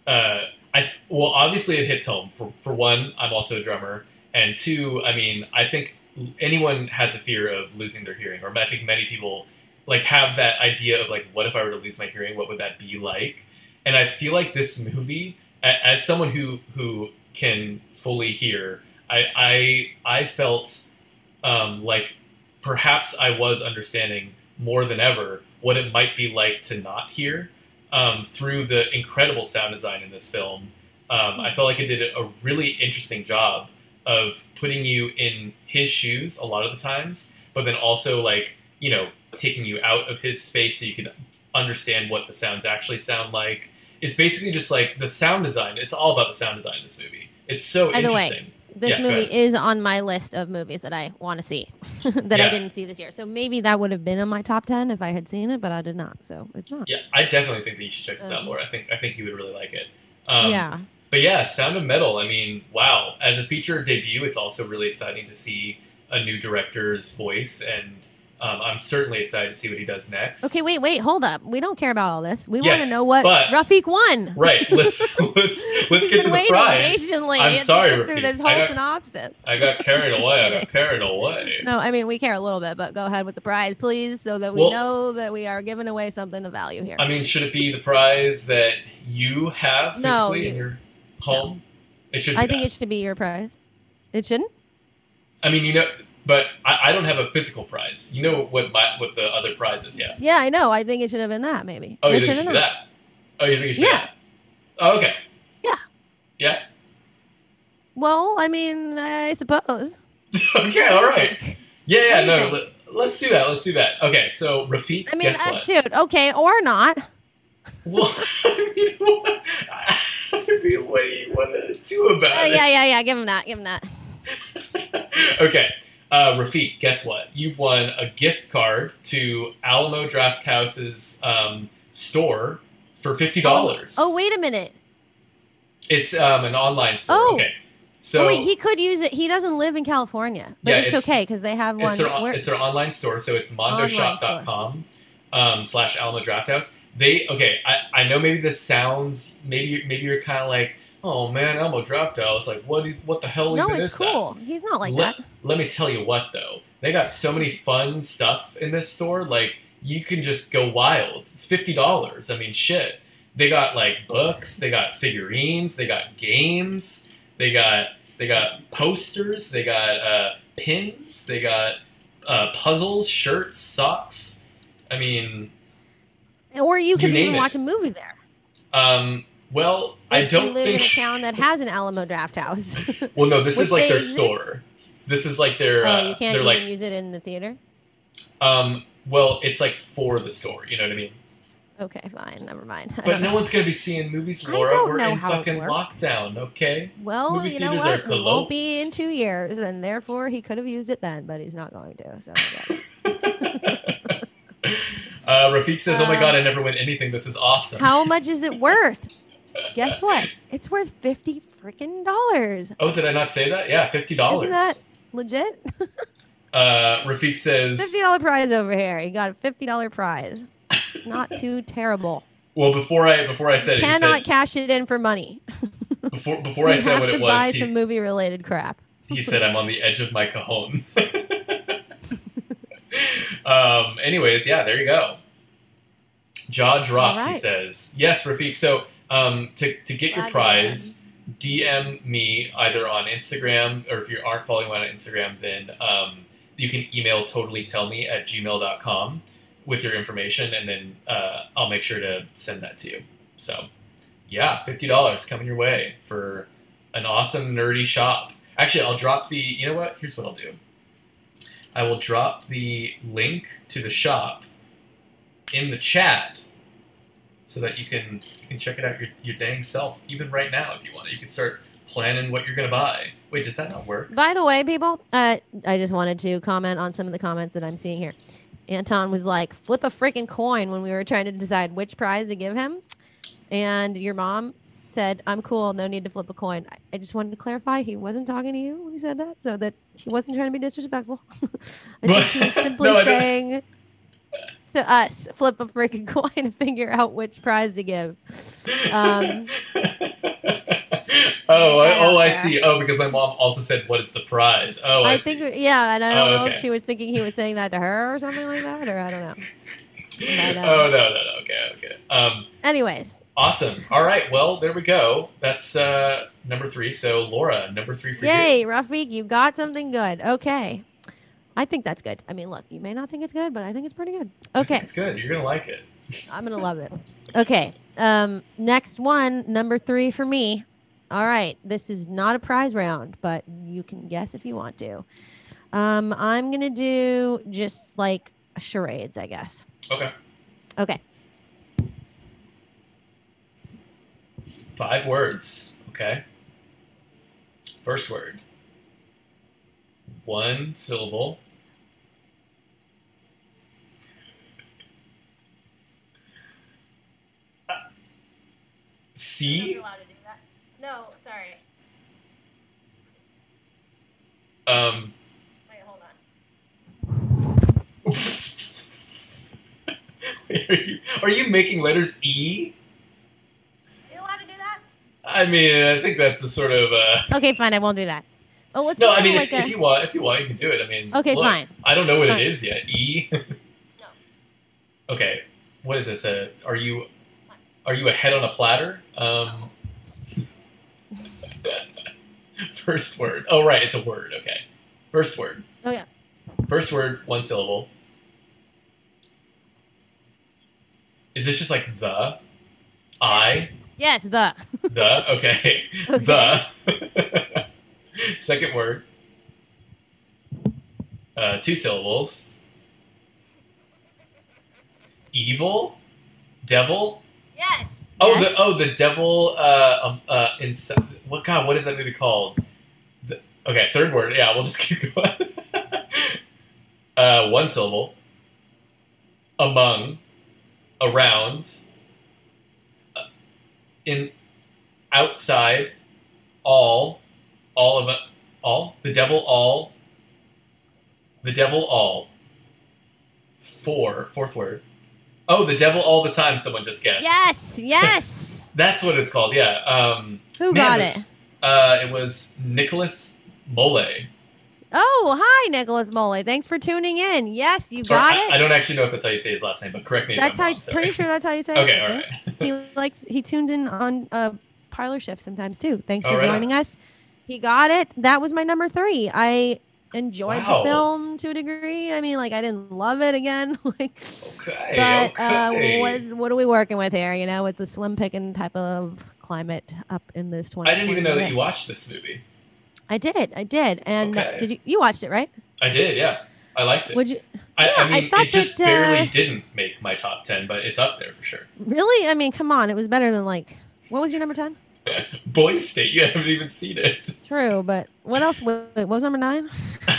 uh I well obviously it hits home. For for one I'm also a drummer. And two I mean I think anyone has a fear of losing their hearing. Or I think many people like have that idea of like what if I were to lose my hearing what would that be like? And I feel like this movie as someone who who can fully hear I I I felt um like perhaps I was understanding more than ever what it might be like to not hear um, through the incredible sound design in this film. Um, I felt like it did a really interesting job of putting you in his shoes a lot of the times, but then also like you know taking you out of his space so you can understand what the sounds actually sound like. It's basically just like the sound design. It's all about the sound design in this movie. It's so By the way, interesting. This Yeah, movie is on my list of movies that I want to see that I didn't see this year. So maybe that would have been in my top ten if I had seen it, but I did not. So it's not. Yeah, I definitely think that you should check this out, Um, Laura. I think I think you would really like it. Um, yeah. But yeah, Sound of Metal. I mean, wow! As a feature debut, it's also really exciting to see a new director's voice, and um, I'm certainly excited to see what he does next. Okay, wait, wait, hold up. We don't care about all this. We want to know what but- Rafiq won. Right. Let's let's let's get to the prize. patiently I'm sorry, get through Rafiq. this I whole got- synopsis. I got carried away. I got carried away. No, I mean we care a little bit, but go ahead with the prize, please, so that we Well- know that we are giving away something of value here. I mean, should it be the prize that you have physically No, in your home? It should. Be I think that. it should be your prize. It shouldn't. I mean, you know, but I, I don't have a physical prize. You know what my what the other prize is? Yeah. Yeah, I know. I think it should have been that. Maybe. Oh, you It think you should do that? Oh, you think you should Yeah. that? Oh, okay. Yeah. Yeah. Well, I mean, I suppose. okay. All right. Yeah. Yeah. No. Let, let's do that. Let's do that. Okay. So Rafik, I mean, guess uh, what? shoot. Okay, or not. Well, I mean, what? I mean, what do you want to do about Uh, it? yeah, yeah, yeah. Give him that. Give him that. okay. Uh, Rafik, guess what? You've won a gift card to Alamo Draft House's um, store for fifty dollars. Oh, wait a minute. It's um, an online store. Oh. Okay. So oh, wait, he could use it. He doesn't live in California, but Yeah, it's, it's- okay because they have one. it's their it's their online store. So it's mondoshop.com um, slash Alamo Draft House. They okay. I, I know maybe this sounds maybe maybe you're kind of like oh man Alamo Draft House like what what the hell no, it's is that? cool. He's not like let, that. let me tell you what though. They got so many fun stuff in this store. Like you can just go wild. It's $50 i mean shit. They got like books. They got figurines. They got games. They got they got posters. They got uh, pins. They got uh, puzzles shirts socks. I mean Or you could name even it. watch a movie there. um well i If you don't live think in a town that has an Alamo Draft House. well no this is like their exist. store this is like their oh, uh, you can't even like use it in the theater. Um, well, it's like for the store, you know what I mean? Okay, fine. Never mind. I But no know. one's gonna be seeing movies, I Laura. We're in fucking lockdown, okay? Well, movie you know what? It won't be in two years, and therefore he could have used it then, but he's not going to. So I uh, Rafik says, "Oh my Uh, god, I never win anything. This is awesome." how much is it worth? Guess what? It's worth fifty freaking dollars. Oh, did I not say that? Yeah, fifty Isn't dollars. that legit? Uh, Rafik says, Fifty dollar prize over here. You got a fifty dollar prize. Not too terrible. "Well, before I before I said it, he Cannot said, cash it in for money. before before you I said what it buy was, some movie related crap. he said, "I'm on the edge of my cajon." um. Anyways, yeah, there you go. Jaw dropped. All He says, "Yes, Rafik. So, um, to to get your prize, DM me either on Instagram or if you aren't following me on Instagram, then um, you can email totallytellme at gmail.com with your information, and then uh, I'll make sure to send that to you. So, yeah, fifty dollars coming your way for an awesome nerdy shop. Actually, I'll drop the. You know what? Here's what I'll do. I will drop the link to the shop in the chat so that you can you can check it out your, your dang self even right now if you want. It. You can start planning what you're gonna buy. Wait, does that not work? By the way, people, uh, I just wanted to comment on some of the comments that I'm seeing here. Anton was like, flip a freaking coin when we were trying to decide which prize to give him. And your mom said, I'm cool, no need to flip a coin. I, just wanted to clarify he wasn't talking to you when he said that, so that he wasn't trying to be disrespectful. I think he was simply No, saying to us, flip a freaking coin and figure out which prize to give. Um, oh, I, oh, I see. Oh, because my mom also said, "What is the prize?" Oh, I, I see. think, yeah, and I don't Oh, know okay. if she was thinking he was saying that to her or something like that, or I don't know. But, um, oh no, no, no. Okay, okay. Um, Anyways, awesome. All right. Well, there we go. That's uh, number three. So, Laura, number three for you. yay, Rafiq, you got something good. Okay. I think that's good. I mean, look, you may not think it's good, but I think it's pretty good. Okay, It's good. You're gonna like it. I'm gonna love it. Okay, um, next one, number three for me. All right, this is not a prize round, but you can guess if you want to. Um, I'm gonna do just like charades, I guess. Okay. Okay. Five words. Okay. First word. One syllable. C. No, sorry. Um, Wait, hold on. are, you, are you making letters E? You allowed to do that? I mean, I think that's a sort of. Uh, Okay, fine. I won't do that. Oh, let's no, I mean, like if, a. if you want, if you want, you can do it. I mean, Okay, look, fine. I don't know what Fine. it is yet. E. No. Okay, what is this? Uh, are you are you a head on a platter? Um, first word. Oh, right, it's a word. Okay, first word. Oh yeah. First word, one syllable. Is this just like the? I? Yes, the. The? Okay. Okay. The. Second word. Uh, two syllables. Evil? Devil? Yes. Oh, yes. the oh the devil. Uh, um, uh, in what God? What is that movie called? The, okay, third word. Yeah, we'll just keep going. uh, one syllable. Among, around, uh, in, outside, all, all of all the devil, all, the devil, all. Four, fourth word. Oh, the devil all the time. Someone just guessed. Yes. Yes. That's what it's called. Yeah. Um, Who man, got it? Uh, it was Nicholas Mole. Oh, hi, Nicholas Mole. Thanks for tuning in. Yes, you Or got I, it. I don't actually know if that's how you say his last name, but correct me That's if I'm how. wrong. Pretty sure that's how you say it. Okay, all right. he likes. He tunes in on uh, parlor shift sometimes too. Thanks Oh, for right joining us. He got it. That was my number three. I enjoyed Wow. the film to a degree. I mean, like I didn't love it again. like, Okay. but uh, what what are we working with here? You know, it's a slim picking type of climate up in this twenty. I didn't even know that you watched this movie. I did. I did. And uh, Okay. did you? You watched it, right? I did, yeah. I liked it. Would you? I, yeah, I I mean, thought it just that, uh, barely didn't make my top ten, but it's up there for sure. Really? I mean, come on. It was better than like. What was your number ten? Boys State, you haven't even seen it. True, but what else? Wait, what was number nine?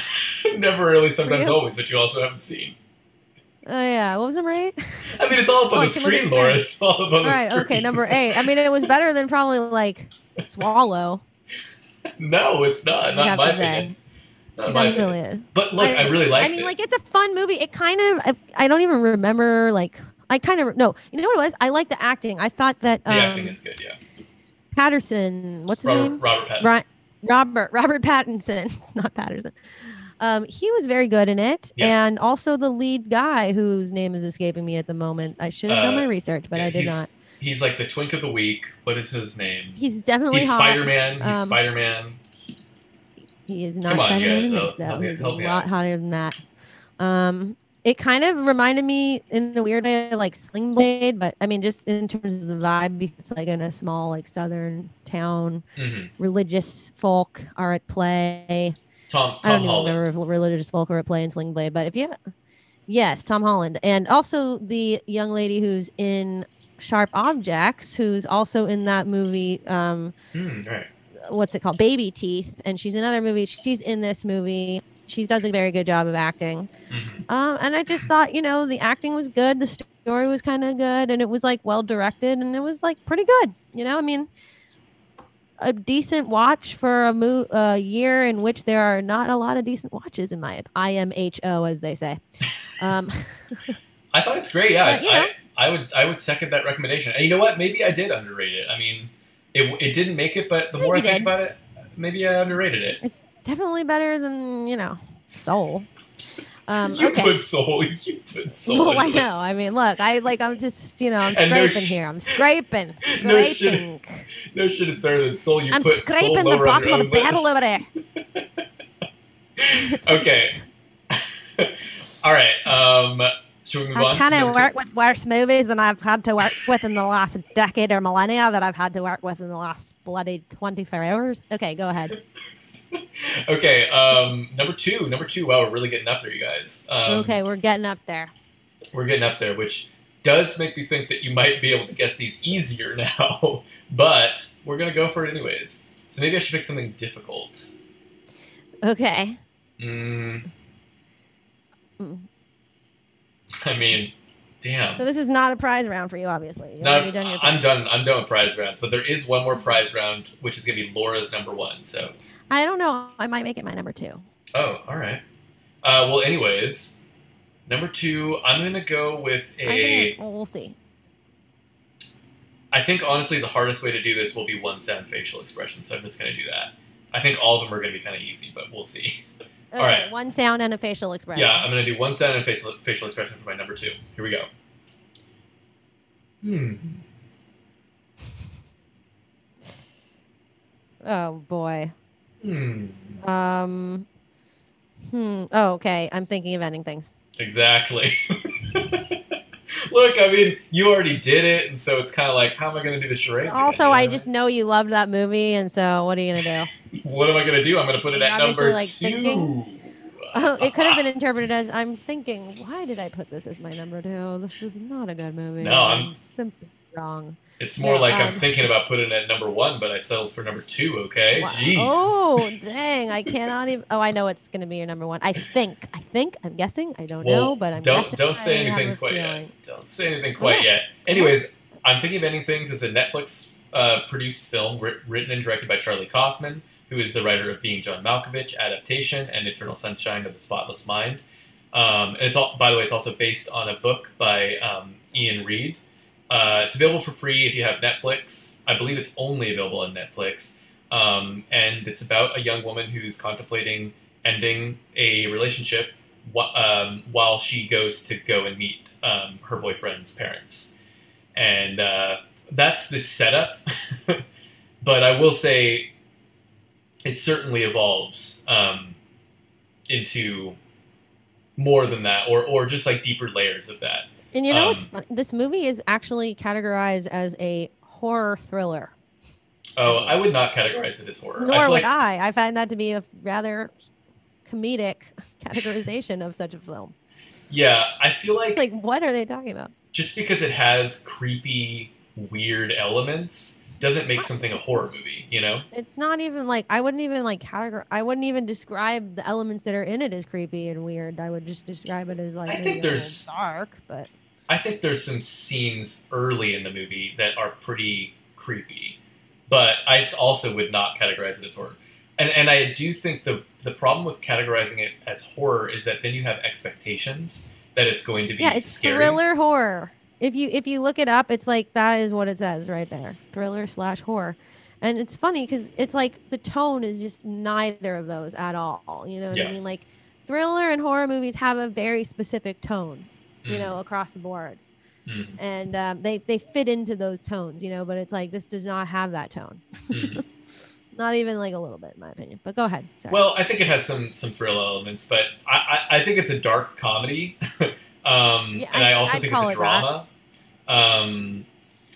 Never Rarely, sometimes always, but you also haven't seen. Oh yeah, what was number eight? I mean, it's all up on Oh, the screen, Laura. It's all up on All the right, screen. okay, number eight. I mean, it was better than probably like Swallow. No, it's not. Not my opinion. Not my definitely opinion. is. But look, I, really liked I mean, it. like it's a fun movie. It kind of. I, I don't even remember. Like, I kind of no. You know what it was? I like the acting. I thought that the um, acting is good, yeah. Patterson. What's his Robert, name? Robert Pattinson. Robert Robert Pattinson, It's not Patterson. Um, he was very good in it, Yeah. and also the lead guy whose name is escaping me at the moment. I should have done Uh, my research, but Yeah, I did not. He's like the twink of the week. What is his name? He's definitely He's. Spider Man. He's Um, Spider Man. He is not Spider Man in this though. help He's a help lot hotter than that. Um, it kind of reminded me in a weird way like Sling Blade, but I mean just in terms of the vibe, because like in a small like southern town, hmm religious folk are at play. Tom I don't Tom even remember if religious folk are at play in Sling Blade, but if you, yes, Tom Holland, and also the young lady who's in Sharp Objects, who's also in that movie. Um, Hmm, right. what's it called baby teeth and she's in other movies she's in this movie she does a very good job of acting hmm um, and i just thought you know the acting was good the story was kind of good and it was like well directed and it was like pretty good you know i mean a decent watch for a mo- year in which there are not a lot of decent watches in my imho as they say um, I thought it's great. Yeah, But, I. I, I would I would second that recommendation. And you know what? Maybe I did underrate it. I mean, it, it didn't make it, but the I more I think did. about it, maybe I underrated it. it's definitely better than you know soul um, you okay put soul. You put soul. Well, I know. I mean, look, I like. I'm just, you know, I'm And no scraping sh- here. I'm scraping, No shit. scraping. No shit, it's better than soul. You I'm put soul scraping the bottom of the list. over there. okay. All right. Um, should we move on? I kind of two? work with worse movies than I've had to work with in the last decade or millennia that I've had to work with in the last bloody 24 hours. Okay, go ahead. Okay. Um, number two. Number two. Wow, we're really getting up there, you guys. Um, okay, we're getting up there. We're getting up there, which does make me think that you might be able to guess these easier now, but we're gonna go for it anyways. So maybe I should pick something difficult. Okay. Mm, Mm. I mean, Damn. So this is not a prize round for you, obviously. No, already done your I'm done. I'm done with prize rounds, but there is one more prize round, which is going to be Laura's number one. So, I don't know. I might make it my number two. oh, all right. Uh, well, anyways, number two, I'm going to go with a. I think well, we'll see. I think honestly, the hardest way to do this will be one sound facial expression. So I'm just going to do that. I think all of them are going to be kind of easy, but we'll see. Okay, All right. one sound and a facial expression. Yeah, I'm going to do one sound and facial facial expression for my number two. Here we go. Hmm. Oh boy. Hmm. Um. Hmm. Oh, okay. I'm thinking of ending things. Exactly. Look, I mean, you already did it, and so it's kind of like, how am I going to do the charades? Also, you I just know you loved that movie, and so what are you gonna do? What am I going to do? I'm going to put it You're at number like, two. thinking. Oh, it could have been interpreted as I'm thinking. Why did I put this as my number two? This is not a good movie. No, I'm- simply wrong. It's more Yeah, like I'm um, thinking about putting it at number one, but I settled for number two. Okay, Wow. jeez. Oh, dang! I cannot even. Oh, I know it's gonna be your number one. I think. I think. I'm guessing. I don't Well, know, but I'm don't guessing. don't say I anything quite feeling. yet. Don't say anything quite Oh. yet. Anyways, I'm thinking of ending things as a Netflix uh, produced film writ- written and directed by Charlie Kaufman, who is the writer of Being John Malkovich, Adaptation, and Eternal Sunshine of the Spotless Mind. Um, and it's all, by the way, it's also based on a book by um, Iain Reid. Uh, it's available for free if you have Netflix. I believe it's only available on Netflix. Um, and it's about a young woman who's contemplating ending a relationship wh- um, while she goes to go and meet um, her boyfriend's parents. And uh, that's the setup. but I will say it certainly evolves um, into more than that, or, or just like deeper layers of that. And you know Um, what's fun? This movie is actually categorized as a horror thriller. Oh, I would not categorize it as horror. Nor I would like I. I find that to be a rather comedic categorization of such a film. yeah, I feel like Like, what are they talking about? just because it has creepy, weird elements doesn't make something a horror movie. You know? It's not even like I wouldn't even like categorize. I wouldn't even describe the elements that are in it as creepy and weird. I would just describe it as like I think there's- dark, but I think there's some scenes early in the movie that are pretty creepy, but I also would not categorize it as horror. And and I do think the the problem with categorizing it as horror is that then you have expectations that it's going to be yeah, it's scary. thriller horror. If you if you look it up, it's like that is what it says right there, thriller slash horror. And it's funny because it's like the tone is just neither of those at all. You know what Yeah. I mean? Like thriller and horror movies have a very specific tone, you Mm, know, across the board, mm, and um, they they fit into those tones, you know. But it's like this does not have that tone, mm. not even like a little bit, in my opinion. But go ahead. Sorry. Well, I think it has some some thrill elements, but I, I, I think it's a dark comedy, um, Yeah, and I I'd- also I'd think it's a it drama. Um,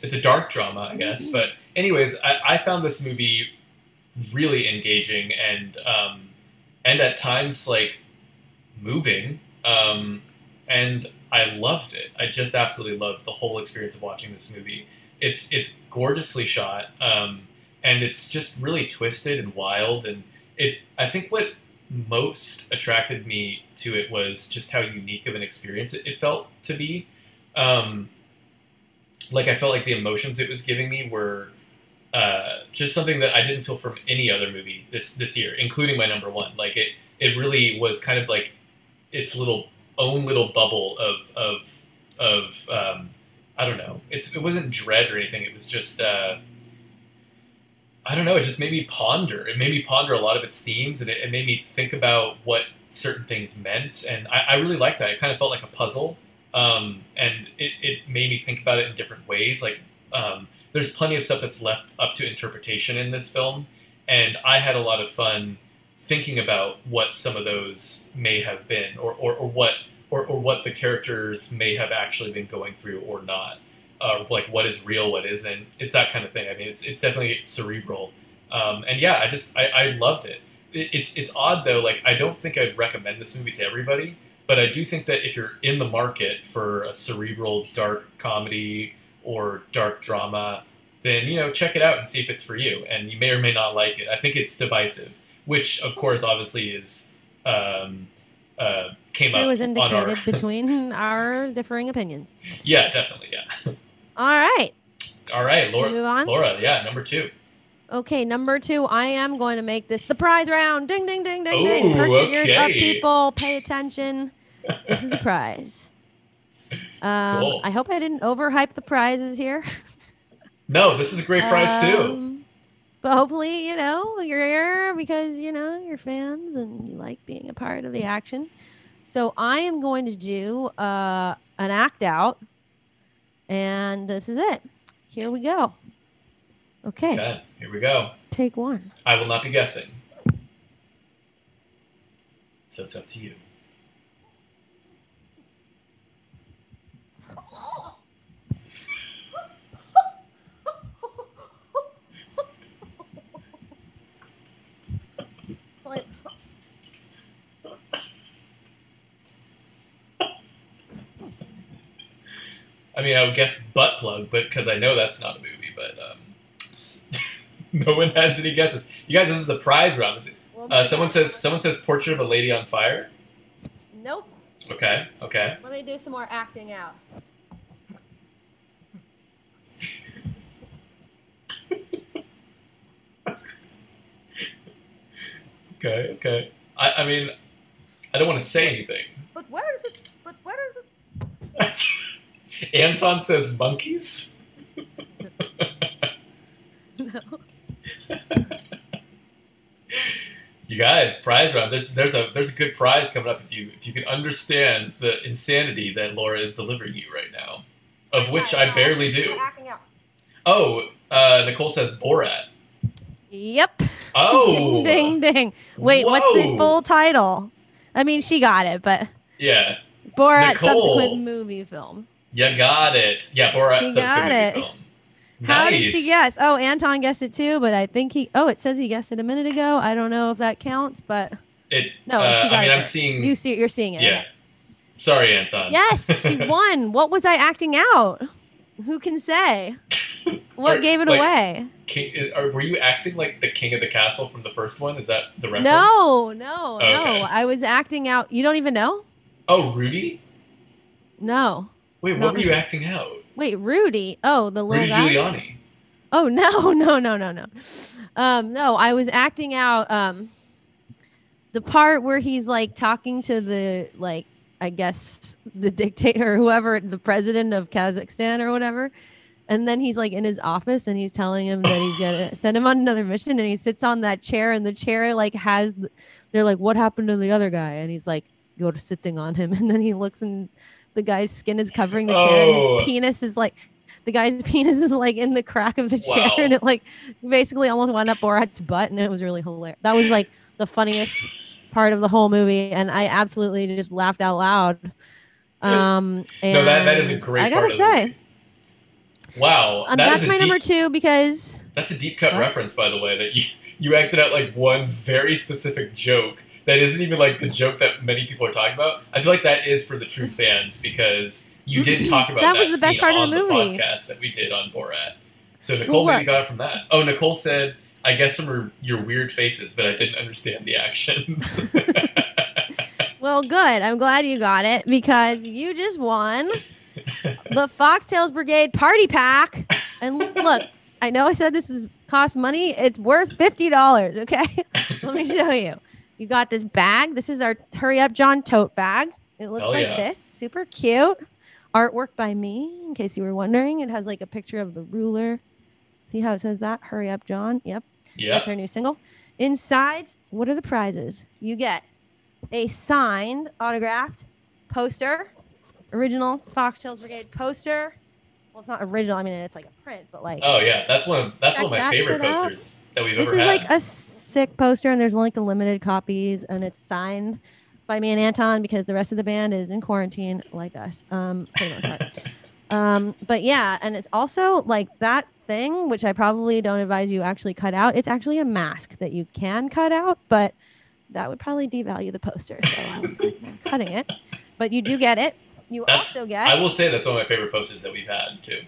it's a dark drama, I guess. But anyways, I, I found this movie really engaging and um, and at times like moving, um, and I loved it. I just absolutely loved the whole experience of watching this movie. It's it's gorgeously shot. Um, and it's just really twisted and wild and it i think what most attracted me to it was just how unique of an experience it, it felt to be um, like i felt like the emotions it was giving me were uh, just something that i didn't feel from any other movie this this year including my number one like it it really was kind of like its little own little bubble of of of um, i don't know it's it wasn't dread or anything it was just uh, I don't know. It just made me ponder. It made me ponder a lot of its themes, and it, it made me think about what certain things meant. And I, I really liked that. It kind of felt like a puzzle, um, and it, it made me think about it in different ways. Like um, there's plenty of stuff that's left up to interpretation in this film, and I had a lot of fun thinking about what some of those may have been, or, or, or what or, or what the characters may have actually been going through or not uh, like what is real, what isn't. It's that kind of thing. I mean, it's it's definitely cerebral, um, and yeah, I just I, I loved it. it. It's it's odd though. Like I don't think I'd recommend this movie to everybody, but I do think that if you're in the market for a cerebral dark comedy or dark drama, then you know check it out and see if it's for you. And you may or may not like it. I think it's divisive, which of course obviously is um, uh, came up was on our. indicated between our differing opinions. yeah, definitely. Yeah. All right. All right, Laura. Move Laura. on? Laura, yeah, number two. Okay, number two, I am going to make this the prize round. Ding, ding, ding, ding, ding. Ooh, Perk your ears up, people. Pay attention. This is a prize. Um, Cool. I hope I didn't overhype the prizes here. No, this is a great prize too. But hopefully, you know, you're here because, you know, you're fans and you like being a part of the action. So I am going to do uh, an act out. And this is it. Here we go. Okay, Okay, here we go. take one. I will not be guessing. So it's up to you. It's like- I mean, I would guess butt plug, but because I know that's not a movie. But um, no one has any guesses. You guys, this is a prize round. Uh, someone says someone says portrait of a lady on fire. Nope. Okay, okay. Let me do some more acting out. Okay, okay. I, I mean, I don't want to say anything. But where is this? But where is it? Anton says monkeys. No. You guys, prize round. There's there's a there's a good prize coming up if you if you can understand the insanity that Laura is delivering you right now, of which I barely do. Oh, uh, Nicole says Borat. Yep. Oh, Ding, ding, ding. Wait, what's the full title? I mean, she got it, but yeah, Borat Nicole. subsequent movie film. You got it. Yeah, Borat. She got it. Film. How nice. did she guess? Oh, Anton guessed it too, but I think he. Oh, it says he guessed it a minute ago. I don't know if that counts, but It. No, uh, she got I mean, it I'm seeing. you see, you're seeing it. yeah. okay. Sorry, Anton. Yes, she won. What was I acting out? Who can say? What Or, gave it like, away? King, are, were you acting like the king of the castle from the first one? Is that the reference? No, no, Okay. no. I was acting out. You don't even know? Oh, Rudy. No. Wait, what were you acting out? Wait, Rudy. Oh, the little Rudy guy. Giuliani. Oh no, no, no, no, no. Um, no, I was acting out um the part where he's like talking to the like I guess the dictator, or whoever the president of Kazakhstan or whatever. And then he's like in his office and he's telling him that he's gonna send him on another mission and he sits on that chair and the chair like has they're like, What happened to the other guy? And he's like, You're sitting on him and then he looks and the guy's skin is covering the chair and Oh. his penis is like the guy's penis is like in the crack of the chair Wow. and it like basically almost went up Borat's butt and it was really hilarious. That was like the funniest part of the whole movie and I absolutely just laughed out loud. Um and No, that- that is a great I gotta say. Wow, um, that that's my deep, number two because That's a deep cut What? reference, by the way. That you you acted out like one very specific joke that isn't even like the joke that many people are talking about. I feel like that is for the true fans because you did mm-hmm. talk about That that, was the best part of the movie. podcast that we did on Borat. So Nicole Well, maybe got it from that. Oh, Nicole said, "I guess from her, your weird faces, but I didn't understand the actions." Well, good. I'm glad you got it because you just won the Foxtails Brigade Party Pack. And look, I know I said this is cost money. It's worth fifty dollars. Okay, let me show you. You got this bag. This is our Hurry Up John tote bag. It looks like yeah. this. Super cute. Artwork by me. In case you were wondering, it has like a picture of the ruler. See how it says that? Hurry Up John. Yep. yeah, That's our new single. Inside, what are the prizes? You get a signed, autographed poster, original Foxtails Brigade poster. Well, it's not original. I mean, it's like a print, but like oh yeah, that's one. Of, that's one of my favorite shit out. posters that we've this ever is had. like a sick poster, and there's like the limited copies, and it's signed by me and Anton because the rest of the band is in quarantine, like us, um, for the most part. Um, but yeah, and it's also like that thing, which I probably don't advise you actually cut out. It's actually a mask that you can cut out, but that would probably devalue the poster. So I would recommend cutting it. But you do get it. You That's- also get I will say that's one of my favorite posters that we've had too.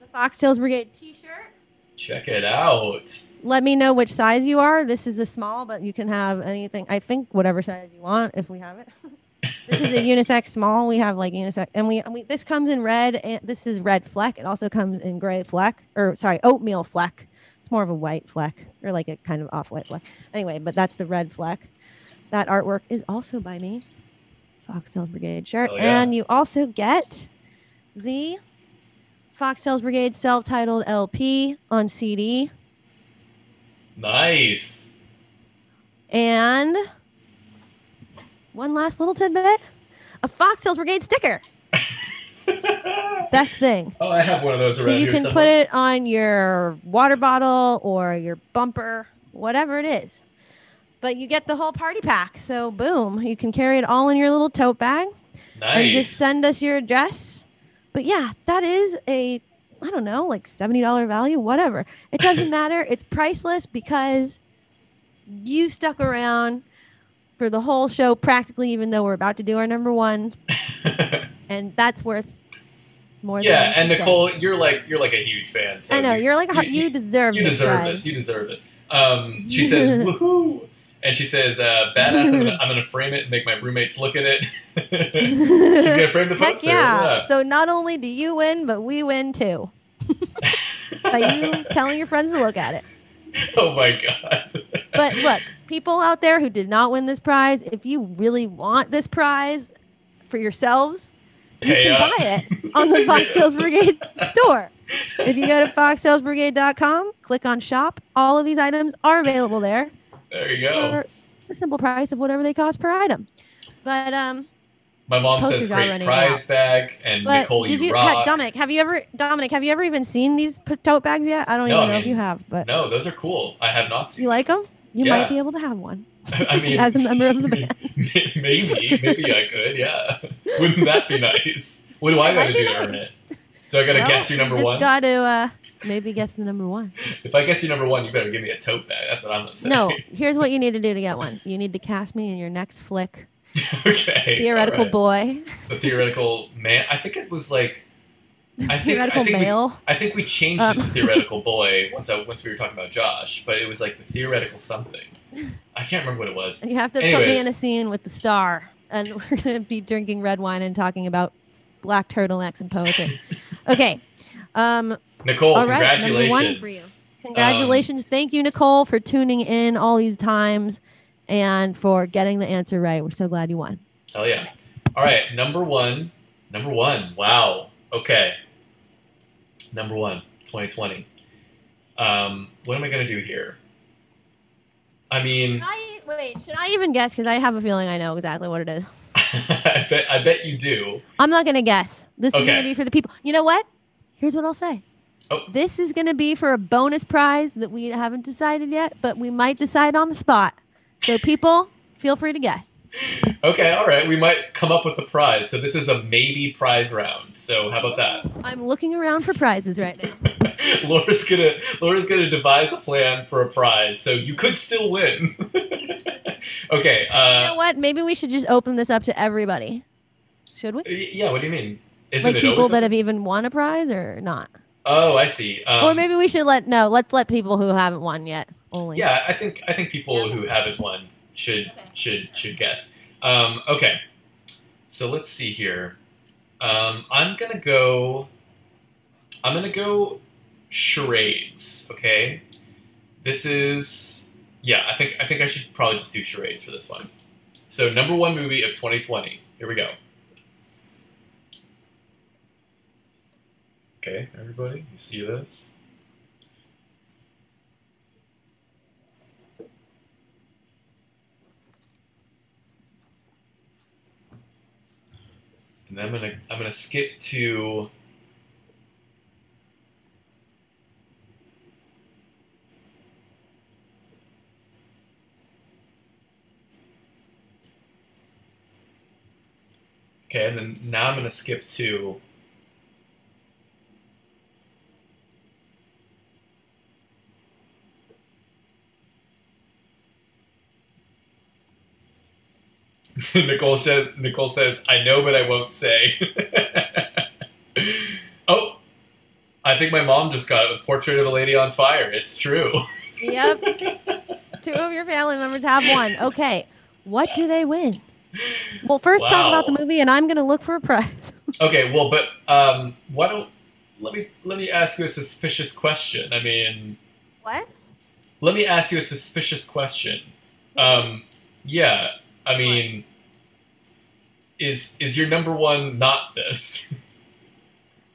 the Foxtails Brigade T-shirt. Check it out. Let me know which size you are. This is a small, but you can have anything. I think whatever size you want if we have it. this is a unisex small. We have like unisex, and we, and we this comes in red. And this is red fleck. It also comes in gray fleck, or sorry, oatmeal fleck. It's more of a white fleck, or like a kind of off white fleck. Anyway, but that's the red fleck. That artwork is also by me, Foxtail Brigade shirt, Hell yeah. and you also get the Foxtails Brigade self-titled LP on CD. Nice. And one last little tidbit a Foxtails Brigade sticker. Best thing. Oh, I have one of those around So you can somewhere. put it on your water bottle or your bumper, whatever it is. But you get the whole party pack. So, boom, you can carry it all in your little tote bag nice. and just send us your address. But yeah, that is a I don't know, like $70 value, whatever. It doesn't matter. It's priceless because you stuck around for the whole show practically even though we're about to do our number ones and that's worth more yeah, than and you say. Nicole, you're like you're like a huge fan. So I know you're like a, you, you, deserve you this deserve this. You deserve this. Um, she says, "Woohoo!" And she says, uh, "Badass! I'm gonna, I'm gonna frame it and make my roommates look at it." She's gonna frame the Heck poster. yeah. So not only do you win, but we win too. By you telling your friends to look at it. Oh my god. But look, people out there who did not win this prize, if you really want this prize for yourselves, you can up. buy it on the Foxtails Brigade store. If you go to foxtailsbrigade.com, click on shop, all of these items are available there There you go. the simple price of whatever they cost per item. But um, My mom says great running prize bag, and but Nicole, did you, you, rock. ha- Dominic? Have you ever Dominic? Have you ever even seen these tote bags yet? I don't No, even I know if you have, but No, those are cool. I have not seen. you like them? You Yeah. might be able to have one. I mean, as a member of the band. maybe, maybe I could. Yeah, wouldn't that be nice? What do I got to do to earn it? So I got to Well, guess your number just one. Got to uh, maybe guess the number one. If I guess your number one, you better give me a tote bag. That's what I'm gonna say. No, here's what you need to do to get one. You need to cast me in your next flick, okay. theoretical right. boy, The theoretical man. I think it was like. I think, theoretical I think we- male. I think we changed Um. it to theoretical boy once I, once we were talking about Josh, but it was like the theoretical something. I can't remember what it was. You have to put me in a scene with the star, and we're gonna be drinking red wine and talking about black turtlenecks and poetry. okay. Um, Nicole, All right, congratulations. one for you. Congratulations. Thank you, Nicole, for tuning in all these times and for getting the answer right. We're so glad you won. Hell yeah. All right, number one. Number one. Wow. Okay. Number one, 2020. Um, what am I going to do here? I mean, I, wait, should I even guess? Because I have a feeling I know exactly what it is. I bet I bet you do. I'm not going to guess. This is going to be for the people. You know what? Here's what I'll say. Oh. This is going to be for a bonus prize that we haven't decided yet, but we might decide on the spot. So, people, feel free to guess. Okay, all right. We might come up with a prize. So this is a maybe prize round. So how about that? I'm looking around for prizes right now. Laura's gonna Laura's gonna devise a plan for a prize, so you could still win. okay. Uh, you know what? Maybe we should just open this up to everybody. Should we? yeah. What do you mean? Isn't like it people that have even won a prize or not? Oh, I see. Um, or maybe we should let no. Let's let people who haven't won yet only. Yeah, I think I think people Yeah. who haven't won should Okay. should should guess. Um, okay, so let's see here. Um, I'm gonna go. I'm gonna go charades. Okay, this is yeah. I think I think I should probably just do charades for this one. So number one movie of 2020. Here we go. Okay, everybody, you see this? And then I'm gonna I'm gonna skip to Okay, and then now I'm gonna skip to Nicole says Nicole says, I know but I won't say. oh. I think my mom just got it with Portrait of a Lady on Fire. It's true. Yep. Two of your family members have one. Okay. What do they win? Well, first talk about the movie, and I'm going to look for a prize. Okay, well, but um, why don't let me let me ask you a suspicious question. I mean, What? let me ask you a suspicious question. Um, yeah, I mean, is is your number one not this?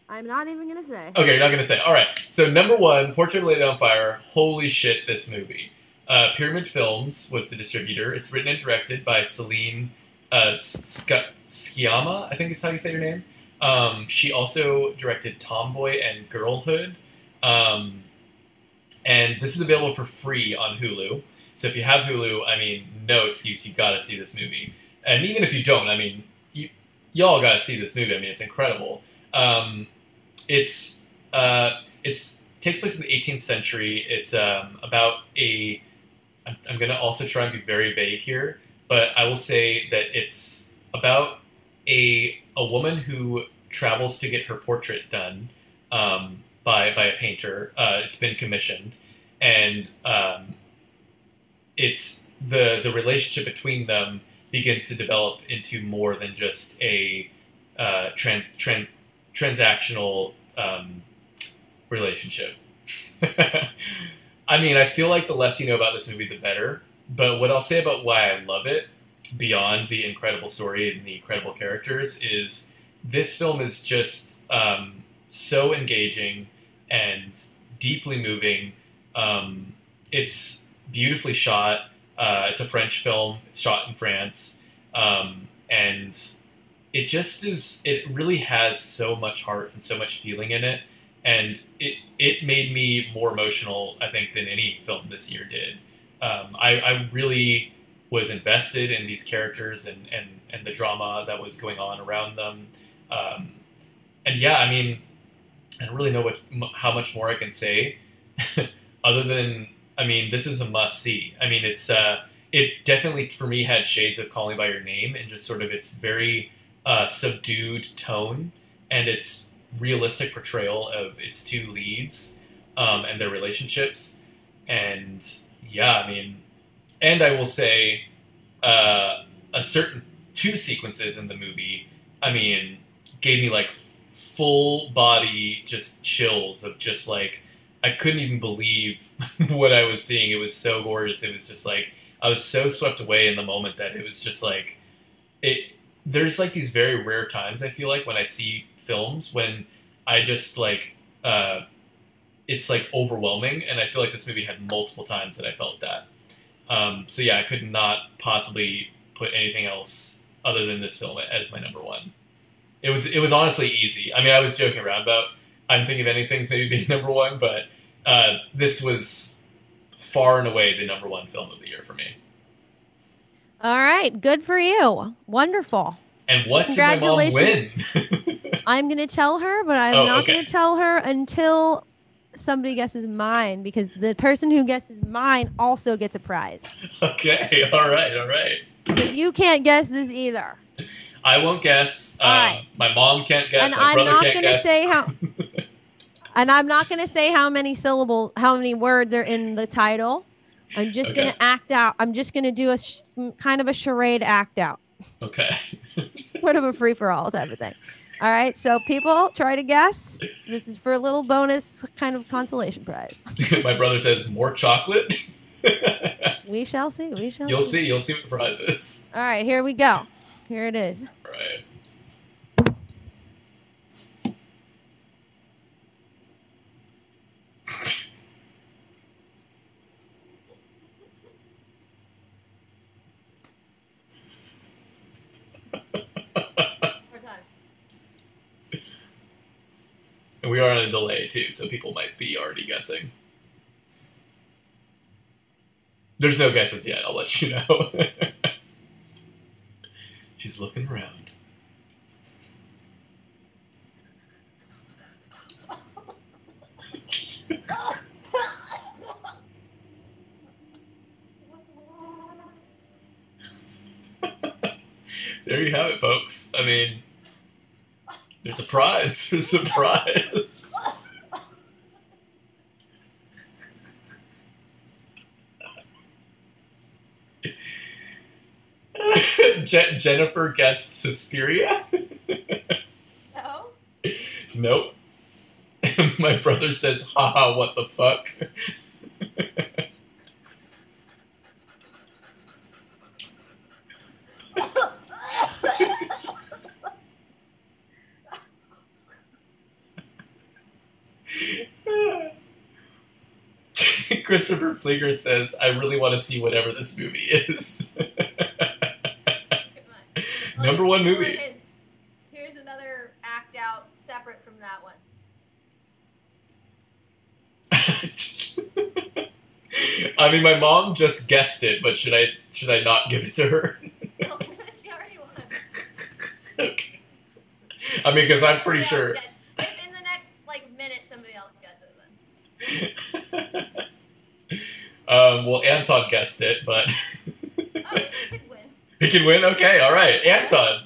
I'm not even to say. okay, you're not gonna say. All right. So number one, Portrait of a Lady on Fire. Holy shit, this movie. Uh, Pyramid Films was the distributor. It's written and directed by Celine uh, Sciamma, I think is how you say your name. Um, she also directed Tomboy and Girlhood. Um, and this is available for free on Hulu. So if you have Hulu, I mean, no excuse. You got to see this movie. And even if you don't, I mean, you y'all got to see this movie. I mean, it's incredible. Um, it's uh, it's takes place in the 18th century. It's um, about a. I'm, I'm going to also try and be very vague here, but I will say that it's about a a woman who travels to get her portrait done um, by by a painter. Uh, it's been commissioned, and um, it's the the relationship between them begins to develop into more than just a uh, tran- tran- transactional um, relationship. I mean, I feel like the less you know about this movie, the better. But what I'll say about why I love it, beyond the incredible story and the incredible characters, is this film is just um, so engaging and deeply moving. Um, it's beautifully shot. Uh, it's a French film. It's shot in France, um, and it just is. It really has so much heart and so much feeling in it, and it it made me more emotional. I think than any film this year did. Um, I, I really was invested in these characters and, and, and the drama that was going on around them. Um, and yeah, I mean, I don't really know what how much more I can say, other than I mean, this is a must see. I mean, it's uh, it definitely for me had shades of Call Me by Your Name and just sort of its very uh, subdued tone and its realistic portrayal of its two leads um, and their relationships. And yeah, I mean, and I will say, uh, a certain two sequences in the movie, I mean, gave me like full body just chills of just like I couldn't even believe what I was seeing. It was so gorgeous. It was just like I was so swept away in the moment that it was just like it. There's like these very rare times I feel like when I see films when I just like uh, it's like overwhelming, and I feel like this movie had multiple times that I felt that. Um, so yeah, I could not possibly put anything else other than this film as my number one. It was it was honestly easy. I mean, I was joking around about I'm thinking of ending things maybe being number one, but uh, this was far and away the number one film of the year for me. All right. Good for you. Wonderful. And what did my mom win? Congratulations. I'm going to tell her, but I'm Oh, not okay. going to tell her until somebody guesses mine because the person who guesses mine also gets a prize. okay, all right, all right. But you can't guess this either. I won't guess. Um, right. My mom can't guess. and my I'm brother not can't going to guess. say how And I'm not going to say how many syllables, how many words are in the title. I'm just gonna act out. I'm just going to do a sh- kind of a charade act out. Okay. sort of a free for all type of thing. All right, so people try to guess. This is for a little bonus kind of consolation prize. my brother says more chocolate. We shall see. We shall. You'll see. You'll see what the prize is. All right, here we go. Here it is. Right. And we are on a delay too, so people might be already guessing. There's no guesses yet. I'll let you know. She's looking around. there you have it, folks. I mean, there's a prize. There's a prize. Je- Jennifer guessed Suspiria. No. Nope. My brother says, haha, what the fuck? Christopher Fleeger says, I really want to see whatever this movie is. Number one movie. Here's another act out separate from that one. I mean, my mom just guessed it, but should I should I not give it to her? she already won. okay. I mean, because I'm pretty sure. gets- If in the next like minute somebody else gets it then. um, well, Anton guessed it, but Oh, you could win. He can win. Okay, all right, Anton.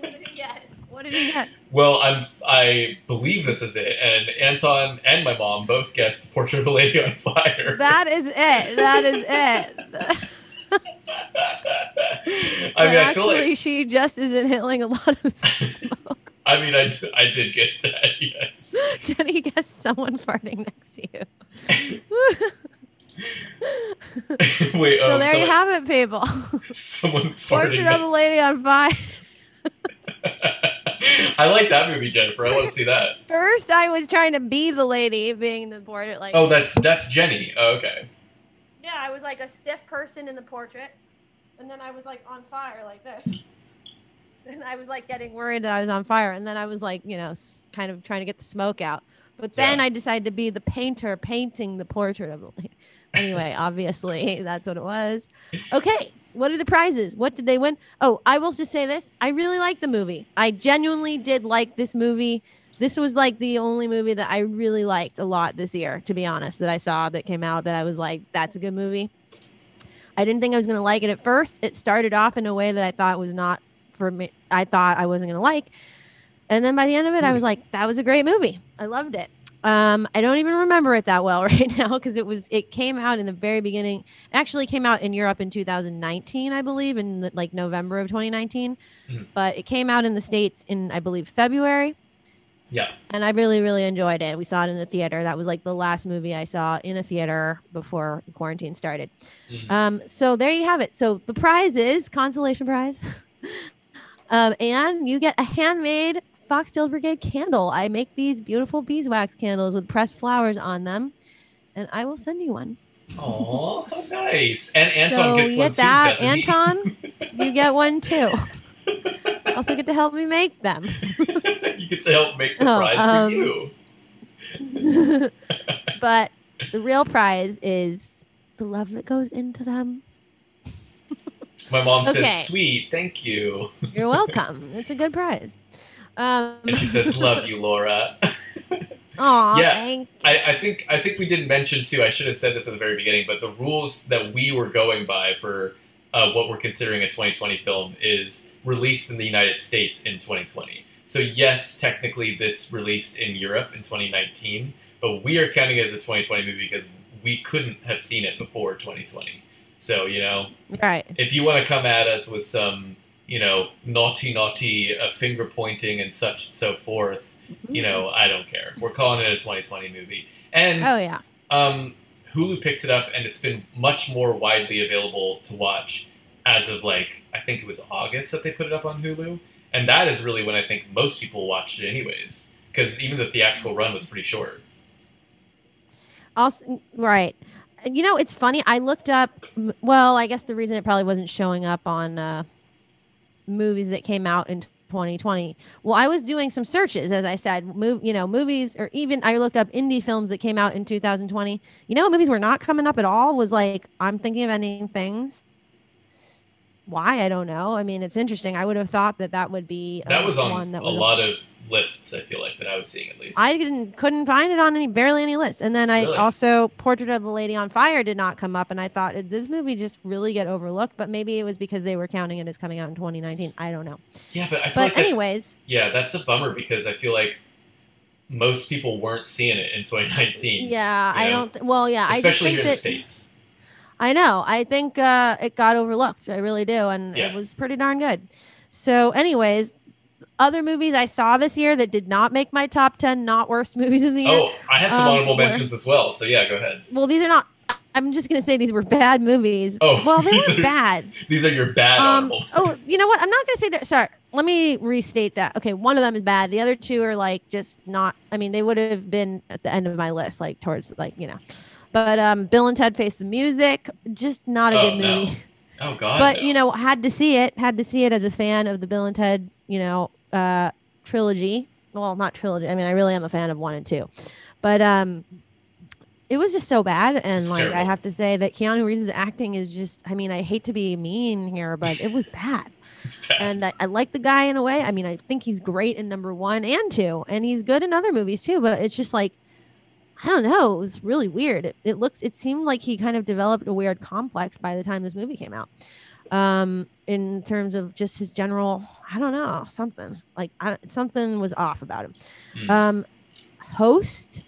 What did he guess? What did he guess? Well, I'm I believe this is it, and Anton and my mom both guessed "Portrait of a Lady on Fire." That is it. That is it. I mean, But I feel actually, like she just isn't hitting a lot of smoke. I mean, I, I did get that. Yes. Jenny guessed someone farting next to you. Wait. so um, there you have it, people. someone Portrait of a Lady on Fire. I like that movie, Jennifer. I want to see that. First, I was trying to be the lady, being the portrait. Like, Oh, that's that's Jenny. Oh, okay. yeah, I was like a stiff person in the portrait, and then I was like on fire like this. And I was like getting worried that I was on fire, and then I was like, you know, kind of trying to get the smoke out. But then Yeah. I decided to be the painter painting the portrait of the lady. Anyway, obviously that's what it was. Okay, what are the prizes? What did they win? Oh, I will just say this: I really like the movie. I genuinely did like this movie. This was like the only movie that I really liked a lot this year, to be honest, that I saw that came out that I was like, that's a good movie. I didn't think I was going to like it at first. It started off in a way that I thought was not for me. I thought I wasn't going to like. And then by the end of it, I hmm. was like, that was a great movie. I loved it. Um, I don't even remember it that well right now because it was it came out in the very beginning. It actually came out in Europe in 2019, I believe, in the, like November of 2019. Mhm. But it came out in the states in I believe February Yeah. and I really, really enjoyed it. We saw it in the theater. That was like the last movie I saw in a theater before the quarantine started. Mhm. Um, so there you have it. So the prize is consolation prize, um, and you get a handmade Foxtail Brigade candle. I make these beautiful beeswax candles with pressed flowers on them, and I will send you one. How nice. And Anton so gets one get too, that, he? Anton. you get one too. Also get to help me make them. you get to help make the Oh, prize um, for you. but the real prize is the love that goes into them. My mom okay. says, "Sweet, thank you," You're welcome. it's a good prize. Um, and she says, "Love you, Laura." aw, Yeah, I, I think I think we didn't mention too. I should have said this at the very beginning, but the rules that we were going by for uh, what we're considering a 2020 film is released in the United States in 2020. So yes, technically this released in Europe in 2019, but we are counting it as a 2020 movie because we couldn't have seen it before 2020. So you know, Right. if you want to come at us with some, you know, naughty, naughty uh, finger pointing and such and so forth, you know, I don't care. We're calling it a 2020 movie. And Oh yeah. um, Hulu picked it up, and it's been much more widely available to watch as of like I think it was August that they put it up on Hulu, and that is really when I think most people watched it, anyways. Because even the theatrical run was pretty short. Also, right. You know, it's funny. I looked up. Well, I guess the reason it probably wasn't showing up on uh, movies that came out in 2020. Well, I was doing some searches, as I said. Move, you know, movies, or even I looked up indie films that came out in 2020. You know, movies were not coming up at all. Was like I'm thinking of ending things. Why I don't know. I mean, it's interesting. I would have thought that that would be That was on one that a was lot of lists. I feel like that I was seeing at least. I didn't couldn't find it on any barely any lists. And then I Really? also Portrait of the Lady on Fire did not come up and I thought did this movie just really get overlooked, but maybe it was because they were counting it as coming out in 2019. I don't know. yeah, but I feel But like that, anyways, yeah, that's a bummer because I feel like most people weren't seeing it in 2019. yeah, I know, don't th- well, yeah, I especially here in the states. I know. I think uh, it got overlooked. I really do, and Yeah. it was pretty darn good. So, anyways, other movies I saw this year that did not make my top ten not worst movies of the year. Oh, I have some Um, honorable where- mentions as well. So yeah, go ahead. Well, these are not. I'm just gonna say these were bad movies. Oh, well, they these weren't are- bad. These are your bad Um, oh, you know what? I'm not gonna say that. Sorry, let me restate that. Okay, one of them is bad. The other two are like just not. I mean, they would have been at the end of my list, like towards like you know. But um, Bill and Ted Face the Music, just not a Oh, good no. movie. Oh God. but no. you know, had to see it. Had to see it as a fan of the Bill and Ted, you know, uh, trilogy. Well, not trilogy. I mean, I really am a fan of one and two, but um, it was just so bad. And like, I have to say that Keanu Reeves' acting is just. I mean, I hate to be mean here, but it was bad. Bad. And I, I like the guy in a way. I mean, I think he's great in number one and two, and he's good in other movies too. But it's just like, I don't know. It was really weird. It, it looks. It seemed like he kind of developed a weird complex by the time this movie came out. Um, in terms of just his general, I don't know, something like I, something was off about him. Hmm. Um, host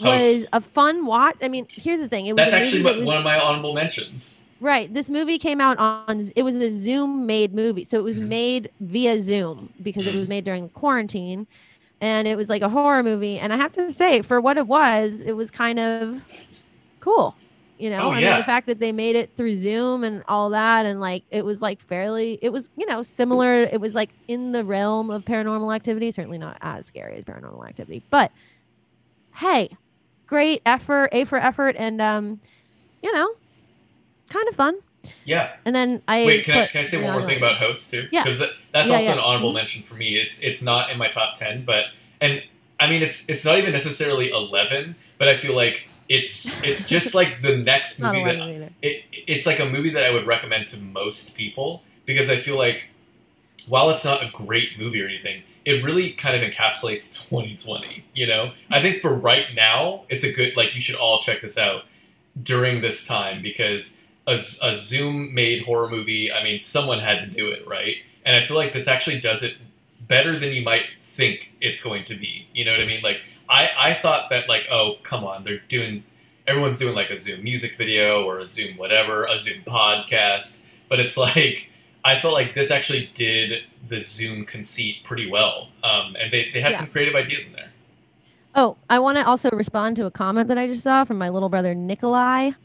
was a fun watch. I mean, here's the thing. It was That's actually what- was- one of my honorable mentions. Right. This movie came out on it was a Zoom made movie. So it was Mhm. made via Zoom because it Mhm. was made during quarantine and it was like a horror movie and I have to say for what it was, it was kind of cool. You know, Oh, I yeah. mean the fact that they made it through Zoom and all that and like it was like fairly it was, you know, similar it was like in the realm of paranormal activity, certainly not as scary as paranormal activity. But hey, great effort, A for effort and um you know, kind of fun. Yeah. And then I Wait, can I, can I say one more thing about hosts too? Yeah. Because that's Yeah, also yeah. an honorable Mhm. mention for me. It's it's not in my top ten, but and I mean it's it's not even necessarily eleven, but I feel like it's it's just like the next movie that it, it's like a movie that I would recommend to most people because I feel like while it's not a great movie or anything, it really kind of encapsulates 2020. You know, I think for right now, it's a good like you should all check this out during this time because a, a Zoom made horror movie. I mean, someone had to do it, right? And I feel like this actually does it better than you might think it's going to be. You know what I mean? Like I I thought that like oh come on they're doing everyone's doing like a Zoom music video or a Zoom whatever, a Zoom podcast. But it's like I felt like this actually did the Zoom conceit pretty well, um, and they, they had Yeah. some creative ideas in there. Oh, I want to also respond to a comment that I just saw from my little brother Nikolai.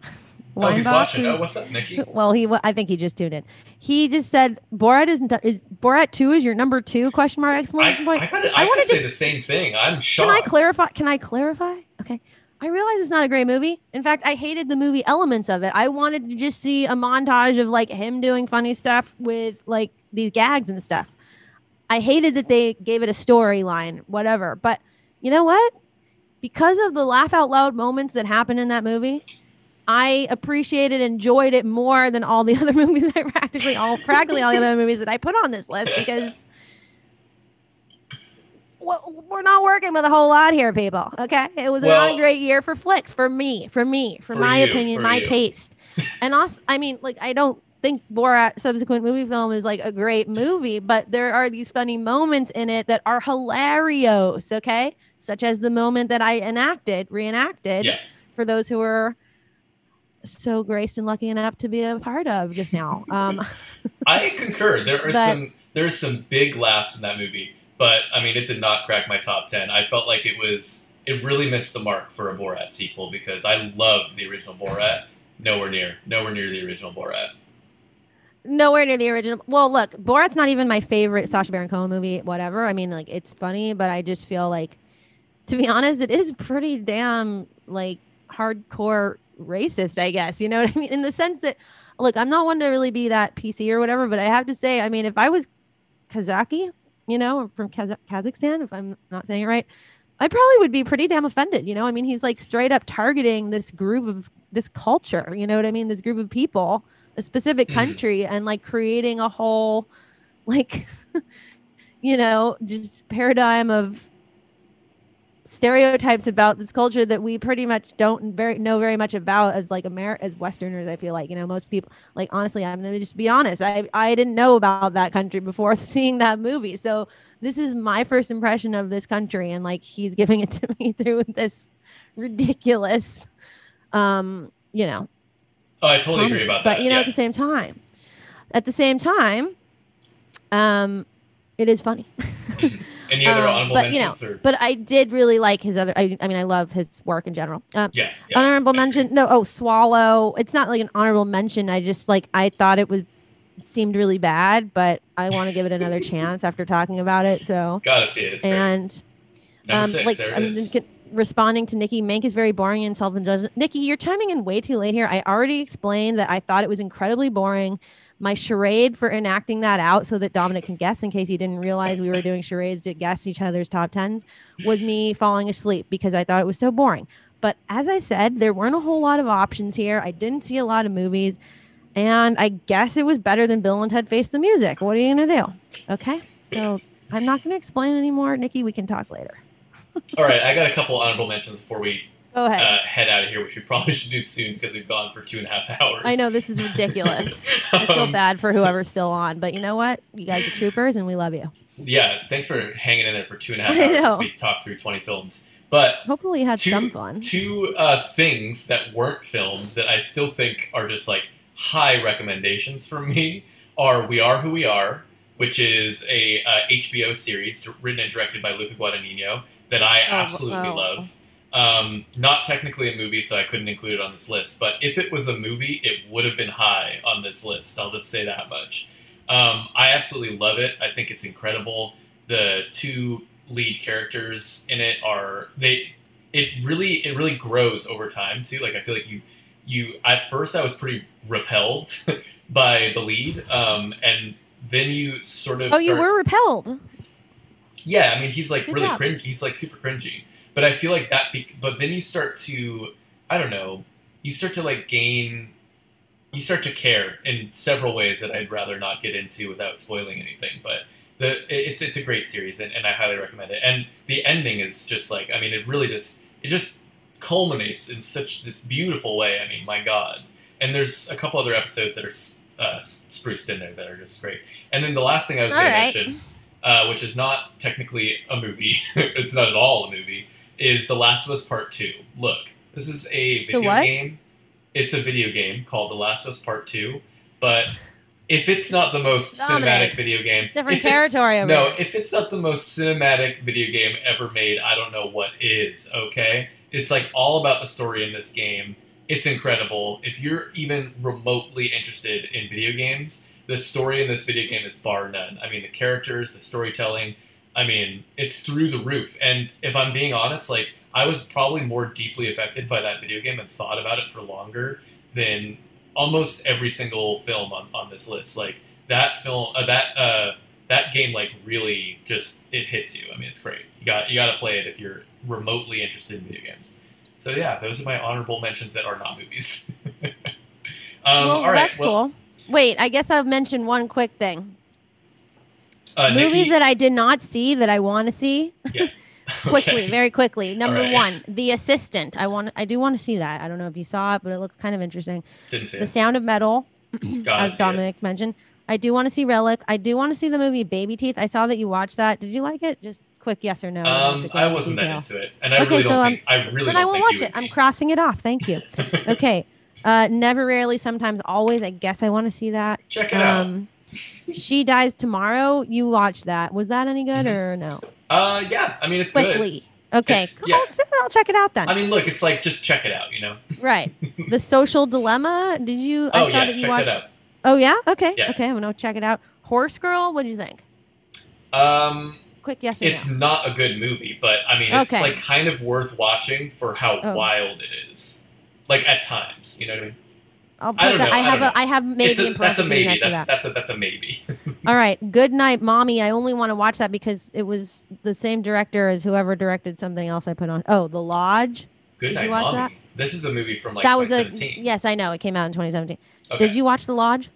oh, he's watching. Oh, what's up, Nikki? well, he I think he just tuned in. He just said Borat isn't is Borat two is your number two question mark exclamation point. I gotta, I I wanna gotta say just- the same thing. I'm shocked. Can I clarify? Can I clarify? Okay. I realize it's not a great movie. In fact, I hated the movie elements of it. I wanted to just see a montage of like him doing funny stuff with like these gags and stuff. I hated that they gave it a storyline, whatever. But you know what? Because of the laugh out loud moments that happened in that movie, I appreciated, enjoyed it more than all the other movies I practically all practically all the other movies that I put on this list because well, we're not working with a whole lot here, people. Okay, it was not a great year for flicks for me, for me, for, For my you, opinion, for my you. taste, and also, I mean, like, I don't think Borat subsequent movie film is like a great movie, but there are these funny moments in it that are hilarious. Okay, such as the moment that I enacted, reenacted Yeah. for those who were so graced and lucky enough to be a part of just now. Um, I concur. There are But- some there's some big laughs in that movie, but I mean, it did not crack my top ten. I felt like it was it really missed the mark for a Borat sequel because I loved the original Borat. Nowhere near, nowhere near the original Borat. nowhere near the original. Well, look, Borat's not even my favorite Sacha Baron Cohen movie. Whatever. I mean, like it's funny, but I just feel like, to be honest, it is pretty damn like hardcore racist. I guess you know what I mean in the sense that, look, I'm not one to really be that PC or whatever, but I have to say, I mean, if I was Kazaki, you know, from Kaz- Kazakhstan, if I'm not saying it right. I probably would be pretty damn offended, you know. I mean, he's like straight up targeting this group of this culture, you know what I mean? This group of people, a specific Mhm. country, and like creating a whole, like, you know, just paradigm of stereotypes about this culture that we pretty much don't very know very much about as like Amer as Westerners. I feel like you know most people like honestly, I'm gonna just be honest. I I didn't know about that country before seeing that movie, so this is my first impression of this country, and like he's giving it to me through this ridiculous, um, you know, Oh, I totally comedy. agree about that. but you know, yeah. at the same time, at the same time, um, it is funny. Any other Um, honorable but you know, or, but I did really like his other. I, I mean, I love his work in general. Um, yeah, yeah. honorable mention. No, oh, Swallow. It's not like an honorable mention. I just like I thought it was it seemed really bad, but I want to give it another chance after talking about it. So Gotta see it. It's and um, six. like I'm responding to Nikki. Mank is very boring and self-indulgent. Nikki, you're chiming in way too late here. I already explained that I thought it was incredibly boring. My charade for enacting that out so that Dominic can guess, in case he didn't realize we were doing charades to guess each other's top tens, was me falling asleep because I thought it was so boring. But as I said, there weren't a whole lot of options here. I didn't see a lot of movies, and I guess it was better than Bill and Ted Face the Music. What are you gonna do? Okay, so I'm not gonna explain anymore. Nikki, we can talk later. All right, I got a couple honorable mentions before we Go ahead. uh, head out of here, which we probably should do soon because we've gone for two and a half hours. I know this is ridiculous. I feel Um, bad for whoever's still on, but you know what? You guys are troopers, and we love you. Yeah, thanks for hanging in there for two and a half I hours know. we talked through 20 films. But Hopefully, you had two, some fun. two uh, things that weren't films that I still think are just like high recommendations from me are We Are Who We Are, which is a uh, HBO series written and directed by Luca Guadagnino that I Oh, absolutely love. Um, not technically a movie, so I couldn't include it on this list. But if it was a movie, it would have been high on this list. I'll just say that much. Um, I absolutely love it. I think it's incredible. The two lead characters in it are they. It really it really grows over time too. Like I feel like you you at first I was pretty repelled by the lead, um, and then you sort of Oh, you were repelled. yeah, I mean, he's like Good really job. cringy. He's like super cringy. But I feel like that. Be- but then you start to, I don't know, you start to like gain, you start to care in several ways that I'd rather not get into without spoiling anything. But the it's it's a great series, and, and I highly recommend it. And the ending is just like, I mean, it really just it just culminates in such this beautiful way. I mean, my God. And there's a couple other episodes that are uh, spruced in there that are just great. And then the last thing I was going right. to mention uh, which is not technically a movie. it's not at all a movie. Is The Last of Us Part Two? Look, this is a video game. It's a video game called The Last of Us Part Two. But if it's not the most Dominic, cinematic video game, It's different territory over no, if it's not the most cinematic video game ever made, I don't know what is. Okay, it's like all about the story in this game. It's incredible. If you're even remotely interested in video games, the story in this video game is bar none. I mean, the characters, the storytelling. I mean, it's through the roof. And if I'm being honest, like I was probably more deeply affected by that video game and thought about it for longer than almost every single film on, on this list. Like that film, uh, that uh, that game, like really just it hits you. I mean, it's great. You got you got to play it if you're remotely interested in video games. So yeah, those are my honorable mentions that are not movies. um, well, all right, that's well, cool. Wait, I guess I'll mention one quick thing. Uh, Movies Nikki, that I did not see that I want to see quickly, okay. very quickly. Number right. one, The Assistant. I want, I do want to see that. I don't know if you saw it, but it looks kind of interesting. Didn't see The it. Sound of Metal, as see it. Dominic mentioned. I do want to see Relic. I do want to see the movie Baby Teeth. I saw that you watched that. Did you like it? Just quick yes or no. Don't Um, go I wasn't that into it, and I Okay, really don't so, um, think I really then don't I won't watch it. I'm be. crossing it off. Thank you. okay. Uh, never, rarely, sometimes, always. I guess I want to see that. Check it out. She dies tomorrow. You watched that. Was that any good Mhm. or no? Uh, yeah, I mean it's good. Quickly. Okay. It's- yeah. I'll check it out then. I mean, look, it's like just check it out, you know. right. The Social Dilemma. Did you? Oh I saw yeah, that you check watched. that Oh yeah. Okay. Yeah. Okay. I'm gonna check it out. Horse Girl. What do you think? Um, Quick yes or it's no. not a good movie, but I mean, it's Okay. like kind of worth watching for how Oh. wild it is. Like at times, you know what I mean? I'll put I that. know, I I have don't a. I have maybe a, that's a maybe. next to That's that. that's a that's a maybe. All right. Good night, mommy. I only want to watch that because it was the same director as whoever directed something else I put on. Oh, The Lodge. Good Did night, you watch mommy. that? This is a movie from like that was a. Yes, I know. It came out in 2017. Okay. Did you watch The Lodge?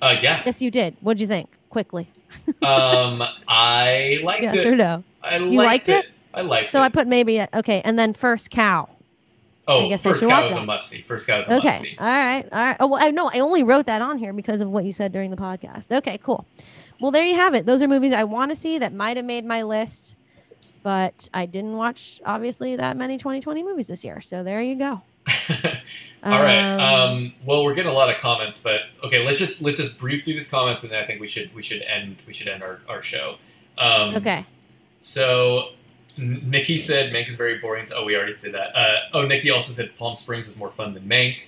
Uh, yeah. Yes, you did. What did you think? Quickly. um, I liked yes it. or no? I You liked, liked it. it? I liked So it. So I put maybe okay, and then First Cow. Oh, I guess I first should cow watch is a must see. First guy was a must Okay. see. All right. All right. Oh, well, I know. I only wrote that on here because of what you said during the podcast. Okay, cool. Well, there you have it. Those are movies I want to see that might have made my list, but I didn't watch obviously that many 2020 movies this year. So there you go. All right. Um, well, we're getting a lot of comments, but okay, let's just let's just brief through these comments, and then I think we should we should end we should end our, our show. Um, okay. So Nikki said Mank is very boring. Oh, we already did that. Uh, oh, Nikki also said Palm Springs was more fun than Mank.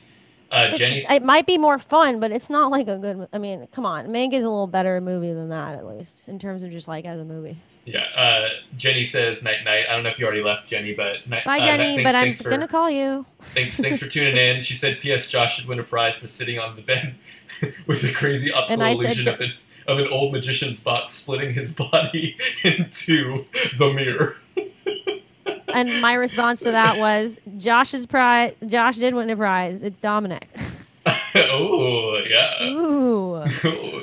Uh, Jenny, it might be more fun, but it's not like a good. I mean, come on, Mank is a little better movie than that, at least in terms of just like as a movie. yeah. Uh, Jenny says night night. I don't know if you already left, Jenny, but night, Bye, uh, Jenny. thank- but I'm for, gonna call you. Thanks, thanks for tuning in. She said, "P.S. Josh should win a prize for sitting on the bed with the crazy optical And I said illusion of an, of an old magician's box splitting his body into the mirror." And my response to that was Josh's prize. Josh did win a prize. It's Dominic. oh yeah. Ooh.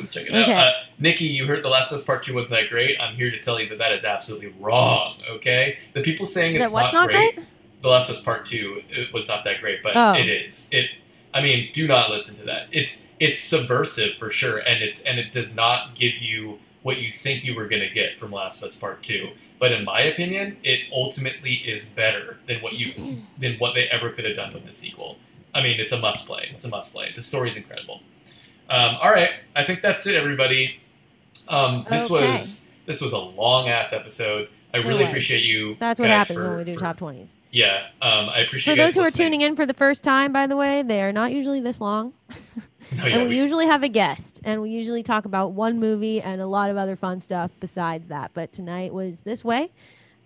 Check it out. Okay. Uh, Nikki, you heard The Last of Us Part 2 wasn't that great. I'm here to tell you that that is absolutely wrong, okay? The people saying it's not, not great? The Last of Us Part 2 it was not that great, but Oh. it is. It I mean, do not listen to that. It's it's subversive for sure and it's and it does not give you what you think you were going to get from Last of Us Part 2. But in my opinion, it ultimately is better than what you than what they ever could have done with the sequel. I mean, it's a must play. It's a must play. The story's incredible. Um, all right, I think that's it, everybody. Um, this Okay. was this was a long ass episode. I really appreciate you. That's what happens for- when we do for- top twenties. Yeah, um, I appreciate it. For those who are tuning in for the first time, by the way, they are not usually this long. Yeah, and we we- usually have a guest, and we usually talk about one movie and a lot of other fun stuff besides that. But tonight was this way.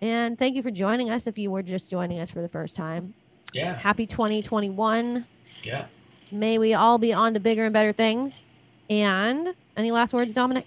And thank you for joining us if you were just joining us for the first time. yeah, Happy 2021. yeah. May we all be on to bigger and better things. And any last words, Dominic?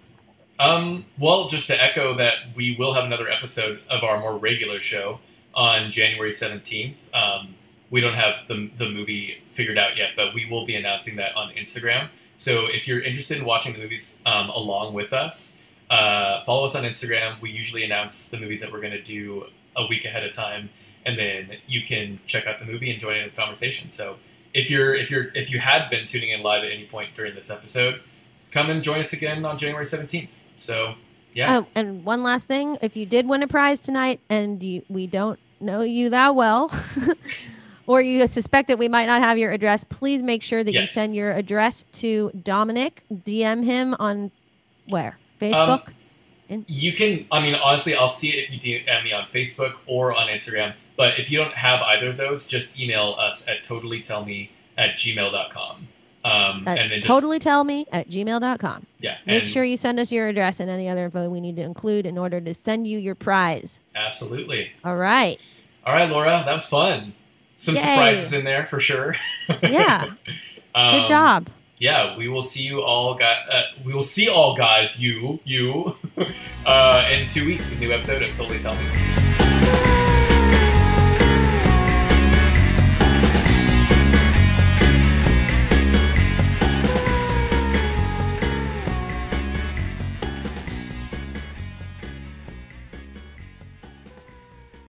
Um, well, just to echo that, we will have another episode of our more regular show on January 17th. Um, we don't have the, the movie figured out yet, but we will be announcing that on Instagram. So if you're interested in watching the movies um, along with us, uh, follow us on Instagram. We usually announce the movies that we're going to do a week ahead of time, and then you can check out the movie and join in the conversation. So if you're if you're if you had been tuning in live at any point during this episode, come and join us again on January 17th. So yeah. Oh, and one last thing. If you did win a prize tonight and you, we don't know you that well, or you suspect that we might not have your address, please make sure that you send your address to Dominic. DM him on where? Facebook? You can, I mean, honestly, I'll see it if you DM me on Facebook or on Instagram. But if you don't have either of those, just email us at totallytellme at gmail.com. Um, That's and then just, totally tell me at gmail.com. yeah. Make sure you send us your address and any other info we need to include in order to send you your prize. Absolutely. All right. All right, Laura, that was fun. Some Yay. surprises in there for sure. Yeah. Um, Good job. yeah, we will see you all, guys. Uh, we will see all guys, you, you, uh, in two weeks with a new episode of Totally Tell Me.